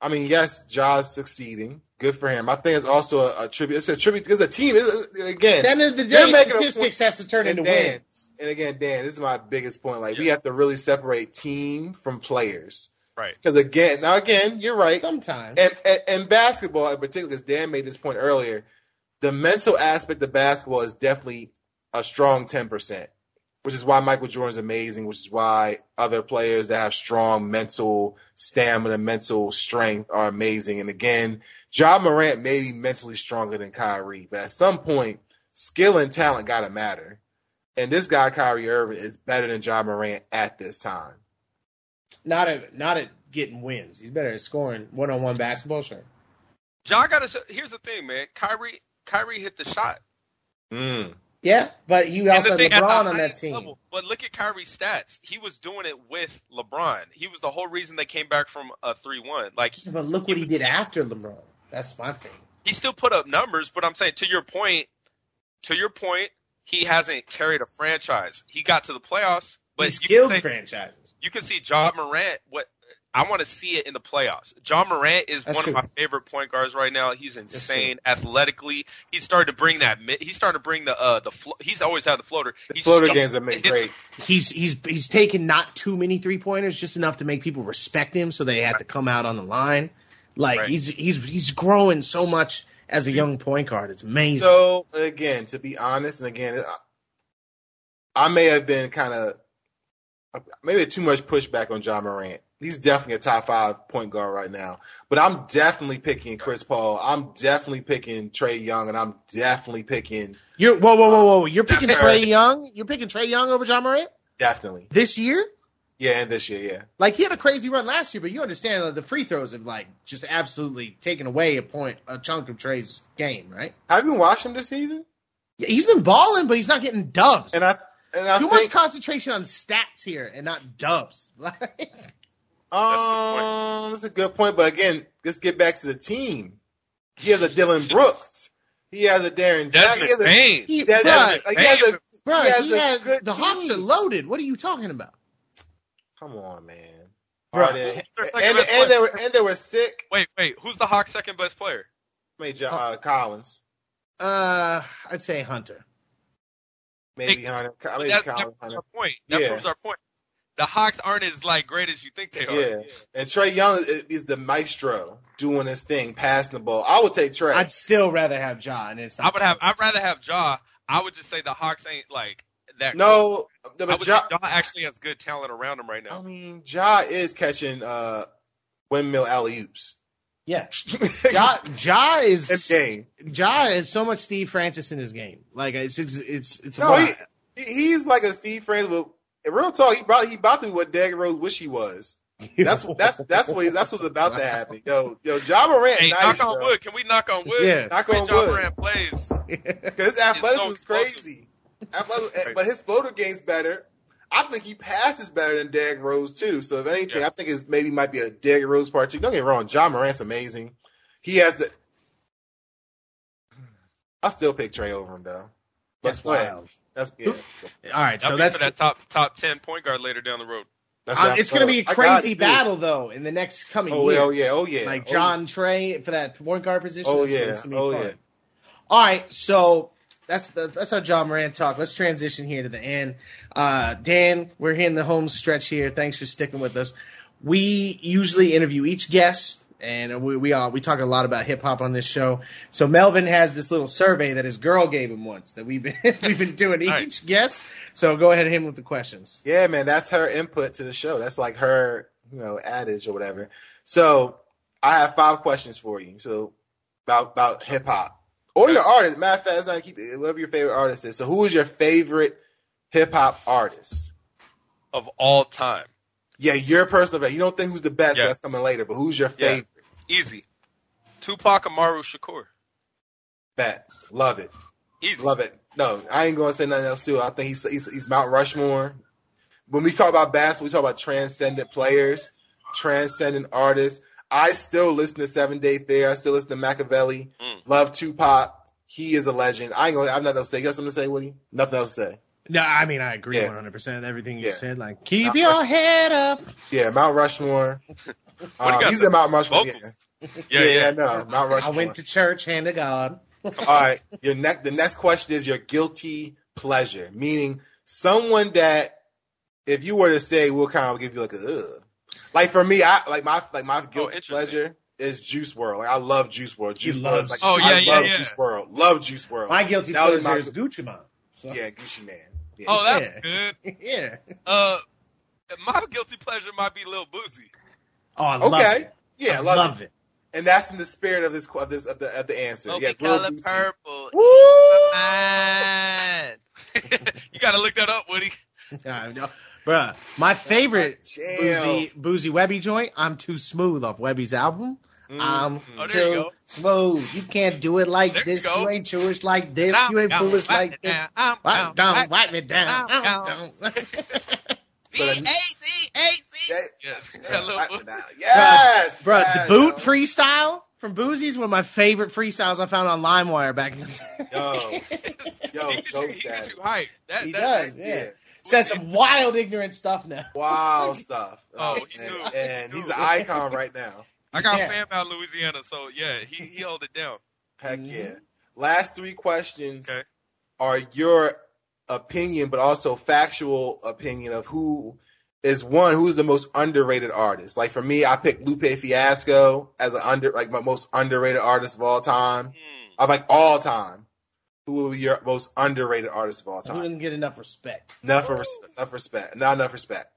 I mean, yes, Ja's succeeding. Good for him. I think it's also a, a tribute. It's a tribute because a team. It's, again, At the end of the day, statistics has to turn and into Dan, wins. and again, Dan, this is my biggest point. Like we have to really separate team from players. Right. Because again, now again, you're right. Sometimes. and, and, and basketball in particular, because Dan made this point earlier, the mental aspect of basketball is definitely a strong 10%, which is why Michael Jordan's amazing, which is why other players that have strong mental stamina, mental strength are amazing. And again, Ja Morant may be mentally stronger than Kyrie, but at some point, skill and talent got to matter. And this guy, Kyrie Irving, is better than Ja Morant at this time. Not at not at getting wins. He's better at scoring one on one basketball. Sure. John got to. Here's the thing, man. Kyrie, Kyrie hit the shot. Mm. Yeah, but he also had thing, LeBron on that team. level- But look at Kyrie's stats. He was doing it with LeBron. He was the whole reason they came back from a three-one. Like But look what he was- did after LeBron. That's my thing. he still put up numbers, but I'm saying to your point, to your point, he hasn't carried a franchise. He got to the playoffs, but He's you killed can, say, franchises. you can see Ja Morant. What I want to see it in the playoffs. Ja Morant is That's one true. of my favorite point guards right now. He's insane athletically. He's starting to bring that. mi- He's starting to bring the uh the. Flo- he's always had the floater. The He's floater shot- games are made great. He's he's he's taken not too many three pointers, just enough to make people respect him, so they have to come out on the line. Like Right. he's he's he's growing so much as a young point guard. It's amazing. So again, to be honest, and again, I, I may have been kind of maybe too much pushback on Ja Morant. He's definitely a top five point guard right now, but I'm definitely picking Chris Paul. I'm definitely picking Trae Young, and I'm definitely picking You're whoa whoa whoa whoa. You're picking Trae Young. You're picking Trae Young over Ja Morant definitely, this year. yeah, and this year, yeah. Like he had a crazy run last year, but you understand that the free throws have like just absolutely taken away a point, a chunk of Trae's game, right? Have you watched him this season? Yeah, he's been balling, but he's not getting dubs. And I and I Too much concentration on stats here and not dubs. Like, um, that's a good point. But again, let's get back to the team. He has a Dillon Brooks. He has a Jaren Jackson. He has a, he, like, he has a Bro, he has he a has, good the Hawks team. are loaded. What are you talking about? Come on, man. Bro, Harden. Their And, and, and they were and they were sick. Wait, wait. Who's the Hawks' second best player? Major uh, Collins, Uh, I'd say Hunter. Maybe Hey, Hunter, But maybe that, that Hunter. our point. That Yeah. proves our point. The Hawks aren't as like great as you think they are. Yeah, and Trae Young is, is the maestro doing his thing, passing the ball. I would take Trae. I'd still rather have Ja, and it's not I would have. I'd rather have Ja. I would just say the Hawks ain't like that. no, I but would Ja, say Ja actually has good talent around him right now. I mean, Ja is catching uh, windmill alley oops. Yeah, Ja, ja is game. Ja is so much Steve Francis in his game. Like it's it's it's, it's No, wild. he, he- he's like a Steve Francis. But in real talk, he about he about to be what Derrick Rose wish he was. That's that's that's what he, that's what's about to happen. Yo, yo, Ja Morant, Hey, nice, knock on yo. wood. Can we knock on wood? Yeah. Knock on Ja wood. Morant plays. Because his athleticism is crazy. Athletic, But his floater game's better. I think he passes better than Derrick Rose too. So if anything, Yeah. I think it's maybe might be a Derrick Rose part two. Don't get me wrong, Ja Morant's amazing. He has the. I still pick Trae over him though. That's Go ahead. wild. That's yeah. All right, That'll so that's for that top top ten point guard later down the road. That's uh, it's going to be a got crazy it, too. battle though in the next coming Oh, years. oh yeah, oh yeah. like Oh, John Trae for that point guard position. Oh yeah, gonna be oh fun. yeah. All right, so that's the, that's our Ja Morant talk. Let's transition here to the end. Uh, Dan, we're here in the home stretch here. Thanks for sticking with us. We usually interview each guest, and we we all we talk a lot about hip hop on this show. So Melvin has this little survey that his girl gave him once that we've been we've been doing Nice. each guest. So go ahead and hit him with the questions. Yeah, man, that's her input to the show. That's like her, you know, adage or whatever. So I have five questions for you. So about about hip hop or your artist. Matter of fact, it's not keep it, whoever your favorite artist is. So who is your favorite hip hop artist? Of all time, Yeah, your personal. favorite. You don't think who's the best? Yeah. That's coming later. But who's your Yeah. favorite? easy. Tupac Amaru Shakur, Best. Love it. easy. Love it. No, I ain't gonna say nothing else too. I think he's he's, he's Mount Rushmore. When we talk about basketball, we talk about transcendent players, transcendent artists. I still listen to Seven Day Theory. I still listen to Makaveli. Mm. Love Tupac. He is a legend. I ain't gonna. I'm not gonna say. You got something to say, Woody? Nothing else to say. No, I mean I agree Yeah. 100 percent with everything you Yeah. said. Like keep Not your much- head up. Yeah, Mount Rushmore. What do you Um, got he's in Mount Rushmore. Yeah, Vocals. yeah, Yeah, yeah. no, Mount Rushmore. I went to church, hand to God. All right. Your next the next question is your guilty pleasure, meaning someone that if you were to say we'll kind of give you like a ugh. Like for me, I like my like my guilty Oh, pleasure is Juice WRLD. Like I love Juice WRLD. Juice WRLD love is like Oh, I yeah, yeah, love yeah. Juice WRLD. Love Juice WRLD. My guilty That pleasure my- is Gucci Mane. So, yeah, Gucci Mane. Yeah. Oh, that's Yeah. good. yeah. Uh, my guilty pleasure might be Lil Boosie. Oh, I love okay. it. Yeah, I I love, love it. it. And that's in the spirit of this of this of the of the answer. Smoky yes, Lil color Boosie. purple. Woo! You gotta look that up, Woody. Uh, no, Bruh, my favorite Jam. Boosie, Boosie Webbie joint. I'm too smooth off Webbie's album. Mm. I'm Oh, there you too go. smooth. You can't do it like There this. go. You ain't Jewish like this. I'm you ain't down, foolish wipe like this. Uh, wipe down, down, wipe wipe me down. Uh, I'm I'm down. down. D-A-Z-A-Z. Yes. Yeah, Lil Right Boosie. now. Yes, the boot yo. freestyle from Boosie's one of my favorite freestyles I found on LimeWire back in the day. Yo. Yo, he gets dope you, he gets status. you hyped. That, He that, does, that- yeah. Says some wild ignorant stuff now. Wild stuff. Oh, and, he and he's an icon right now. I got Yeah. fam out in Louisiana, so yeah, he he held it down. Heck Mhm. yeah. Last three questions Okay. are your opinion, but also factual opinion of who is one who's the most underrated artist. Like for me, I picked Lupe Fiasco as an under like my most underrated artist of all time. Hmm. Of like all time. Who will be your most underrated artist of all time? time? didn't get enough respect. Enough, res- enough respect. Not enough respect.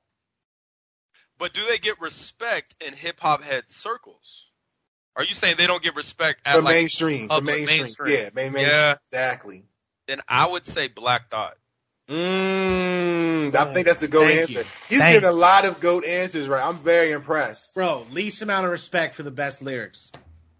But do they get respect in hip hop head circles? Are you saying they don't get respect at the like? mainstream. For public mainstream. mainstream. Yeah, main, mainstream. Yeah. Exactly. Then I would say Black Thought. Mm, I think that's the goat Thank answer. you. He's Thank getting a lot of goat answers right. I'm very impressed. Bro, least amount of respect for the best lyrics.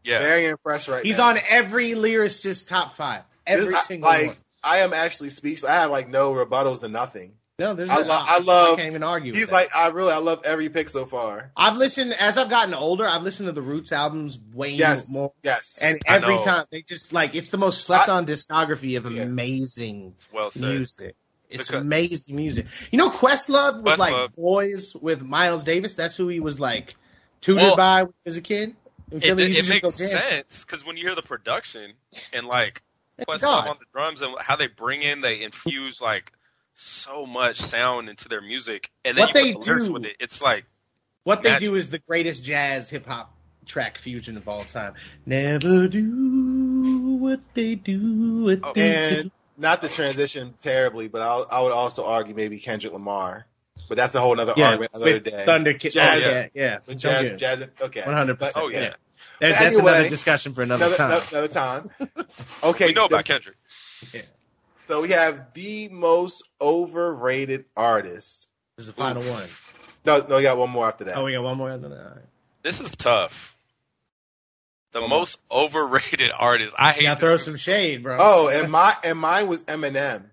Yeah. Very impressed right He's now. on every lyricist top five. This- Every I- single like one. I am actually speechless. I have like no rebuttals to nothing. No, there's I no, lo- I love- I can't even argue. He's with like I really I love every pick so far. I've listened as I've gotten older. I've listened to the Roots albums way Yes, more, yes. and every time they just like it's the most slept on discography of Yeah. amazing Well said. music. It's Because- amazing music. You know, Questlove was like boys with Miles Davis. That's who he was like tutored Well, by as a kid. In It, it, he used to makes just go jam. sense because when you hear the production and like Thank Questlove God. on the drums and how they bring in, they infuse like so much sound into their music, and then What you they put the do- with it. It's like What they do is the greatest jazz hip hop track fusion of all time. Never do what they do. What Oh, they And do. not to transition terribly, but I'll, I would also argue maybe Kendrick Lamar. But that's a whole other Yeah, argument another with day. Thundercat. Jazz- oh, yeah, yeah. With jazz, get jazz, okay. 100%. But- oh yeah, There's, But that's another discussion for another Another, time. another, another time. Okay. we know the- about Kendrick. So we have the most overrated artist. This is the final one. No, no, we got one more after that. Oh, we got one more. Than that. All right. This is tough. The Come on. most overrated artist. I hate. Yeah, to- throw some shade, bro. Oh, and my and mine was Eminem.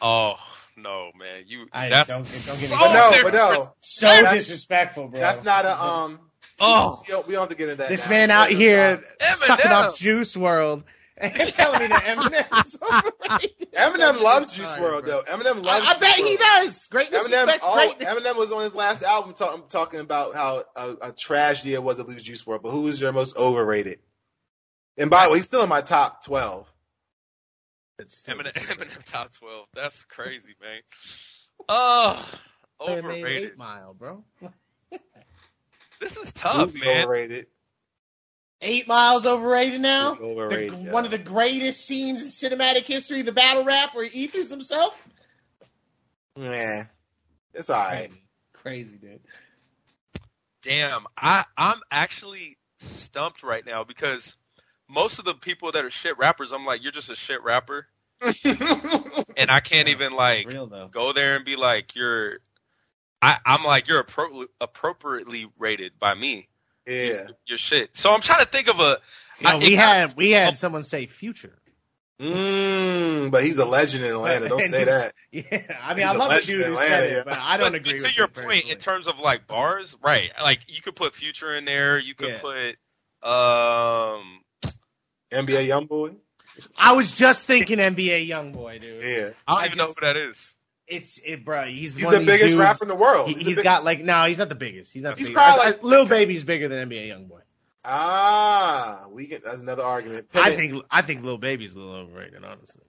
Oh no, man! You I that's don't- don't get me so But no, but no, so that's- disrespectful, bro. that's not a um. Oh, We don't, we don't have to get into that. This now. man out here sucking Eminem. off Juice WRLD and telling me that Eminem's overrated. Eminem loves Juice Sorry, WRLD bro. though. Eminem loves. I, I Juice bet he WRLD. does. Greatness Eminem, respects all, greatness. Eminem was on his last album talk, um, talking about how a, a tragedy it was to lose Juice WRLD. But who is your most overrated? And by the way, he's still in my top twelve. It's still Eminem. Eminem top twelve. That's crazy, man. Oh, overrated. Eight Mile, bro. This is tough, Who's man. Overrated. Eight Miles overrated now. Overrated, The- yeah. One of the greatest scenes in cinematic history, the battle rap where he Ether's himself. Yeah, it's all right. Crazy, dude. Damn, I I'm actually stumped right now because most of the people that are shit rappers, I'm like, you're just a shit rapper, and I can't even like Real go there and be like, you're. I, I'm like you're appro- appropriately rated by me. Yeah. Your shit. So I'm trying to think of a. No, I- we it- had we had someone say Future. Mm, but he's a legend in Atlanta. Don't say that. Yeah, I mean, He's I a love the dude in who Atlanta, said yeah. it, but I don't but agree to with your it point personally. in terms of like bars, right? Like you could put Future in there. You could Yeah. put um. NBA YoungBoy. I was just thinking NBA YoungBoy, dude. Yeah. I don't I even know who that is. It's it, bro. He's, He's one the of biggest dudes- rapper in the world. He, the has biggest- got like no, he's not the biggest. He's not. The He's biggest. probably I- I- like- Lil Baby's bigger than NBA YoungBoy. Ah, we get that's another argument. I think I think Lil Baby's a little overrated, honestly.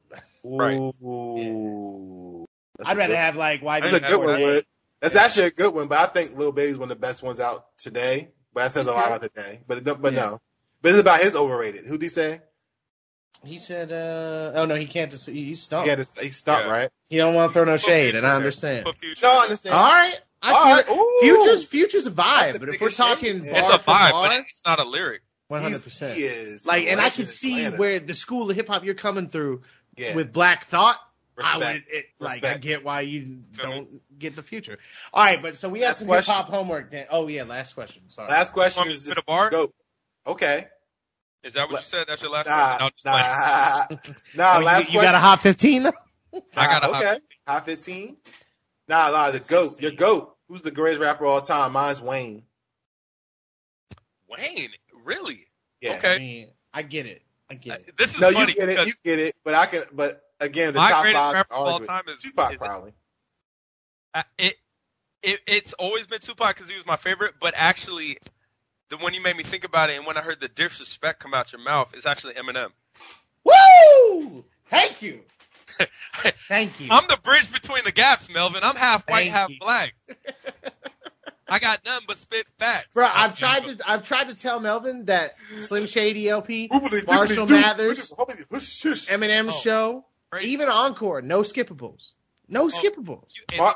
Right. Ooh. That's I'd rather good- have like YB. That's a good one, Wood. Wood. That's actually a good one, but I think Lil Baby's one of the best ones out today. But that says a lot about today. But it- but Yeah. no. But it's about his overrated. Who'd he say? He said, uh, "Oh no, he can't. Just, he's stumped. Yeah, he stumped, Yeah. right? He don't want to throw no shade, and I understand. No, I understand. All right, I All feel right. Ooh. Future's Future's a vibe, but if we're talking bar It's a vibe, bar, but it's not a lyric. One hundred percent. He is. Like, and I legend can see Atlanta. where the school of hip hop you're coming through yeah. with Black Thought. I would, it, like, I get why you don't get the future. All right, but so we had Last some hip hop homework. Dan. Oh yeah, last question. Sorry. Last question is to just a bar? go. Okay. Is that what you said? That's your last Nah, question? No, nah, nah. Oh, you- last you, got a hot fifteen though. I got a hot okay. Hot fifteen. Nah, nah. The goat. Your goat. Who's the greatest rapper of all time? Mine's Wayne. Wayne, really? Yeah. Okay. I mean, I get it. I get it. This is No, funny you get it. You get it. But I can. But again, the my top greatest five rapper of all time is, Tupac is probably. uh, it, it. It's always been Tupac because he was my favorite. But actually, the one you made me think about it, and when I heard the disrespect come out your mouth, it's actually Eminem. Woo! Thank you. Thank you. I'm the bridge between the gaps, Melvin. I'm half white, Thank half you. black. I got nothing but spit facts. Bro, I've tried to I've tried to tell Melvin that Slim Shady LP, Marshall Mathers, wibbly, whoosh, shush. Eminem Oh, show, Crazy. even Encore, no skippables. No Oh. skippables. You-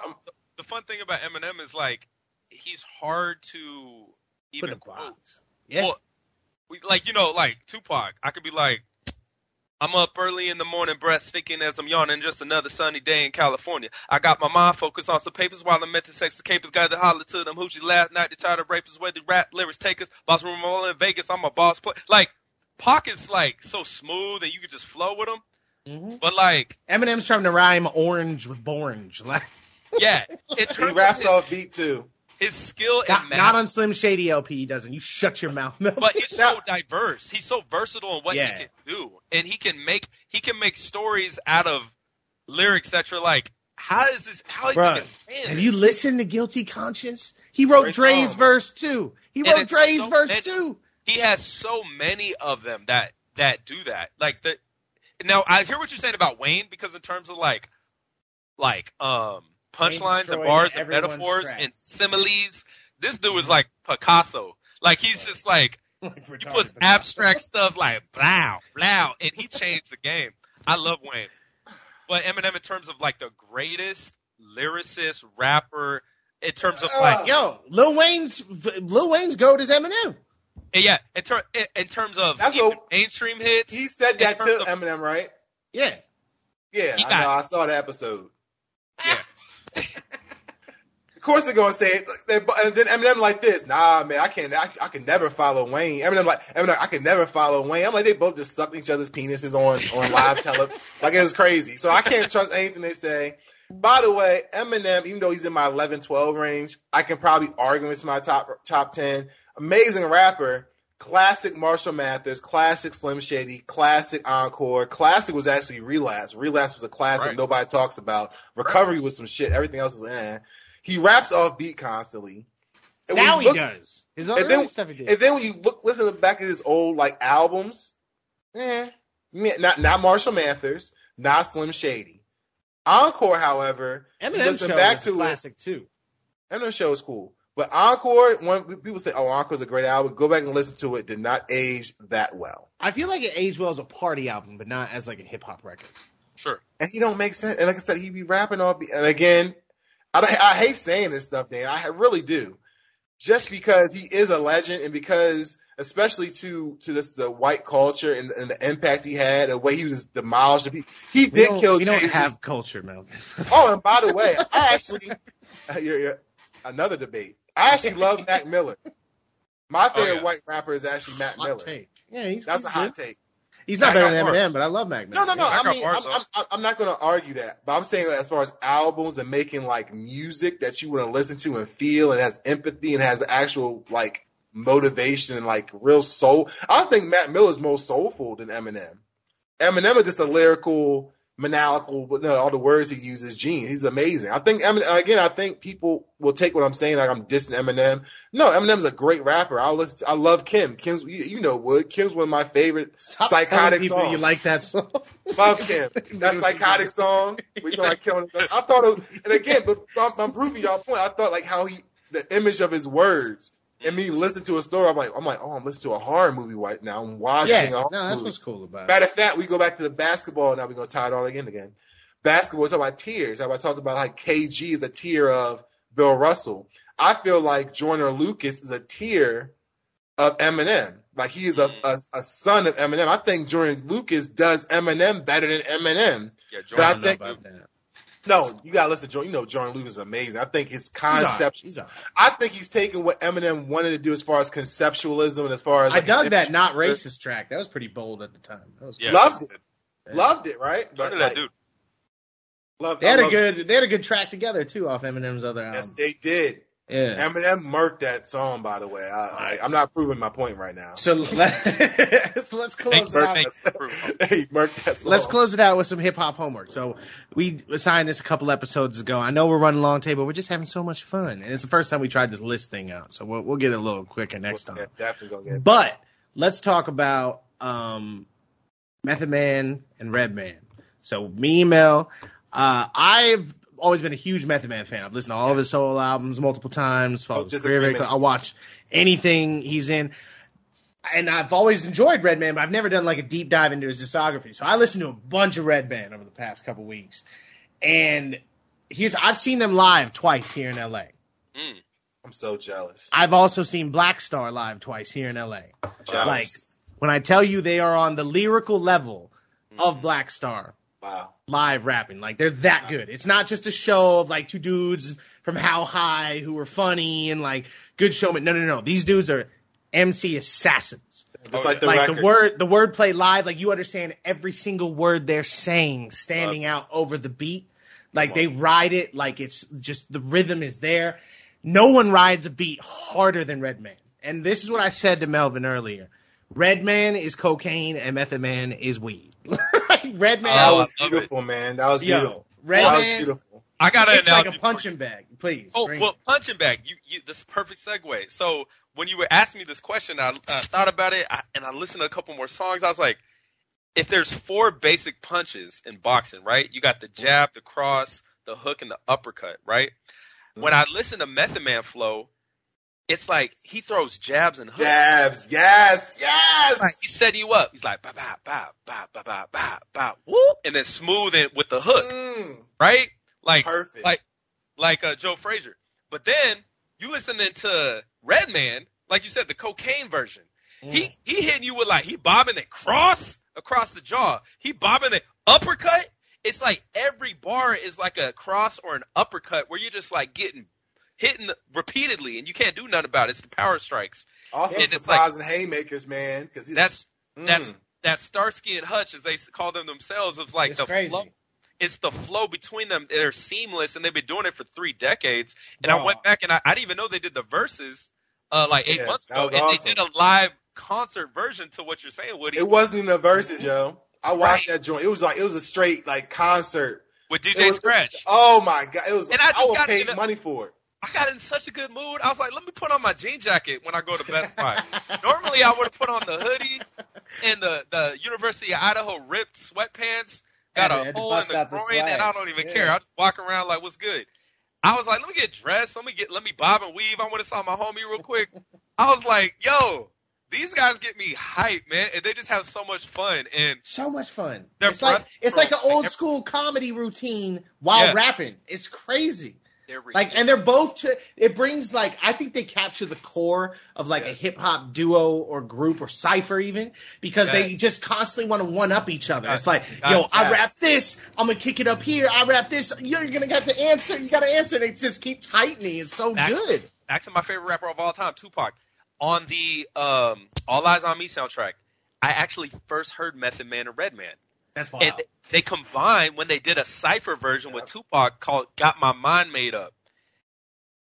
the fun thing about Eminem is like he's hard to Put even in box. Yeah. Well, we, like you know, like Tupac, I could be like, I'm up early in the morning, breath stinking as I'm yawning. Just another sunny day in California. I got my mind focused on some papers while I'm to sex the capers. Got to holler to them hoochies last night to try to rape us. Where the rap lyrics take us. Boss room all in Vegas. I'm a boss play. Like Pac is like so smooth and you could just flow with him. hmm But like, Eminem's trying to rhyme orange with orange. Like, yeah, in He raps off beat too. His, skill not, and not on Slim Shady LP, he doesn't. You shut your mouth, but he's so diverse. He's so versatile in what Yeah. he can do, and he can make he can make stories out of lyrics that you're like, how is this? How is Bruh, he Have you listened to Guilty Conscience? He wrote Great Dre's song. verse too. He wrote Dre's so verse many- too. he has so many of them that that do that. Like the now I hear what you're saying about Wayne because in terms of like like um punchlines and bars and metaphors track. and similes, this dude is like Picasso. Like he's just like he puts abstract stuff like blow, blow, and he changed the game. I love Wayne. But Eminem in terms of like the greatest lyricist, rapper, in terms of like Yo, Lil Wayne's Lil Wayne's goat is Eminem. yeah, in, ter- in, in terms of That's even what- mainstream hits, He said that to of- Eminem, right? Yeah. Yeah, I got- know. I saw the episode. yeah. Of course they're gonna say it. And then Eminem like this. Nah, man, I can't. I, I can never follow Wayne. Eminem like Eminem. I can never follow Wayne. I'm like they both just sucked each other's penises on on live tele. Like it was crazy. So I can't trust anything they say. By the way, Eminem, even though he's in my 11, 12 range, I can probably argue it's my top top ten. Amazing rapper. Classic Marshall Mathers, classic Slim Shady, classic Encore. Classic was actually Relapse. Relapse was a classic Right. nobody talks about. Recovery was some shit. Everything else is eh. He raps off beat constantly. And now you he look- does. His other and then- stuff he did. And then when you look, listen to back at his old like albums, eh, not not Marshall Mathers, not Slim Shady. Encore, however, you Eminem listen show back was to it. classic too. Eminem show is cool, but Encore, when people say, "Oh, Encore's a great album," go back and listen to it. Did not age that well, I feel like it aged well as a party album, but not as like a hip hop record. Sure. and he don't make sense. And like I said, he be rapping all. And again, I, I hate saying this stuff, Dan. I really do, just because he is a legend, and because especially to to this the white culture and, and the impact he had, the way he was demolished. the people- He We did kill. we don't Jay-Z. have culture, Melvin. Oh, and by the way, I actually uh, you're, you're, another debate. I actually love Mac Miller. My oh, favorite yeah. white rapper is actually Mac Miller. take. Yeah, he's That's he's a hot good. take. He's not I better than bars. Eminem, but I love Mac. No, no, no. I I mean, bars, I'm, though. I'm, I'm not going to argue that, but I'm saying that as far as albums and making like music that you want to listen to and feel and has empathy and has actual like motivation and like real soul. I think Mac Miller's more soulful than Eminem. Eminem is just a lyrical, maniacal, no, uh, all the words he uses, genius. He's amazing. I think Eminem, again, I think people will take what I'm saying like I'm dissing Eminem. No, Eminem's a great rapper. I listen. To, I love Kim. Kim's, you, you know, Wood. Kim's one of my favorite Stop psychotic people songs. you like that song. Love Kim. That psychotic song. We talking about killing. I thought, it was, and again, but I'm, I'm proving y'all point. I thought like how he, the image of his words, and me listening to a story. I'm like, I'm like, oh, I'm listening to a horror movie right now. I'm watching. Yeah, a horror no, that's movie. what's cool about it. Matter of fact, we go back to the basketball. Now we're gonna tie it all again again. Basketball. Talk about tears. How I talked about like KG is a tier of Bill Russell. I feel like Joyner Lucas is a tier of Eminem. Like he is a, mm. a, a son of Eminem. I think Joyner Lucas does Eminem better than Eminem. Yeah, But I Joyner. think- about that. No, you gotta listen to Joyner. You know Joyner Lucas is amazing. I think his He's all right. concept. He's all right. I think he's taking what Eminem wanted to do as far as conceptualism and as far as I dug that image- not racist track. That was pretty bold at the time. That was Yeah, Loved it. Yeah. Loved it, right? Look at like, that dude. Loved, They had I a loved- good they had a good track together too off Eminem's other album. Yes, they did. Yeah. Eminem murked that song, by the way. I, I, I'm not proving my point right now. So, let, so let's close it out. the murked that song. Let's close it out with some hip hop homework. So we assigned this a couple episodes ago. I know we're running long table. We're just having so much fun, and it's the first time we tried this list thing out. So we'll, we'll get it a little quicker next time. Yeah, definitely gonna get. But let's talk about um, Method Man and Redman. So me, and Mel, uh, I've always been a huge Method Man fan. I've listened to all of his solo albums multiple times. Followed his just career very I watch anything he's in. And I've always enjoyed Redman, but I've never done like a deep dive into his discography. So I listened to a bunch of Redman over the past couple weeks. And he's I've seen them live twice here in LA. Mm. I'm so jealous. I've also seen Black Star live twice here in LA. Jealous. Like when I tell you they are on the lyrical level of Black Star wow. live rapping, like they're that good. It's not just a show of like two dudes from How High who were funny and like good showmen. No, no, no. These dudes are MC assassins. Oh, like the like the word, the wordplay live, like you understand every single word they're saying, standing out over the beat. Like they ride it, like it's just the rhythm is there. No one rides a beat harder than Redman. And this is what I said to Melvin earlier. Redman is cocaine and Method Man is weed. Redman, oh, That Oh, was I love beautiful, man. That was yo, beautiful. That was beautiful. I got an it's like a punching bag. Please. Oh, well, punching bag. You, you, this is perfect segue. So when you were asking me this question, I, I thought about it I, and I listened to a couple more songs. I was like, if there's four basic punches in boxing, right? You got the jab, the cross, the hook, and the uppercut, right? When mm-hmm. I listen to Method Man flow, it's like he throws jabs and hooks. Jabs. Yes. Yes. Like he set you up. He's like ba ba ba ba ba ba ba ba whoop, and then smooth it with the hook, Mm, right? Like perfect. like like uh, Joe Frazier. But then you listening to Redman, like you said, the cocaine version. He he hitting you with like he bobbing it cross across the jaw. He bobbing it uppercut. It's like every bar is like a cross or an uppercut where you're just like getting hitting repeatedly and you can't do nothing about it. It's the power strikes. also and it's like- surprising haymakers, man. Because That's mm, that's that Starsky and Hutch, as they call them themselves, of like It's the crazy. flow. It's the flow between them. They're seamless, and they've been doing it for three decades. And I went back and I, I didn't even know they did the Verzuz uh, like eight Yeah, months ago, and awesome. they did a live concert version to what you're saying, Woody, it wasn't even a Verzuz, yo. I watched Right. that joint. It was like it was a straight like concert. with DJ was- Scratch. Oh my god, it was. And I I, just would got pay in money for it. I got in such a good mood. I was like, let me put on my jean jacket when I go to Best Buy. Normally, I would have put on the hoodie and the the University of Idaho ripped sweatpants. Got to- a hole in the out the groin, and. I don't even Yeah. care. I just walk around like, "What's good?" I was like, "Let me get dressed. Let me get. Let me bob and weave. I want to saw my homie real quick." I was like, "Yo, these guys get me hype, man, and they just have so much fun." And So much fun. It's like it's like an old school comedy routine while Yeah. rapping. It's crazy. They're Like, and they're both. To, it brings like I think they capture the core of like a hip hop duo or group or cipher even because they just constantly want to one up each other. It's like, Yes. yo, I rap this, I'm gonna kick it up here. I rap this, you're gonna get the answer. You got to answer, and it just keeps tightening. It's so good. actually my favorite rapper of all time, Tupac. On the um, All Eyez on Me soundtrack, I actually first heard Method Man and Redman. That's wild. And they- they combined when they did a cipher version with Tupac called "Got My Mind Made Up."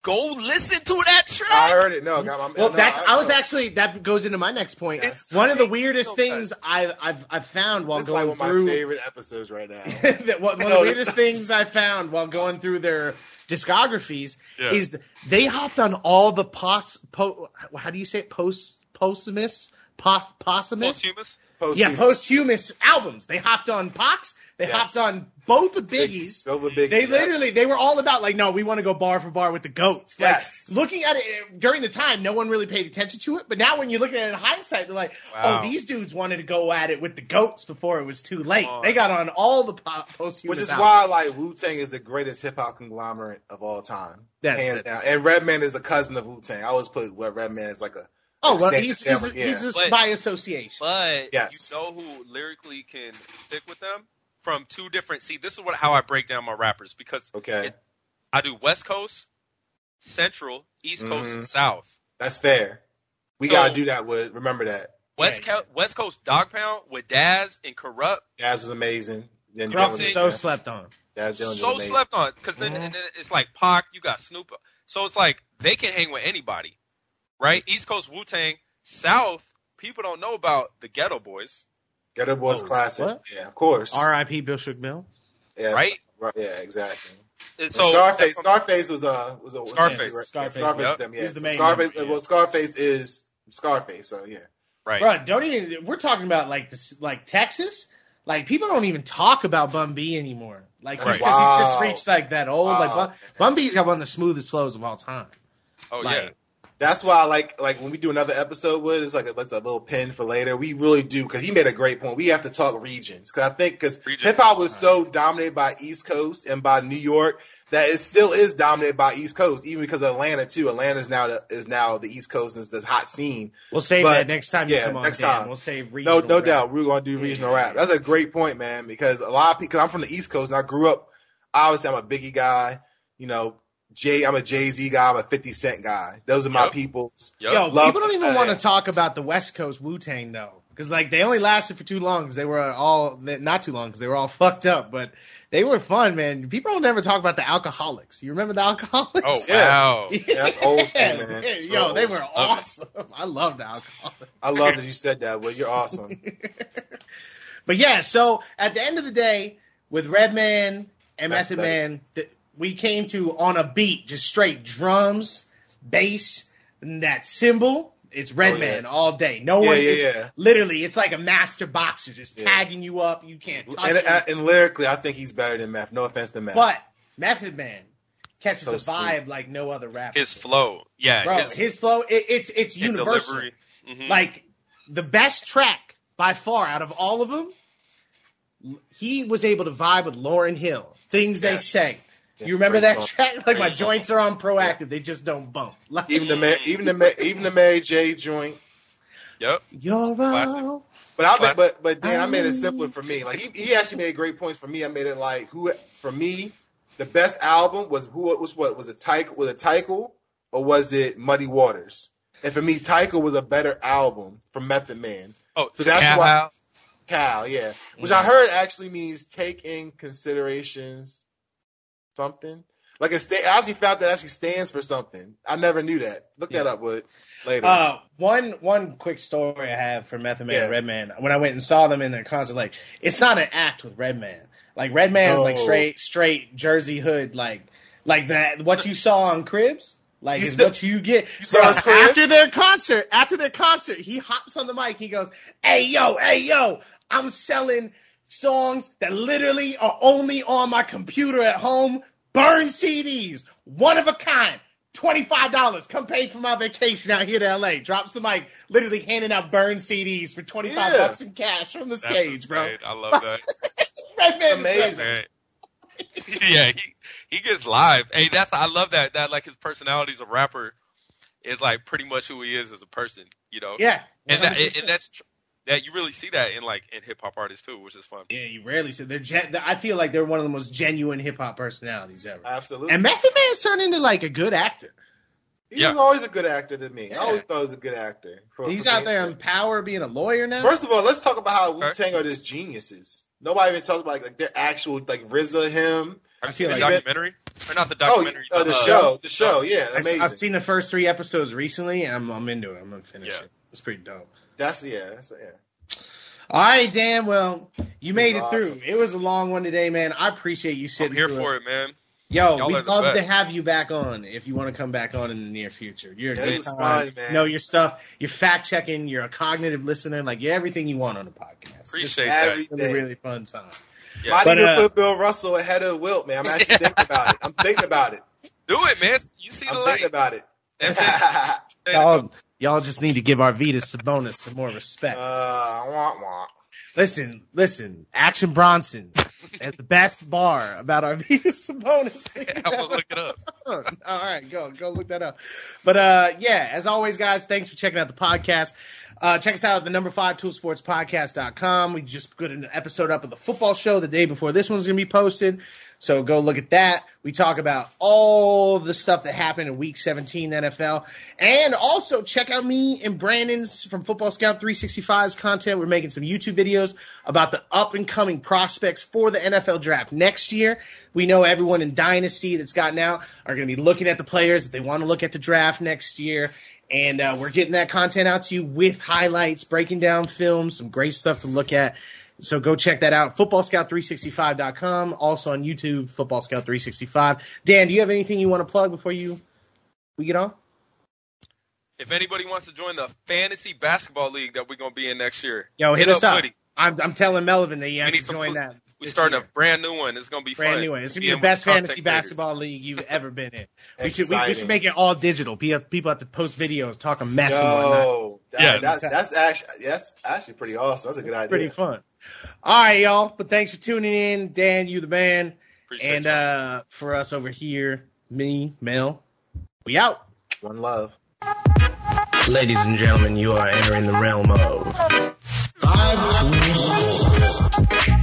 Go listen to that track. I heard it. No, got my. Well, no, that's. I was no. actually. That goes into my next point. It's one of the weirdest So things I've I've I've found while This is like going one of through. my favorite episodes right now. that one, one of the weirdest not. things I found while going through their discographies Yeah. is they hopped on all the pos. Po, how do you say it? Post posthumous. Po, posthumous. Posthumous. Yeah, posthumous albums. They hopped on Pac's. They Yes. hopped on both the Biggies. They yeah. literally, they were all about like, no, we want to go bar for bar with the goats. Like, Yes. looking at it during the time, no one really paid attention to it. But now, when you're looking at it in hindsight, they're like, oh, Wow. oh, these dudes wanted to go at it with the goats before it was too late. They got on all the po- posthumous. Which is albums. why like Wu Tang is the greatest hip hop conglomerate of all time, That's hands it. down. And Redman is a cousin of Wu Tang. I always put Redman is like a. Oh well, extended he's he's, family, he's just But- by association. But Yes. you know who lyrically can stick with them from two different. See, this is what how I break down my rappers because Okay, It- I do West Coast, Central, East Coast, Mhm. and South. that's fair. We So- gotta do that. With remember that West Yeah. Co- West Coast Dogg Pound with Daz and Kurupt. Daz was amazing. Then Kurupt is was- so slept on. Daz Dillon was so slept on because then, Mhm. then it's like Pac, you got Snoop, so it's like they can hang with anybody, right? East Coast Wu Tang, South people don't know about the Geto Boys, Geto Boys Oh, classic. what? Yeah, of course. R.I.P. Bushwick Bill. yeah, right? right. Yeah, exactly. And So, so Scarface. from- Scarface was a was a Scarface. Yeah, Scarface, Scarface. yep. them, yeah. He's the So main Scarface. member, yeah. Well, Scarface is Scarface. So yeah. right? Bro, don't even. We're talking about like this, like Texas. Like people don't even talk about Bun B anymore. Like Right. because he's just reached like that old. Like Wow. Bun, Bun B's got one of the smoothest flows of all time. Oh Like, yeah, That's why I like like when we do another episode with it's like a, that's a little pin for later. We really do because he made a great point. We have to talk regions because I think because hip hop was so dominated by East Coast and by New York that it still is dominated by East Coast, even because of Atlanta too. Atlanta is now the, is now the East Coast is this hot scene. We'll save But, that next time you yeah, come on. next Dan. time. We'll save No, regional no rap. doubt we're gonna do regional rap. That's a great point, man. Because a lot of people, because I'm from the East Coast and I grew up. Obviously, I'm a Biggie guy. You know, Jay. I'm a Jay Z guy. I'm a 50 Cent guy. Those are my Yep. peoples. Yup. Yo, Love- people don't even uh, want to talk about the West Coast Wu Tang though, because like they only lasted for too long because they were all not too long because they were all fucked up. But They were fun, man. People don't ever talk about the Alkaholiks. You remember the Alkaholiks? Oh Yeah. wow. Yeah, that's old school, man. yeah, It's yo, they were school. awesome. I love the Alkaholiks. I love that you said that. Well, you're awesome. But yeah, so at the end of the day, with Redman and That's Method. Man, th- we came to on a beat, just straight drums, bass, and that cymbal. It's Redman yeah. all day. No Yeah, one, yeah, it's yeah. literally, it's like a master boxer just Yeah. tagging you up. You can't touch and, him. and, and lyrically, I think he's better than Meth. No offense to Meth. but Method Man catches So a vibe like no other rapper. His flow, yeah, Bro, his, his, flow, it, it's it's universal. delivery. Mhm. Like the best track by far out of all of them, he was able to vibe with Lauryn Hill. Things they say. Yeah, you remember that track? Like my joints are on proactive, they just don't bump. Like, even the Ma- even the Ma- even the Mary J joint. yep. you're Classic. But I Classic. but but Dan, I made it simpler for me. Like he, he actually made great points for me. I made it like who for me, the best album was who was what was it Tical was it Tical or was it Muddy Waters? And for me, Tical was a better album from Method Man. Oh, So that's Cal why- Hal. Cal, yeah. Which I mm-hmm. heard actually means take in considerations something. Like it sta- I actually found that actually stands for something. I never knew that. Look that up, Wood. Later. Uh, one one quick story I have for Method Man Yeah. and Redman. When I went and saw them in their concert, like it's not an act with Redman. Like Redman's like No. straight straight Jersey hood, like like that. What you saw on Cribs, like is what you get. you saw Bro, his Cribs? after their concert, after their concert, he hops on the mic. He goes, "Hey yo, hey yo, I'm selling." Songs that literally are only on my computer at home, burn CDs, one of a kind. Twenty-five dollars. Come pay for my vacation out here to LA. Drops the mic, literally handing out burn CDs for twenty-five Yeah. bucks in cash from the That's stage, bro. insane. I love that. Redman is Amazing. Yeah, he he gets live. Hey, that's I love that. That like his personality as a rapper is like pretty much who he is as a person. You know. Yeah, And that 100%. and that's tr- that you really see that in like in hip hop artists too, which is fun. yeah, you rarely see. They're. Gen- I feel like they're one of the most genuine hip hop personalities ever. Absolutely. And Method Man's turned into like a good actor. he Yeah. was always a good actor to me. Yeah. I always thought he was a good actor. For, He's for out there in power, being a lawyer now. First of all, let's talk about how Wu Okay. Tang are just geniuses. Nobody even talks about like, like their actual like RZA him. Have I you seen the like- documentary? Or not the Oh, documentary? uh, the uh, show, the show, yeah, I've, amazing. I've seen the first three episodes recently, and I'm, I'm into it. I'm gonna finish Yeah. it. It's pretty dope. That's yeah, that's yeah. All right, Dan. Well, you made it was through. It was a long one today, man. I appreciate you I'm sitting here for it, man. Yo, Y'all we'd are the love to have you back on if you want to come back on in the near future. You're a Yeah, good it was time. fun, man. Know your stuff. You're fact checking. You're a cognitive listener. Like you're everything you want on the podcast. Appreciate it's that. A really, really fun time. Yeah. Might But, even uh, put Bill Russell ahead of Wilt, man. I'm actually thinking about it. I'm thinking about it. Do it, man. You see the I'm light. thinking about it. And then- Y'all, y'all just need to give Arvydas Sabonis some more respect. uh, wah, wah. Listen, listen. Action Bronson has the best bar about Arvydas Sabonis. Yeah, I'm gonna look it up. All right, go go look that up. But uh yeah, as always, guys, thanks for checking out the podcast. Uh check us out at the number five toolsportspodcast.com. We just put an episode up of the football show the day before this one's gonna be posted. So go look at that. We talk about all the stuff that happened in week 17 NFL. And also check out me and Brandon's from Football Scout 365's content. We're making some YouTube videos about the up and coming prospects for the NFL draft next year. We know everyone in Dynasty that's gotten out are going to be looking at the players that they want to look at the draft next year. And uh, we're getting that content out to you with highlights, breaking down films, some great stuff to look at. So go check that out. FootballScout365.com. Also on YouTube, Football Scout 365. Dan, do you have anything you want to plug before you we get on? If anybody wants to join the fantasy basketball league that we're gonna be in next year, Yo, hit, us up. Woody. I'm, I'm telling Melvin that he has to join food. that. We're starting year. a brand new one. It's gonna be brand fun. new one. It's gonna be the best fantasy creators. basketball league you've ever been in. We should we, we should make it all digital. People people have to post videos, talking mess and. Yo, that, Yeah. that, that's actually that's actually pretty awesome. That's a good idea. Pretty fun. All right, y'all. But thanks for tuning in, Dan. You the man, Appreciate and uh for us over here, me, Mel. We out. One love. Ladies and gentlemen, you are entering the realm of Five Tools Sports.